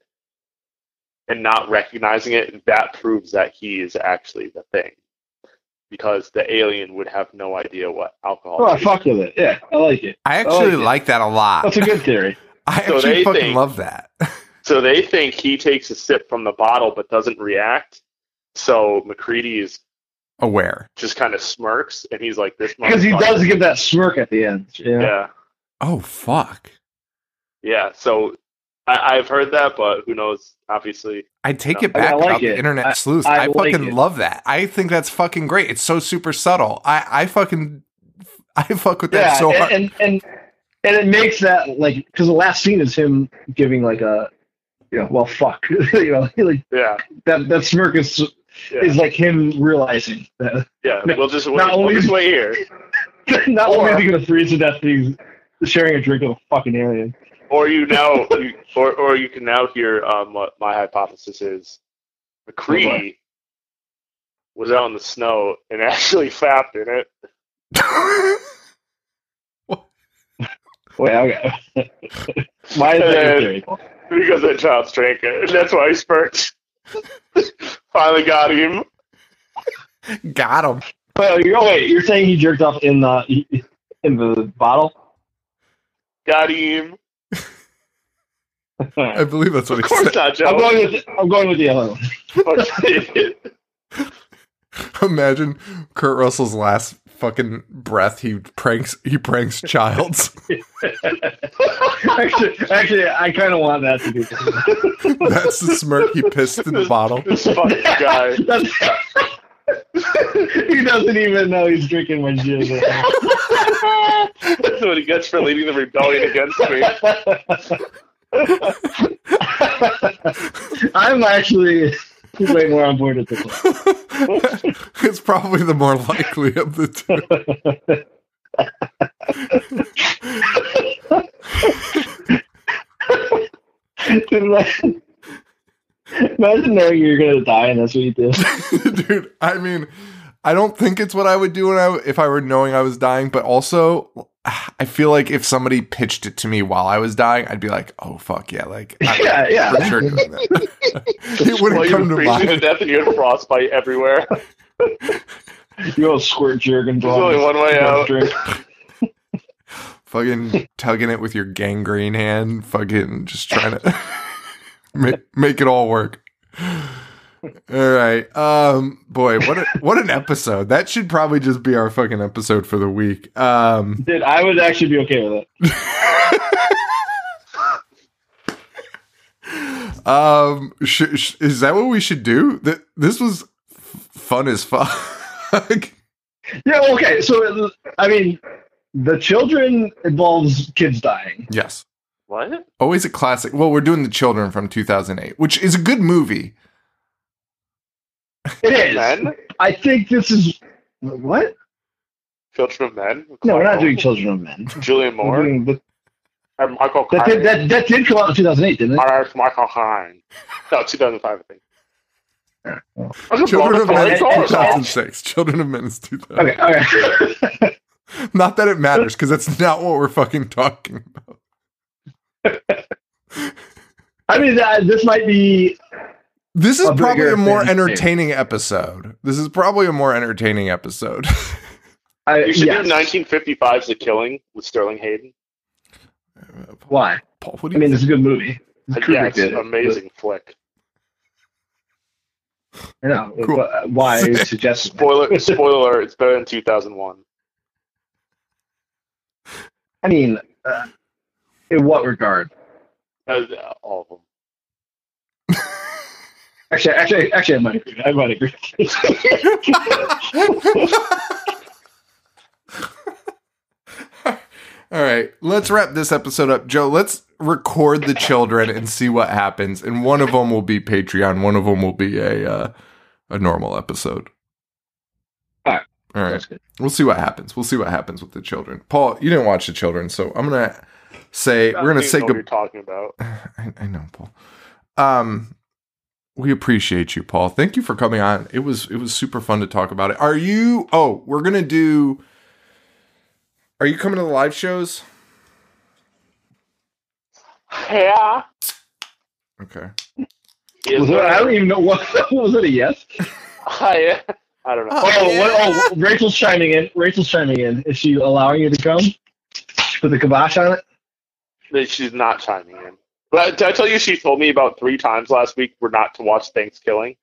Speaker 4: and not recognizing it, that proves that he is actually the thing. Because the alien would have no idea what alcohol.
Speaker 2: Oh, I
Speaker 4: is.
Speaker 2: fuck with it. Yeah, I like it.
Speaker 1: I actually
Speaker 2: like
Speaker 1: like that a lot.
Speaker 2: That's a good theory. (laughs)
Speaker 1: I
Speaker 4: So
Speaker 1: actually fucking
Speaker 4: think-
Speaker 1: love that. (laughs)
Speaker 4: So they think he takes a sip from the bottle but doesn't react. So MacReady is
Speaker 1: Aware.
Speaker 4: just kind of smirks and he's like, "This
Speaker 2: Because he does give that smirk at the end. Yeah.
Speaker 4: Yeah,
Speaker 1: Oh fuck.
Speaker 4: yeah. So I, I've heard that, but who knows? Obviously,
Speaker 1: I take it back
Speaker 2: I like
Speaker 1: about
Speaker 2: it.
Speaker 1: the internet
Speaker 2: I-
Speaker 1: sleuth.
Speaker 2: I
Speaker 1: I,
Speaker 2: like
Speaker 1: fucking
Speaker 2: it.
Speaker 1: love that. I think that's fucking great. It's so super subtle. I I fucking (laughs) I fuck with that
Speaker 2: Yeah,
Speaker 1: so
Speaker 2: and,
Speaker 1: hard.
Speaker 2: and and and it makes that like because the last scene is him giving like a, you know, well, fuck, (laughs) you know, (laughs) like
Speaker 4: yeah,
Speaker 2: that that smirk is
Speaker 4: yeah,
Speaker 2: is like him realizing that
Speaker 4: yeah. We'll just wait.
Speaker 2: Not
Speaker 4: We'll
Speaker 2: only-
Speaker 4: just wait here.
Speaker 2: not
Speaker 4: Or-
Speaker 2: only is he gonna freeze to death, he's sharing a drink with a fucking alien.
Speaker 4: Or you now, you, or or you can now hear um, what my hypothesis is. MacReady was out in the snow and (laughs) actually fapped in it. (laughs)
Speaker 2: Wait, okay. Why is that theory?
Speaker 4: Because that child's drinking. And that's why he spurts. (laughs) Finally got him.
Speaker 1: Got him.
Speaker 2: Wait, you're, oh, wait, you're saying he jerked off in the in the bottle?
Speaker 4: Got him.
Speaker 1: I believe that's what
Speaker 4: Of
Speaker 1: he
Speaker 4: course
Speaker 1: said.
Speaker 4: not, Joe.
Speaker 2: I'm going with I'm going with the other (laughs) one.
Speaker 1: Imagine Kurt Russell's last fucking breath. He pranks. He pranks Childs. (laughs)
Speaker 2: actually, actually, I kind of want that to be. (laughs)
Speaker 1: That's the smirk he pissed in the bottle.
Speaker 4: This fucking guy.
Speaker 2: He doesn't even know he's drinking when she is.
Speaker 4: That's what he gets for leading the rebellion against me. (laughs)
Speaker 2: I'm actually way more on board with this one. (laughs)
Speaker 1: it's probably the more likely of the two.
Speaker 2: Imagine, (laughs) imagine knowing you're gonna die and that's what you did.
Speaker 1: Dude, I mean, I don't think it's what I would do when I if I were knowing I was dying, but also (sighs) I feel like if somebody pitched it to me while I was dying, I'd be like, "Oh fuck yeah!" Like, I'm (laughs)
Speaker 2: Yeah, yeah.
Speaker 1: for sure doing that. (laughs) it wouldn't
Speaker 4: you
Speaker 1: come to
Speaker 4: freezing to
Speaker 1: mind.
Speaker 4: death and you had frostbite everywhere.
Speaker 2: You go squirt jerking.
Speaker 4: There's only one way out.
Speaker 2: Drink. (laughs)
Speaker 1: Fucking tugging it with your gangrene hand, fucking just trying to make make it all work. All (sighs) uh, right, um, boy, what a, what an episode! That should probably just be our fucking episode for the week. Um,
Speaker 2: Dude, I would actually be okay with it. (laughs)
Speaker 1: Um, sh- sh- is that what we should do? That this was f- fun as fuck. (laughs)
Speaker 2: Yeah, okay. So, I mean, the children involves kids dying.
Speaker 1: yes,
Speaker 4: What?
Speaker 1: always a classic. Well, we're doing the children from 2008, which is a good movie.
Speaker 2: It is.
Speaker 4: Men?
Speaker 2: I think this is what?
Speaker 4: Children of Men?
Speaker 2: No, we're not doing Children of Men.
Speaker 4: Julianne
Speaker 2: We're
Speaker 4: Moore?
Speaker 2: doing the-
Speaker 4: Or Michael
Speaker 2: that,
Speaker 4: Caine?
Speaker 2: did, that that did come out in 2008, didn't it?
Speaker 4: Or Michael Caine. No, 2005, I think.
Speaker 2: Yeah, well.
Speaker 1: Children of Men is
Speaker 2: Sorry, sorry.
Speaker 1: 2006. Children of Men is 2000.
Speaker 2: Okay, okay. (laughs)
Speaker 1: Not that it matters because that's not what we're fucking talking about. (laughs)
Speaker 2: I mean, uh, this might be.
Speaker 1: This is
Speaker 2: A
Speaker 1: probably a more
Speaker 2: thing.
Speaker 1: entertaining episode. This is probably a more entertaining episode. (laughs)
Speaker 2: I,
Speaker 4: You should
Speaker 2: yes.
Speaker 4: do 1955's The Killing with Sterling Hayden.
Speaker 2: Why?
Speaker 1: Paul, what do
Speaker 2: I
Speaker 1: you
Speaker 2: mean, it's a good movie.
Speaker 4: Yeah, it's an
Speaker 2: it,
Speaker 4: amazing flick.
Speaker 2: but, You know,
Speaker 1: Cool.
Speaker 2: why are you (laughs) suggesting? that?
Speaker 4: Spoiler, (laughs) spoiler, it's better than 2001.
Speaker 2: I mean, uh, in what regard?
Speaker 4: Uh, all of them.
Speaker 2: Actually, actually, actually, I might agree. I might agree. (laughs)
Speaker 1: All right, let's wrap this episode up, Joe. Let's record the children and see what happens. And one of them will be Patreon. One of them will be a uh, a normal episode.
Speaker 2: All right.
Speaker 1: All right.
Speaker 2: That's good.
Speaker 1: We'll see what happens. We'll see what happens with the children. Paul, you didn't watch the children, so I'm gonna say we're gonna say
Speaker 4: even know what
Speaker 1: good.
Speaker 4: talking about.
Speaker 1: I, (laughs) I know, Paul. Um, we appreciate you, Paul. Thank you for coming on. It was it was super fun to talk about it. Are you? Oh, we're gonna do. Are you coming to the live shows?
Speaker 4: Yeah.
Speaker 1: Okay.
Speaker 4: Is
Speaker 2: Was it, I don't even know what (laughs) was it. A yes?
Speaker 4: I, I don't know.
Speaker 1: Oh,
Speaker 2: Oh, what, oh, Rachel's chiming in. Rachel's chiming in. Is she allowing you to come? Put the kibosh on it.
Speaker 4: she's not chiming in. But did I tell you she told me about three times last week we're not to watch Thanksgiving?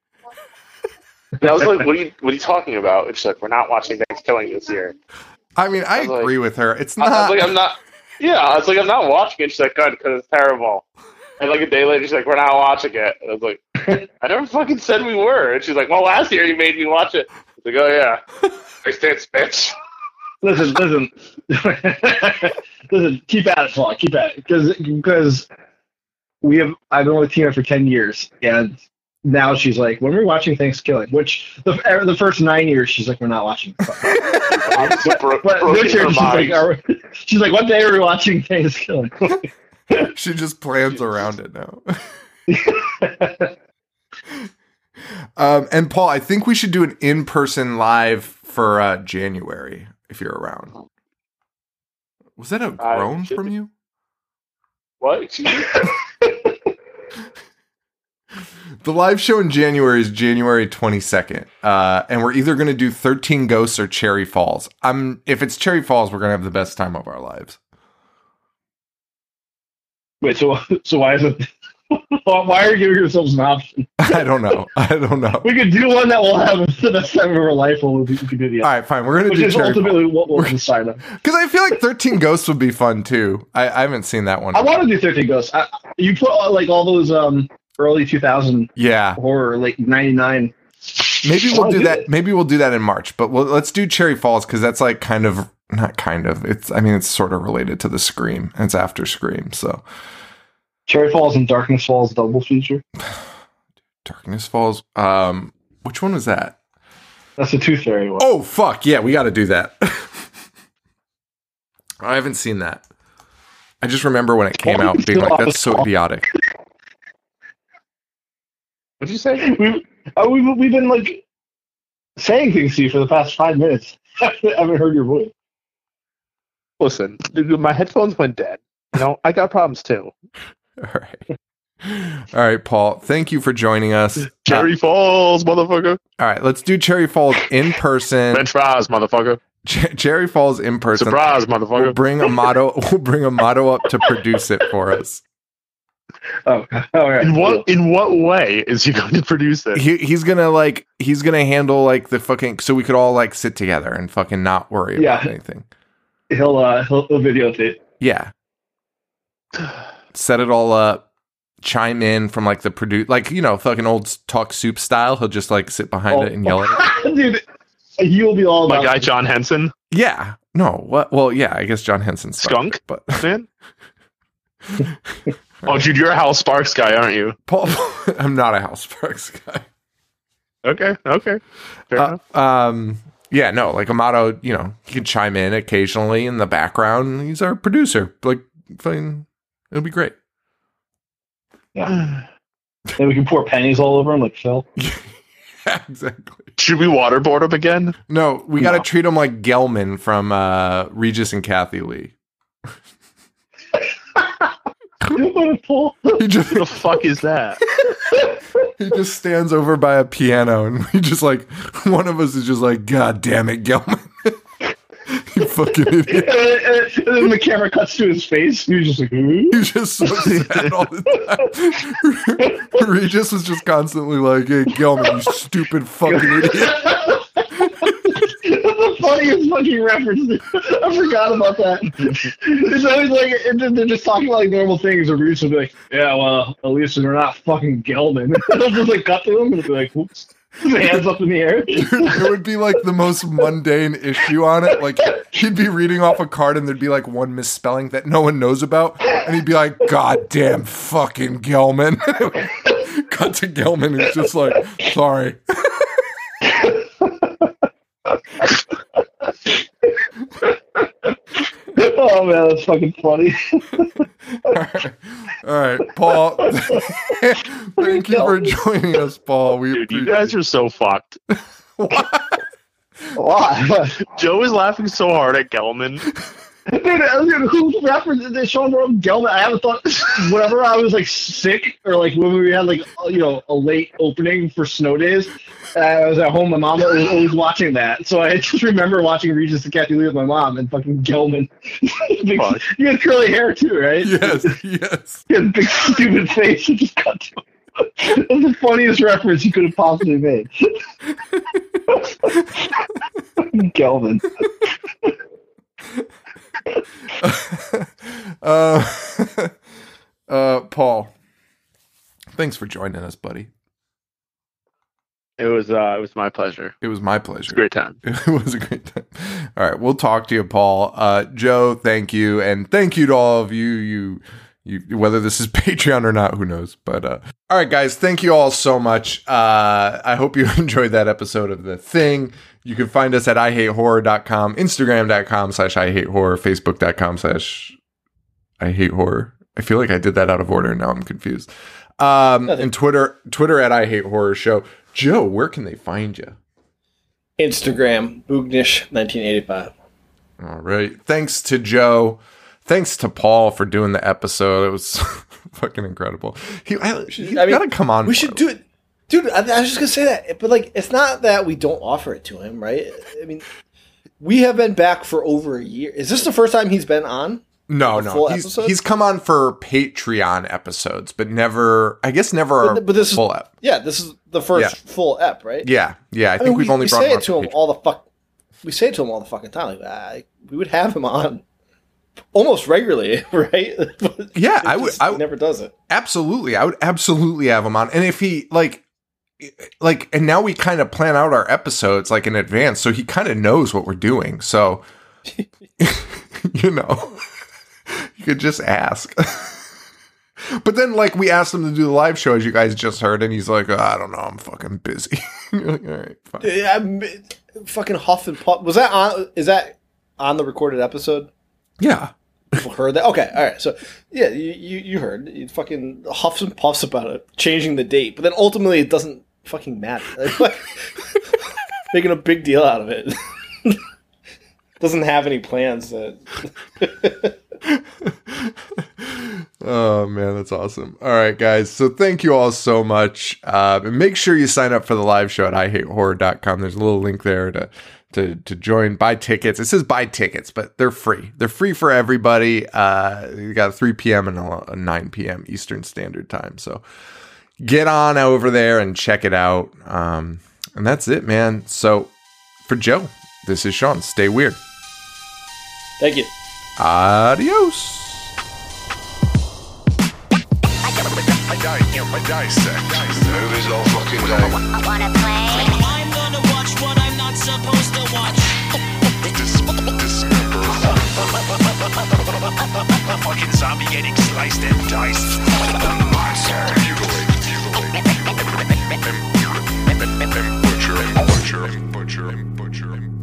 Speaker 4: And I was like, "What are you What are you talking about?" And she's like, "We're not watching Thanksgiving this year."
Speaker 1: I mean, I
Speaker 4: I was like-
Speaker 1: agree with her. It's
Speaker 4: I, I
Speaker 1: not.
Speaker 4: was like, "I'm not." Yeah, I was like, "I'm not watching it." She's like, "Good, because it's terrible." And like a day later, she's like, "We're not watching it." And I was like, "I never fucking said we were." And she's like, "Well, last year you made me watch it." I was like, "Oh yeah, I stand bitch."
Speaker 2: Listen, listen, (laughs) listen. Keep at it, Paul. Keep at it, because because we have. I've been with Tina for ten years, and now she's like, when we're watching Thanksgiving, which the the first nine years she's like, we're not watching. (laughs)
Speaker 4: I'm super
Speaker 2: But this year she's like, are we, she's like, what day are we watching Thanksgiving? (laughs)
Speaker 1: she just plans around it now. (laughs) um, and Paul, I think we should do an in-person live for uh, January if you're around. Was that a groan
Speaker 4: should
Speaker 1: from
Speaker 4: be.
Speaker 1: you?
Speaker 4: What?
Speaker 1: The live show in January is January 22nd. Uh, and we're either going to do 13 Ghosts or Cherry Falls. I'm if it's Cherry Falls, we're going to have the best time of our lives.
Speaker 2: Wait, so (laughs) so why is (laughs) it? Why are you giving yourselves an option? (laughs)
Speaker 1: I don't know. I don't know.
Speaker 2: We could do one that will have the best time of our life, or we could do the
Speaker 1: All
Speaker 2: other.
Speaker 1: right, fine. We're going to
Speaker 2: Which
Speaker 1: do
Speaker 2: is ultimately what we'll decide on. (laughs)
Speaker 1: Because I feel like 13 Ghosts would be fun too. I, I haven't seen that one.
Speaker 2: I want to do 13 Ghosts. I, you put uh, like all those um early 2000
Speaker 1: yeah.
Speaker 2: horror, like 99.
Speaker 1: Maybe we'll do
Speaker 2: do
Speaker 1: that.
Speaker 2: it.
Speaker 1: Maybe we'll do that in March. But we'll, let's do Cherry Falls because that's like kind of not kind of. It's I mean it's sort of related to the Scream. It's after Scream, so
Speaker 2: Cherry Falls and Darkness Falls double feature. (sighs)
Speaker 1: Darkness Falls. Um, which one was that?
Speaker 2: That's the Tooth Fairy one.
Speaker 1: Oh fuck yeah, we got to do that. (laughs) I haven't seen that. I just remember when it came
Speaker 2: Oh,
Speaker 1: out being like, "That's so idiotic."
Speaker 4: What'd you say? (laughs)
Speaker 2: We've, uh, we've, we've been like saying things to you for the past five minutes. (laughs) I haven't heard your voice.
Speaker 4: Listen, dude, my headphones went dead. You know, I got problems too. (laughs)
Speaker 1: All right, all right, Paul. Thank you for joining us. (laughs) Uh,
Speaker 4: Cherry Falls, motherfucker.
Speaker 1: all right, let's do Cherry Falls in (laughs) person.
Speaker 4: French fries, motherfucker.
Speaker 1: Ch- Cherry Falls in person.
Speaker 4: Surprise,
Speaker 1: We'll
Speaker 4: motherfucker.
Speaker 1: bring Amato. We'll bring Amato up to produce it for us.
Speaker 2: Oh, all right.
Speaker 4: In what in what way is he going to produce it?
Speaker 1: He, he's gonna like he's gonna handle like the fucking so we could all like sit together and fucking not worry about
Speaker 2: Yeah.
Speaker 1: anything.
Speaker 2: He'll uh he'll, he'll videotape.
Speaker 1: Yeah. (sighs) (sighs) (sighs) Set it all up. Chime in from like the produce, like you know, fucking old talk soup style. He'll just like sit behind it and yell at it. (laughs)
Speaker 2: Dude, he will be all
Speaker 4: My
Speaker 2: about
Speaker 4: guy John Henson,
Speaker 1: Yeah. No. What? Well, yeah. I guess John Henson's
Speaker 4: Skunk?
Speaker 1: but (laughs)
Speaker 4: man. (laughs) oh, dude, you're a Hal Sparks guy, aren't you?
Speaker 1: Paul, I'm not a House Sparks guy.
Speaker 4: Okay, okay, fair
Speaker 1: Uh,
Speaker 4: enough.
Speaker 1: um yeah no like Amato you know he can chime in occasionally in the background he's our producer like fine it'll be great
Speaker 2: Yeah. (sighs) And we can pour pennies all over him like Phil. (laughs)
Speaker 1: yeah exactly
Speaker 4: Should we waterboard him again?
Speaker 1: no we gotta treat him like gelman from uh regis and kathie lee (laughs)
Speaker 2: what (laughs)
Speaker 1: he just
Speaker 4: the fuck is that?
Speaker 1: he just stands over by a piano and we just like one of us is just like god damn it gelman you (laughs) fucking idiot
Speaker 2: then- and then the camera cuts to his face. He was just like, "Hmm?"
Speaker 1: He's just so sad all the time. (laughs) Regis was just constantly like, "Hey, Gelman, you stupid fucking idiot." (laughs)
Speaker 2: That's the funniest fucking reference. I forgot about that. It's always like and they're just talking about like normal things, and Reese will be like, "Yeah, well, at least they're not fucking Gelman." It'll just like cut to him, and be like, (laughs) Hands up in the air.
Speaker 1: there would be like the most mundane issue on it. Like he'd be reading off a card and there'd be like one misspelling that no one knows about, and he'd be like, "God damn fucking Gelman." (laughs) Cut to Gelman, who's just like, "Sorry." (laughs) (laughs)
Speaker 2: oh man, that's fucking funny.
Speaker 1: All right, (laughs) All right. Paul. (laughs) thank you for joining us, Paul. We
Speaker 4: Dude, you
Speaker 1: appreciate
Speaker 4: guys are so fucked.
Speaker 2: Why?
Speaker 4: Joe is laughing so hard at Gelman.
Speaker 2: Dude, dude, who referenced they showing Ron Gelman? I haven't thought whenever I was like sick or like when we had like you know a late opening for snow days. I was at home. My mom was always watching that, so I just remember watching Regis and Kathie Lee with my mom and fucking Gelman. (laughs) Big- you had curly hair too, right?
Speaker 1: Yes, yes. (laughs)
Speaker 2: He had a big stupid face. It just cut to him. (laughs) It was the funniest reference you could have possibly made. Gelman. (laughs)
Speaker 1: uh, (laughs) uh, Paul, thanks for joining us, buddy.
Speaker 4: It was uh, it was my pleasure.
Speaker 1: It was my pleasure.
Speaker 4: a great time. (laughs)
Speaker 1: It was a great time. All right, we'll talk to you, Paul. Uh, Joe, thank you, and thank you to all of you. You, you, whether this is Patreon or not, who knows? But uh, all right, guys, thank you all so much. Uh, I hope you enjoyed that episode of the thing. You can find us at ihatehorror.com, instagram.com slash I hate horror, facebook.com slash I hate horror. I feel like I did that out of order. Now I'm confused. Um, and Twitter, Twitter at I hate horror show. Joe, where can they find you?
Speaker 5: Instagram, Boognish1985.
Speaker 1: All right. Thanks to Joe. Thanks to Paul for doing the episode. It was (laughs) fucking incredible. He, I, he's
Speaker 5: I mean,
Speaker 1: gotta come on.
Speaker 5: We should
Speaker 1: it.
Speaker 5: do it, dude. I, I was just gonna say that, but like, it's not that we don't offer it to him, right? I mean, we have been back for over a year. Is this the first time he's been on?
Speaker 1: No, no. He's
Speaker 5: episode?
Speaker 1: he's come on for Patreon episodes, but never. I guess never.
Speaker 5: But, but this is
Speaker 1: full ep.
Speaker 5: yeah, this is the first
Speaker 1: Yeah.
Speaker 5: full ep, right?
Speaker 1: Yeah, yeah. I,
Speaker 5: I
Speaker 1: think
Speaker 5: mean,
Speaker 1: we've
Speaker 5: we,
Speaker 1: only
Speaker 5: we
Speaker 1: brought
Speaker 5: say
Speaker 1: him
Speaker 5: it to him
Speaker 1: Patreon.
Speaker 5: all the fuck. We say it to him all the fucking time. Like, I, we would have him on almost regularly, (laughs) right?
Speaker 1: Yeah, I would- I
Speaker 5: never does it.
Speaker 1: Absolutely, I would absolutely have him on. And if he like, like, and now we kind of plan out our episodes like in advance, so he kind of knows what we're doing. So, (laughs) you know, (laughs) you could just ask. (laughs) but then, like, we asked him to do the live show, as you guys just heard, and he's like, "Oh, "I don't know, I'm fucking busy." Like, all right, fine.
Speaker 5: Yeah, I'm- fucking huff and puff. Was that on? Is that on the recorded episode?
Speaker 1: Yeah,
Speaker 5: People heard that. Okay, all right. So yeah, you you, you heard. You fucking huffs and puffs about it, changing the date, but then ultimately it doesn't fucking matter. (laughs) Like, making a big deal out of it. (laughs) doesn't have any plans that. (laughs)
Speaker 1: Oh man, that's awesome. All right, guys. So thank you all so much. Uh, and make sure you sign up for the live show at ihatehorror.com. There's a little link there to to to join. Buy tickets. It says buy tickets, but they're free. They're free for everybody. Uh, you got 3 p.m. and a a 9 p.m. Eastern Standard Time. So get on over there and check it out. Um, and that's it, man. So for Joe, this is Sean. Stay weird.
Speaker 5: Thank you.
Speaker 1: Adios.
Speaker 6: Movies all fucking day.
Speaker 7: Wanna play?
Speaker 8: I'm gonna watch what I'm not supposed to watch. Fucking zombie getting sliced and diced. The monster butcher, butcher, butcher, butcher, butcher.